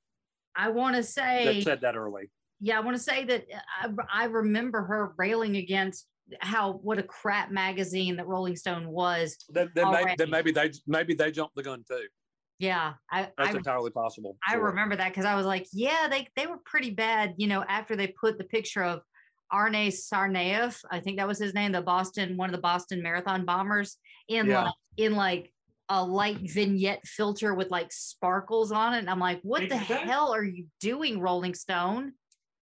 I want to say that said that early. yeah, I want to say that uh, I, I remember her railing against how what a crap magazine that Rolling Stone was. Then, then, may, then maybe they maybe they jumped the gun too. Yeah, I That's I, entirely possible. I Sure. remember that because I was like, yeah, they they were pretty bad. You know, after they put the picture of Arne Tsarnaev, I think that was his name, the Boston one of the Boston Marathon bombers, in Yeah. like in like a light vignette filter with like sparkles on it. And I'm like, what the Did you say? hell are you doing, Rolling Stone?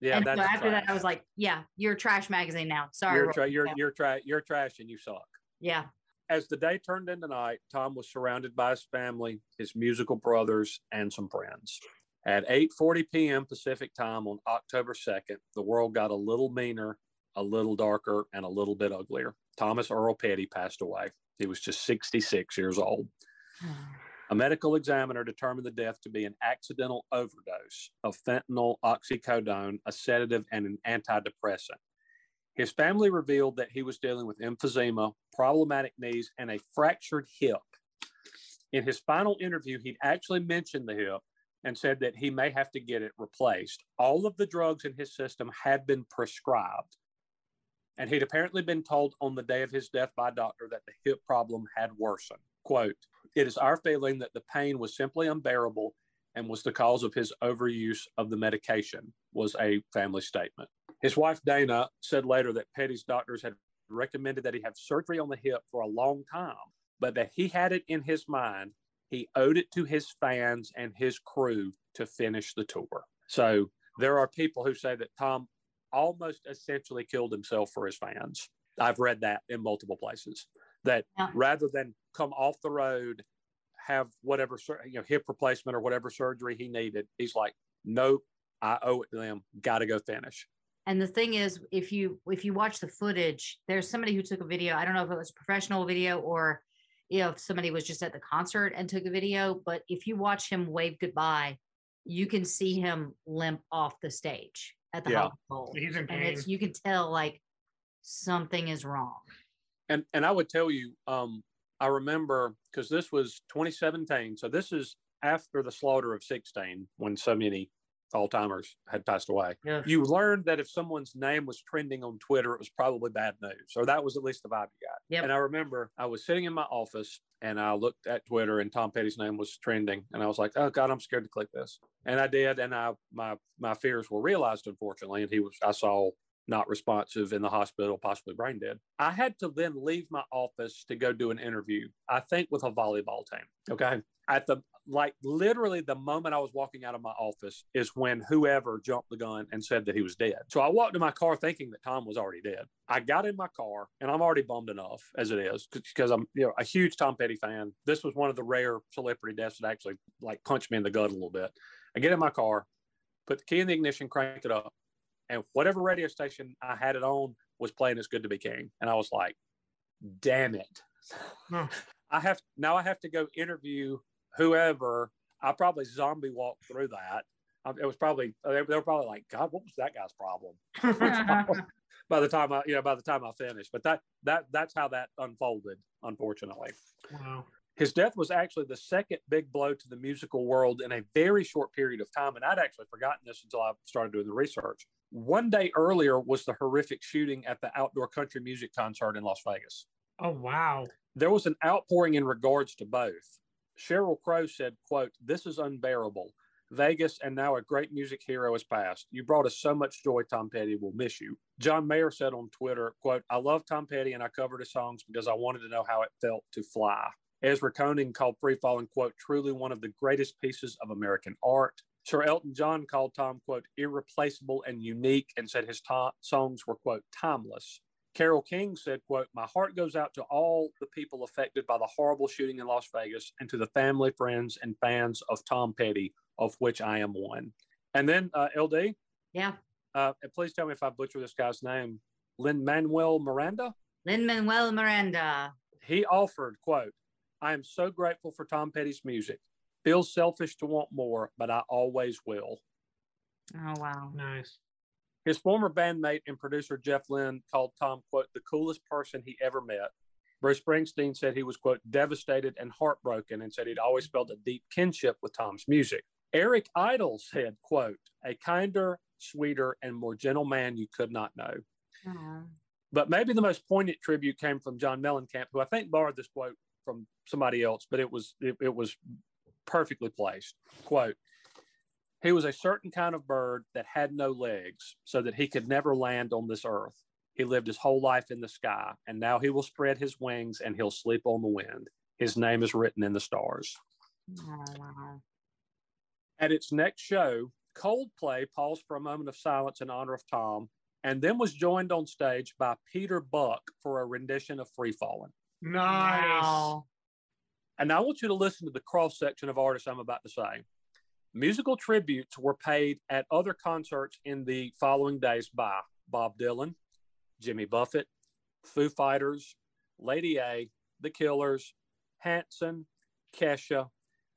Yeah, and so after that, I was like, yeah, you're a trash magazine now. Sorry. you're tra- you're you're trash you're trash and you suck. yeah. As the day turned into night, Tom was surrounded by his family, his musical brothers, and some friends. At 8:40 p.m. Pacific time on October 2nd, the world got a little meaner, a little darker, and a little bit uglier. Thomas Earl Petty passed away. He was just 66 years old. (sighs) Oh. A medical examiner determined the death to be an accidental overdose of fentanyl, oxycodone, a sedative, and an antidepressant. His family revealed that he was dealing with emphysema, problematic knees, and a fractured hip. In his final interview, he'd actually mentioned the hip and said that he may have to get it replaced. All of the drugs in his system had been prescribed. And he'd apparently been told on the day of his death by a doctor that the hip problem had worsened. Quote, it is our feeling that the pain was simply unbearable and was the cause of his overuse of the medication, was a family statement. His wife, Dana, said later that Petty's doctors had recommended that he have surgery on the hip for a long time, but that he had it in his mind. He owed it to his fans and his crew to finish the tour. So there are people who say that Tom almost essentially killed himself for his fans. I've read that in multiple places. That Yeah. rather than come off the road, have whatever you know hip replacement or whatever surgery he needed, he's like, nope, I owe it to them. Got to go finish. And the thing is, if you if you watch the footage, there's somebody who took a video. I don't know if it was a professional video or you know, if somebody was just at the concert and took a video. But if you watch him wave goodbye, you can see him limp off the stage at the Yeah. Hollywood Bowl. He's in and pain. it's you can tell like something is wrong. And and I would tell you, um, I remember because this was 2017, so this is after the slaughter of 16, when so many all timers had passed away. Ugh. You learned that if someone's name was trending on Twitter, it was probably bad news, or that was at least the vibe you got. Yep. And I remember I was sitting in my office and I looked at Twitter and Tom Petty's name was trending, and I was like, "Oh God, I'm scared to click this." And I did, and I my my fears were realized, unfortunately. And he was, I saw not responsive in the hospital, possibly brain dead. I had to then leave my office to go do an interview, I think with a volleyball team. Okay. At the like literally the moment I was walking out of my office is when whoever jumped the gun and said that he was dead. So I walked to my car thinking that Tom was already dead. I got in my car and I'm already bummed enough as it is because I'm you know a huge Tom Petty fan. This was one of the rare celebrity deaths that actually like punched me in the gut a little bit. I get in my car, put the key in the ignition, crank it up, and whatever radio station I had it on was playing "It's Good to Be King," and I was like, "Damn it!" Oh. (laughs) I have now. I have to go interview whoever. I probably zombie walked through that. It was probably they, they were probably like, "God, what was that guy's problem?" (laughs) (laughs) by the time I, you know, by the time I finished. But that that that's how that unfolded. Unfortunately, wow. His death was actually the second big blow to the musical world in a very short period of time. And I'd actually forgotten this until I started doing the research. One day earlier was the horrific shooting at the outdoor country music concert in Las Vegas. Oh wow. There was an outpouring in regards to both. Sheryl Crow said, quote, This is unbearable. Vegas and now a great music hero has passed. You brought us so much joy, Tom Petty. We'll miss you. John Mayer said on Twitter, quote, I love Tom Petty and I covered his songs because I wanted to know how it felt to fly. Ezra Koenig called Free Falling, quote, truly one of the greatest pieces of American art. Sir Elton John called Tom, quote, irreplaceable and unique and said his to- songs were, quote, timeless. Carole King said, quote, my heart goes out to all the people affected by the horrible shooting in Las Vegas and to the family, friends, and fans of Tom Petty, of which I am one. And then uh, LD, Yeah. uh, and please tell me if I butcher this guy's name, Lin Manuel Miranda. Lin Manuel Miranda. He offered, quote, I am so grateful for Tom Petty's music. Feels selfish to want more, but I always will. Oh wow. Nice. His former bandmate and producer Jeff Lynne called Tom, quote, the coolest person he ever met. Bruce Springsteen said he was, quote, devastated and heartbroken and said he'd always felt a deep kinship with Tom's music. Eric Idle said, quote, a kinder, sweeter, and more gentle man you could not know. Aw. But maybe the most poignant tribute came from John Mellencamp, who I think borrowed this quote from somebody else, but it was it, it was perfectly placed. Quote, he was a certain kind of bird that had no legs, so that he could never land on this earth. He lived his whole life in the sky, and now he will spread his wings and he'll sleep on the wind. His name is written in the stars. Wow. At its next show, Coldplay paused for a moment of silence in honor of Tom and then was joined on stage by Peter Buck for a rendition of Free Falling. Nice. Wow. And I want you to listen to the cross section of artists I'm about to say. Musical tributes were paid at other concerts in the following days by Bob Dylan, Jimmy Buffett, Foo Fighters, Lady A, The Killers, Hanson, Kesha,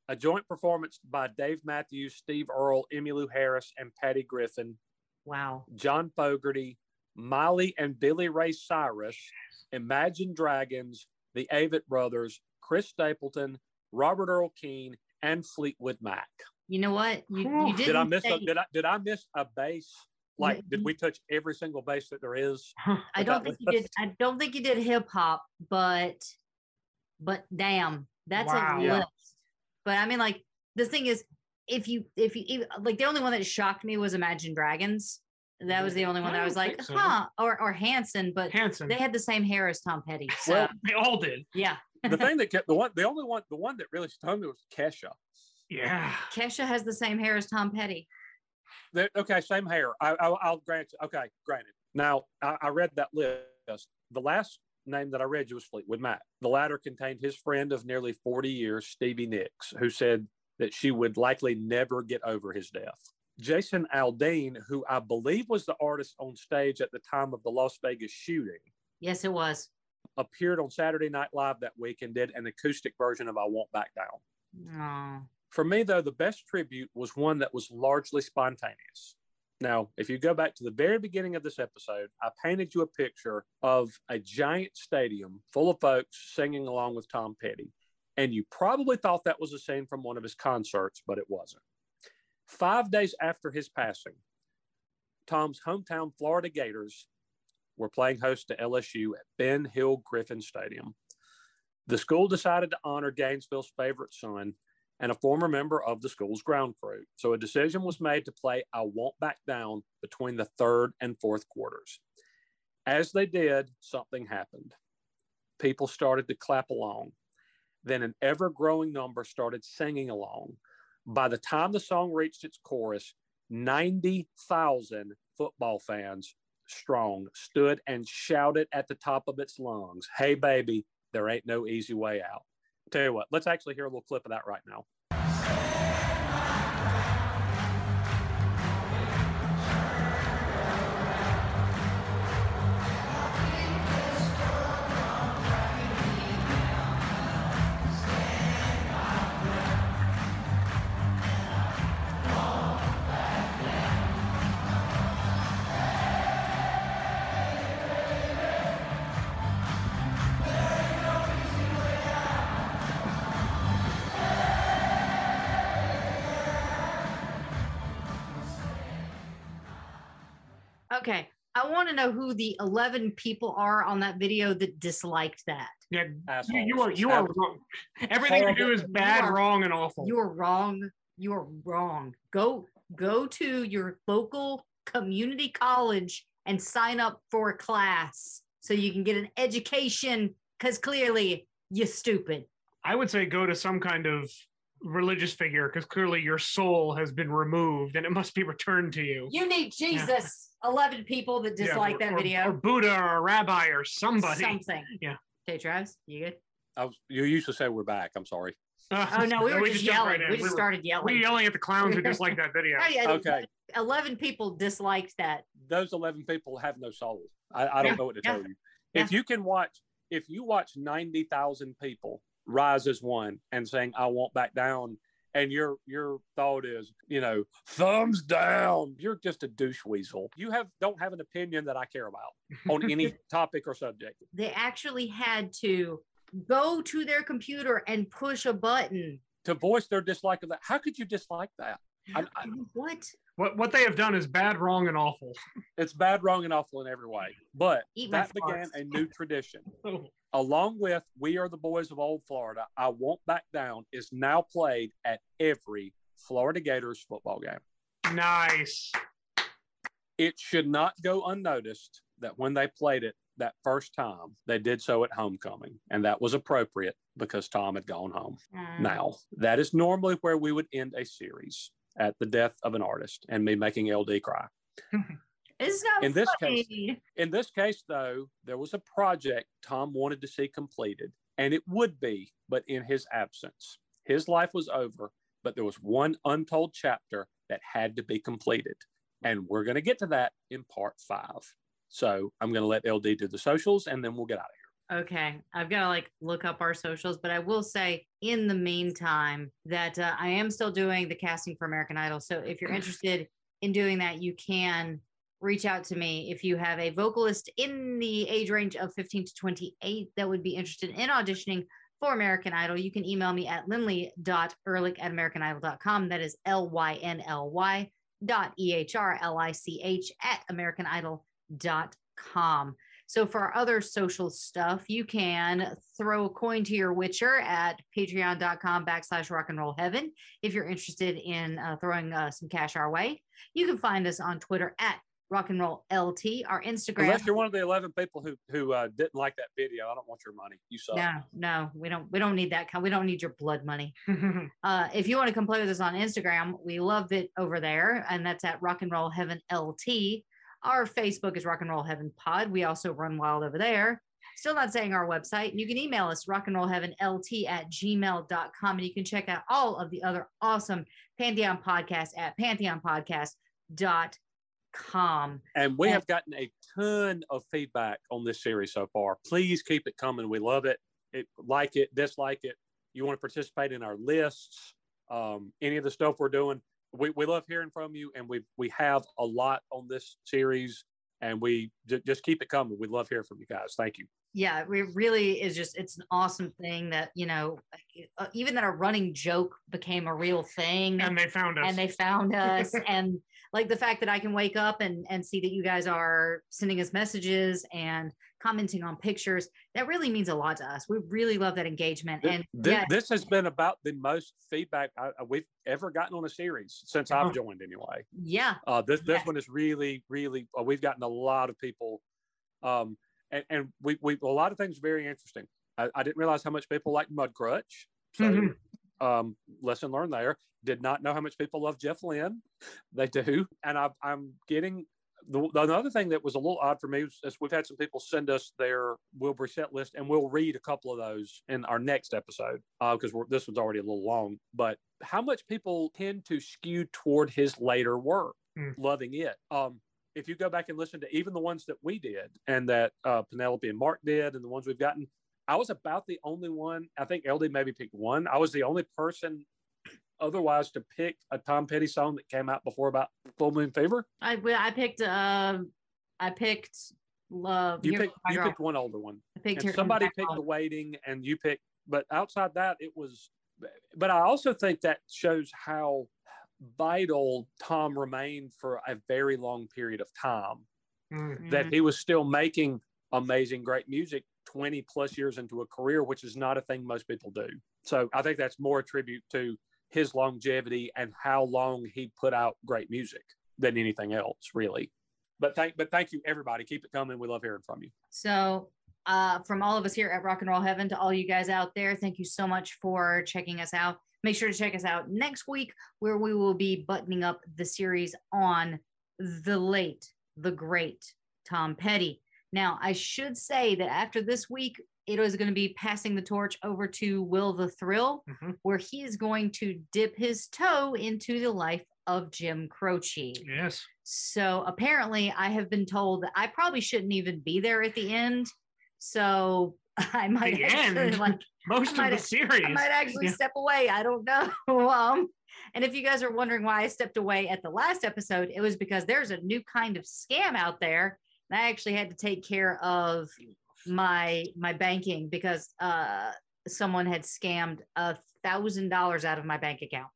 a joint performance by Dave Matthews, Steve Earle, Emmylou Harris, and Patty Griffin, Wow. John Fogerty, Miley and Billy Ray Cyrus, Imagine Dragons, the Avett Brothers, Chris Stapleton, Robert Earl Keen, and Fleetwood Mac. You know what? You, you didn't Did I miss a, did I did I miss a base? Like, did we touch every single base that there is? (laughs) I don't think you did. I don't think you did hip hop, but but damn, that's Wow. a Yeah. list. But I mean, like the thing is, if you if you like the only one that shocked me was Imagine Dragons. That was the only one that I I was like, so. huh, or or Hanson, but Hanson. they had the same hair as Tom Petty. (laughs) So Well, they all did. yeah, the thing that (laughs) kept the one, the only one, the one that really stung me was Kesha. Yeah. Kesha has the same hair as Tom Petty. They- okay, same hair. I, I, I'll grant. You. Okay, granted. Now I, I read that list. The last name that I read you was Fleetwood Mac. The latter contained his friend of nearly 40 years, Stevie Nicks, who said that she would likely never get over his death. Jason Aldean, who I believe was the artist on stage at the time of the Las Vegas shooting, Yes, it was. appeared on Saturday Night Live that week and did an acoustic version of I Won't Back Down. Oh, For me, though, the best tribute was one that was largely spontaneous. Now, if you go back to the very beginning of this episode, I painted you a picture of a giant stadium full of folks singing along with Tom Petty. And you probably thought that was a scene from one of his concerts, but it wasn't. Five days after his passing, Tom's hometown Florida Gators were playing host to LSU at Ben Hill Griffin Stadium. The school decided to honor Gainesville's favorite son and a former member of the school's ground crew. So a decision was made to play I Won't Back Down between the third and fourth quarters. As they did, something happened. People started to clap along. Then an ever growing number started singing along. By the time the song reached its chorus, 90,000 football fans strong stood and shouted at the top of its lungs, Hey, baby, there ain't no easy way out. Tell you what, let's actually hear a little clip of that right now. Want to know who the 11 people are on that video that disliked that. Yeah, Assholes. you, you are you are wrong. Everything you do is bad, are- wrong, and awful. You're wrong. You're wrong. Go go to your local community college and sign up for a class so you can get an education because clearly you're stupid. I would say go to some kind of religious figure because clearly your soul has been removed and it must be returned to you. You need Jesus. 11 people that Yeah, dislike or- that or- video. or Buddha or a rabbi or somebody. Something. Yeah. Okay, Travis, you good? I was, you used to say we're back. I'm sorry. (laughs) Oh no, we were just jumped yelling. right in. we just were- started We yelling. were yelling at the clowns who dislike that video. (laughs) Oh, yeah, Okay. 11 people disliked that. Those 11 people have no soul. I, I don't Yeah, know what to yeah, tell you. If you can watch, if you watch 90,000 people rise as one and saying, I won't back down, and your your thought is, you know, thumbs down, you're just a douche weasel. You have don't have an opinion that I care about on any (laughs) topic or subject. They actually had to go to their computer and push a button. To voice their dislike of that, how could you dislike that? I- I- what? What what they have done is bad, wrong, and awful. It's bad, wrong, and awful in every way. But Eat that began farts. a new tradition. (laughs) Oh. Along with We Are the Boys of Old Florida, I Won't Back Down is now played at every Florida Gators football game. nice. It should not go unnoticed that when they played it that first time, they did so at homecoming, and that was appropriate because Tom had gone home. Mm. Now, that is normally where we would end a series at the death of an artist and me making LD cry. (laughs) It's not In this case- In this case, though, there was a project Tom wanted to see completed, and it would be, but in his absence. His life was over, but there was one untold chapter that had to be completed. And we're going to get to that in part five. So I'm going to let LD do the socials and then we'll get out of here. Okay, I've got to like look up our socials, but I will say in the meantime that uh, I am still doing the casting for American Idol. So if you're (clears throat) interested in doing that, you can reach out to me if you have a vocalist in the age range of 15 to 28 that would be interested in auditioning for American Idol. You can email me at lynly.ehrlich at americanidol.com. That is L Y N L Y dot E H R L I C H at americanidol.com. So for our other social stuff, you can throw a coin to your Witcher at patreon.com backslash rock and roll heaven. If you're interested in uh, throwing uh, some cash our way, you can find us on Twitter at rock and roll LT, our Instagram. Unless you're one of the 11 people who, who uh, didn't like that video, I don't want your money. You suck. No, no, we don't. We don't need that kind. We don't need your blood money. (laughs) Uh, if you want to come play with us on Instagram, we love it over there, and that's at Rock and Roll Heaven LT. Our Facebook is Rock and Roll Heaven Pod. We also run wild over there. Still not saying our website. You can email us rock and roll heaven lt at gmail.com and you can check out all of the other awesome Pantheon podcasts at pantheonpodcast.com. And we And- have gotten a ton of feedback on this series so far. Please keep it coming. We love it. It like it, dislike it. You want to participate in our lists, um, any of the stuff we're doing. We, we love hearing from you, and we we have a lot on this series, and we j- just keep it coming. We love hearing from you guys. Thank you. yeah it really is just it's an awesome thing that you know uh, even that a running joke became a real thing and they found us. and they found us (laughs) and like the fact that i can wake up and and see that you guys are sending us messages and commenting on pictures. That really means a lot to us. We really love that engagement. Th- And thi- yeah, this has been about the most feedback I, I- we've ever gotten on a series since I've joined, anyway. yeah, Uh, this this Yes. one is really, really. Uh, we've gotten a lot of people, um, and and we we a lot of things very interesting. I, I didn't realize how much people like Mudcrutch. So, Mhm. Um, lesson learned there. Did not know how much people love Jeff Lynne. They do, and I, I'm getting. The, the another thing that was a little odd for me was, is we've had some people send us their Wilbur set list, and we'll read a couple of those in our next episode because we're this one's already a little long. But how much people tend to skew toward his later work, Hmm. loving it. Um, if you go back and listen to even the ones that we did and that uh, Penelope and Mark did, and the ones we've gotten, I was about the only one. I think LD maybe picked one. I was the only person otherwise to pick a Tom Petty song that came out before about Full Moon Fever. I I picked um I picked love. You Here picked you Girl. picked one older one. I picked and Here somebody picked Girl. the waiting and you picked but outside that it was but i also think that shows how vital tom remained for a very long period of time Mm. that he was still making amazing great music 20 plus years into a career which is not a thing most people do. So i think that's more a tribute to his longevity and how long he put out great music than anything else really. But thank but thank you everybody. Keep it coming. We love hearing from you. So, uh, from all of us here at Rock and Roll Heaven to all you guys out there, thank you so much for checking us out. Make sure to check us out next week, where we will be buttoning up the series on the late, the great Tom Petty. Now, I should say that after this week, it is going to be passing the torch over to Will the Thrill, Mhm. where he is going to dip his toe into the life of Jim Croce. Yes. So apparently, I have been told that I probably shouldn't even be there at the end. So (laughs) I might The actually, end? like (laughs) Most of the series. I might actually Yeah. step away. I don't know. (laughs) Um, and if you guys are wondering why I stepped away at the last episode, it was because there's a new kind of scam out there. And I actually had to take care of my my banking because uh someone had scammed a thousand dollars out of my bank account.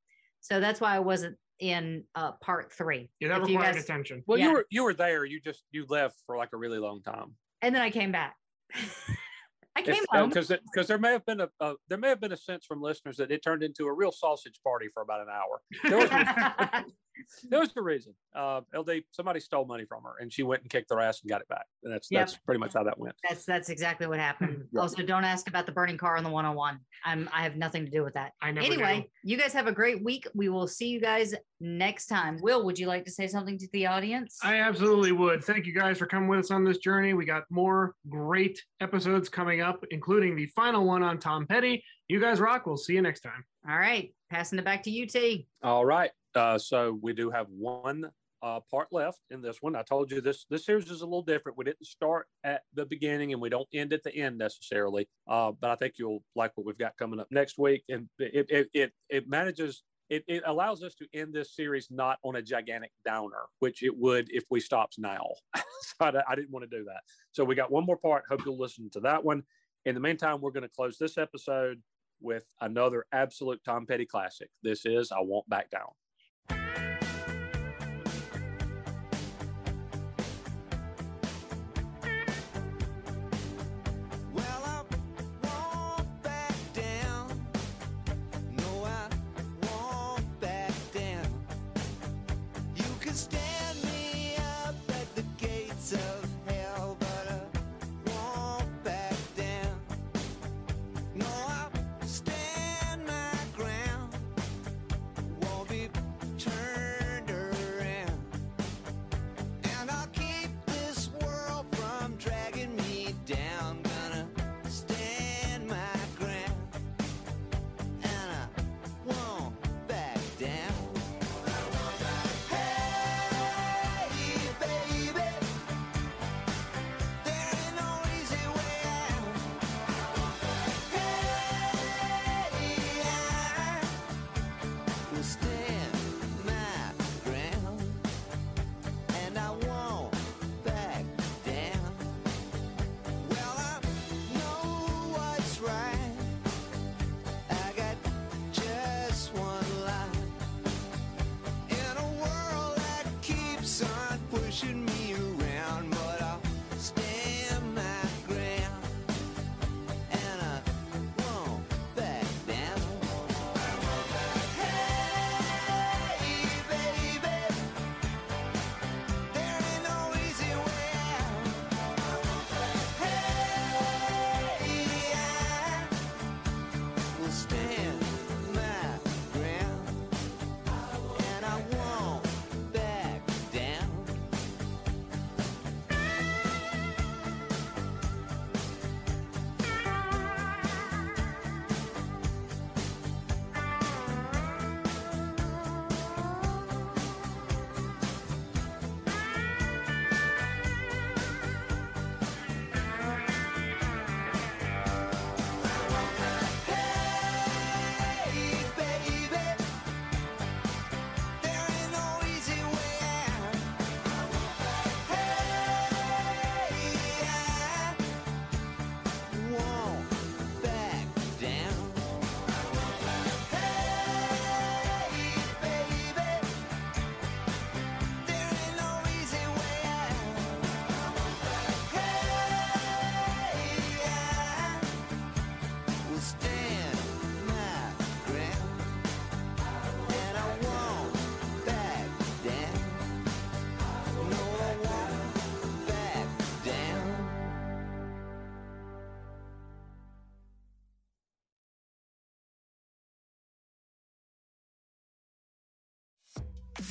So that's why I wasn't in uh part three. Yeah, that If you required guys- attention. Well, Yeah. you were you were there. You just you left for like a really long time. and then I came back. (laughs) I came uh, home. because because there may have been a, a there may have been a sense from listeners that it turned into a real sausage party for about an hour. There was, (laughs) there was the reason. Uh, LD somebody stole money from her and she went and kicked their ass and got it back. And that's Yep. that's pretty much how that went. That's that's exactly what happened. Yeah. Also, don't ask about the burning car on the 101. I'm I have nothing to do with that. I never Anyway, do. you guys have a great week. We will see you guys next time. Will, would you like to say something to the audience? I absolutely would. Thank you guys for coming with us on this journey. We got more great episodes coming up, including the final one on Tom Petty. You guys rock. We'll see you next time. All right, passing it back to you, T. All right. Uh, so we do have one uh, part left in this one. I told you this this series is a little different. We didn't start at the beginning and we don't end at the end necessarily. Uh, but I think you'll like what we've got coming up next week. And it it it, it manages. It, it allows us to end this series not on a gigantic downer, which it would if we stopped now. (laughs) so I, I didn't want to do that. So we got one more part. Hope you'll listen to that one. In the meantime, we're going to close this episode with another absolute Tom Petty classic. This is I Won't Back Down.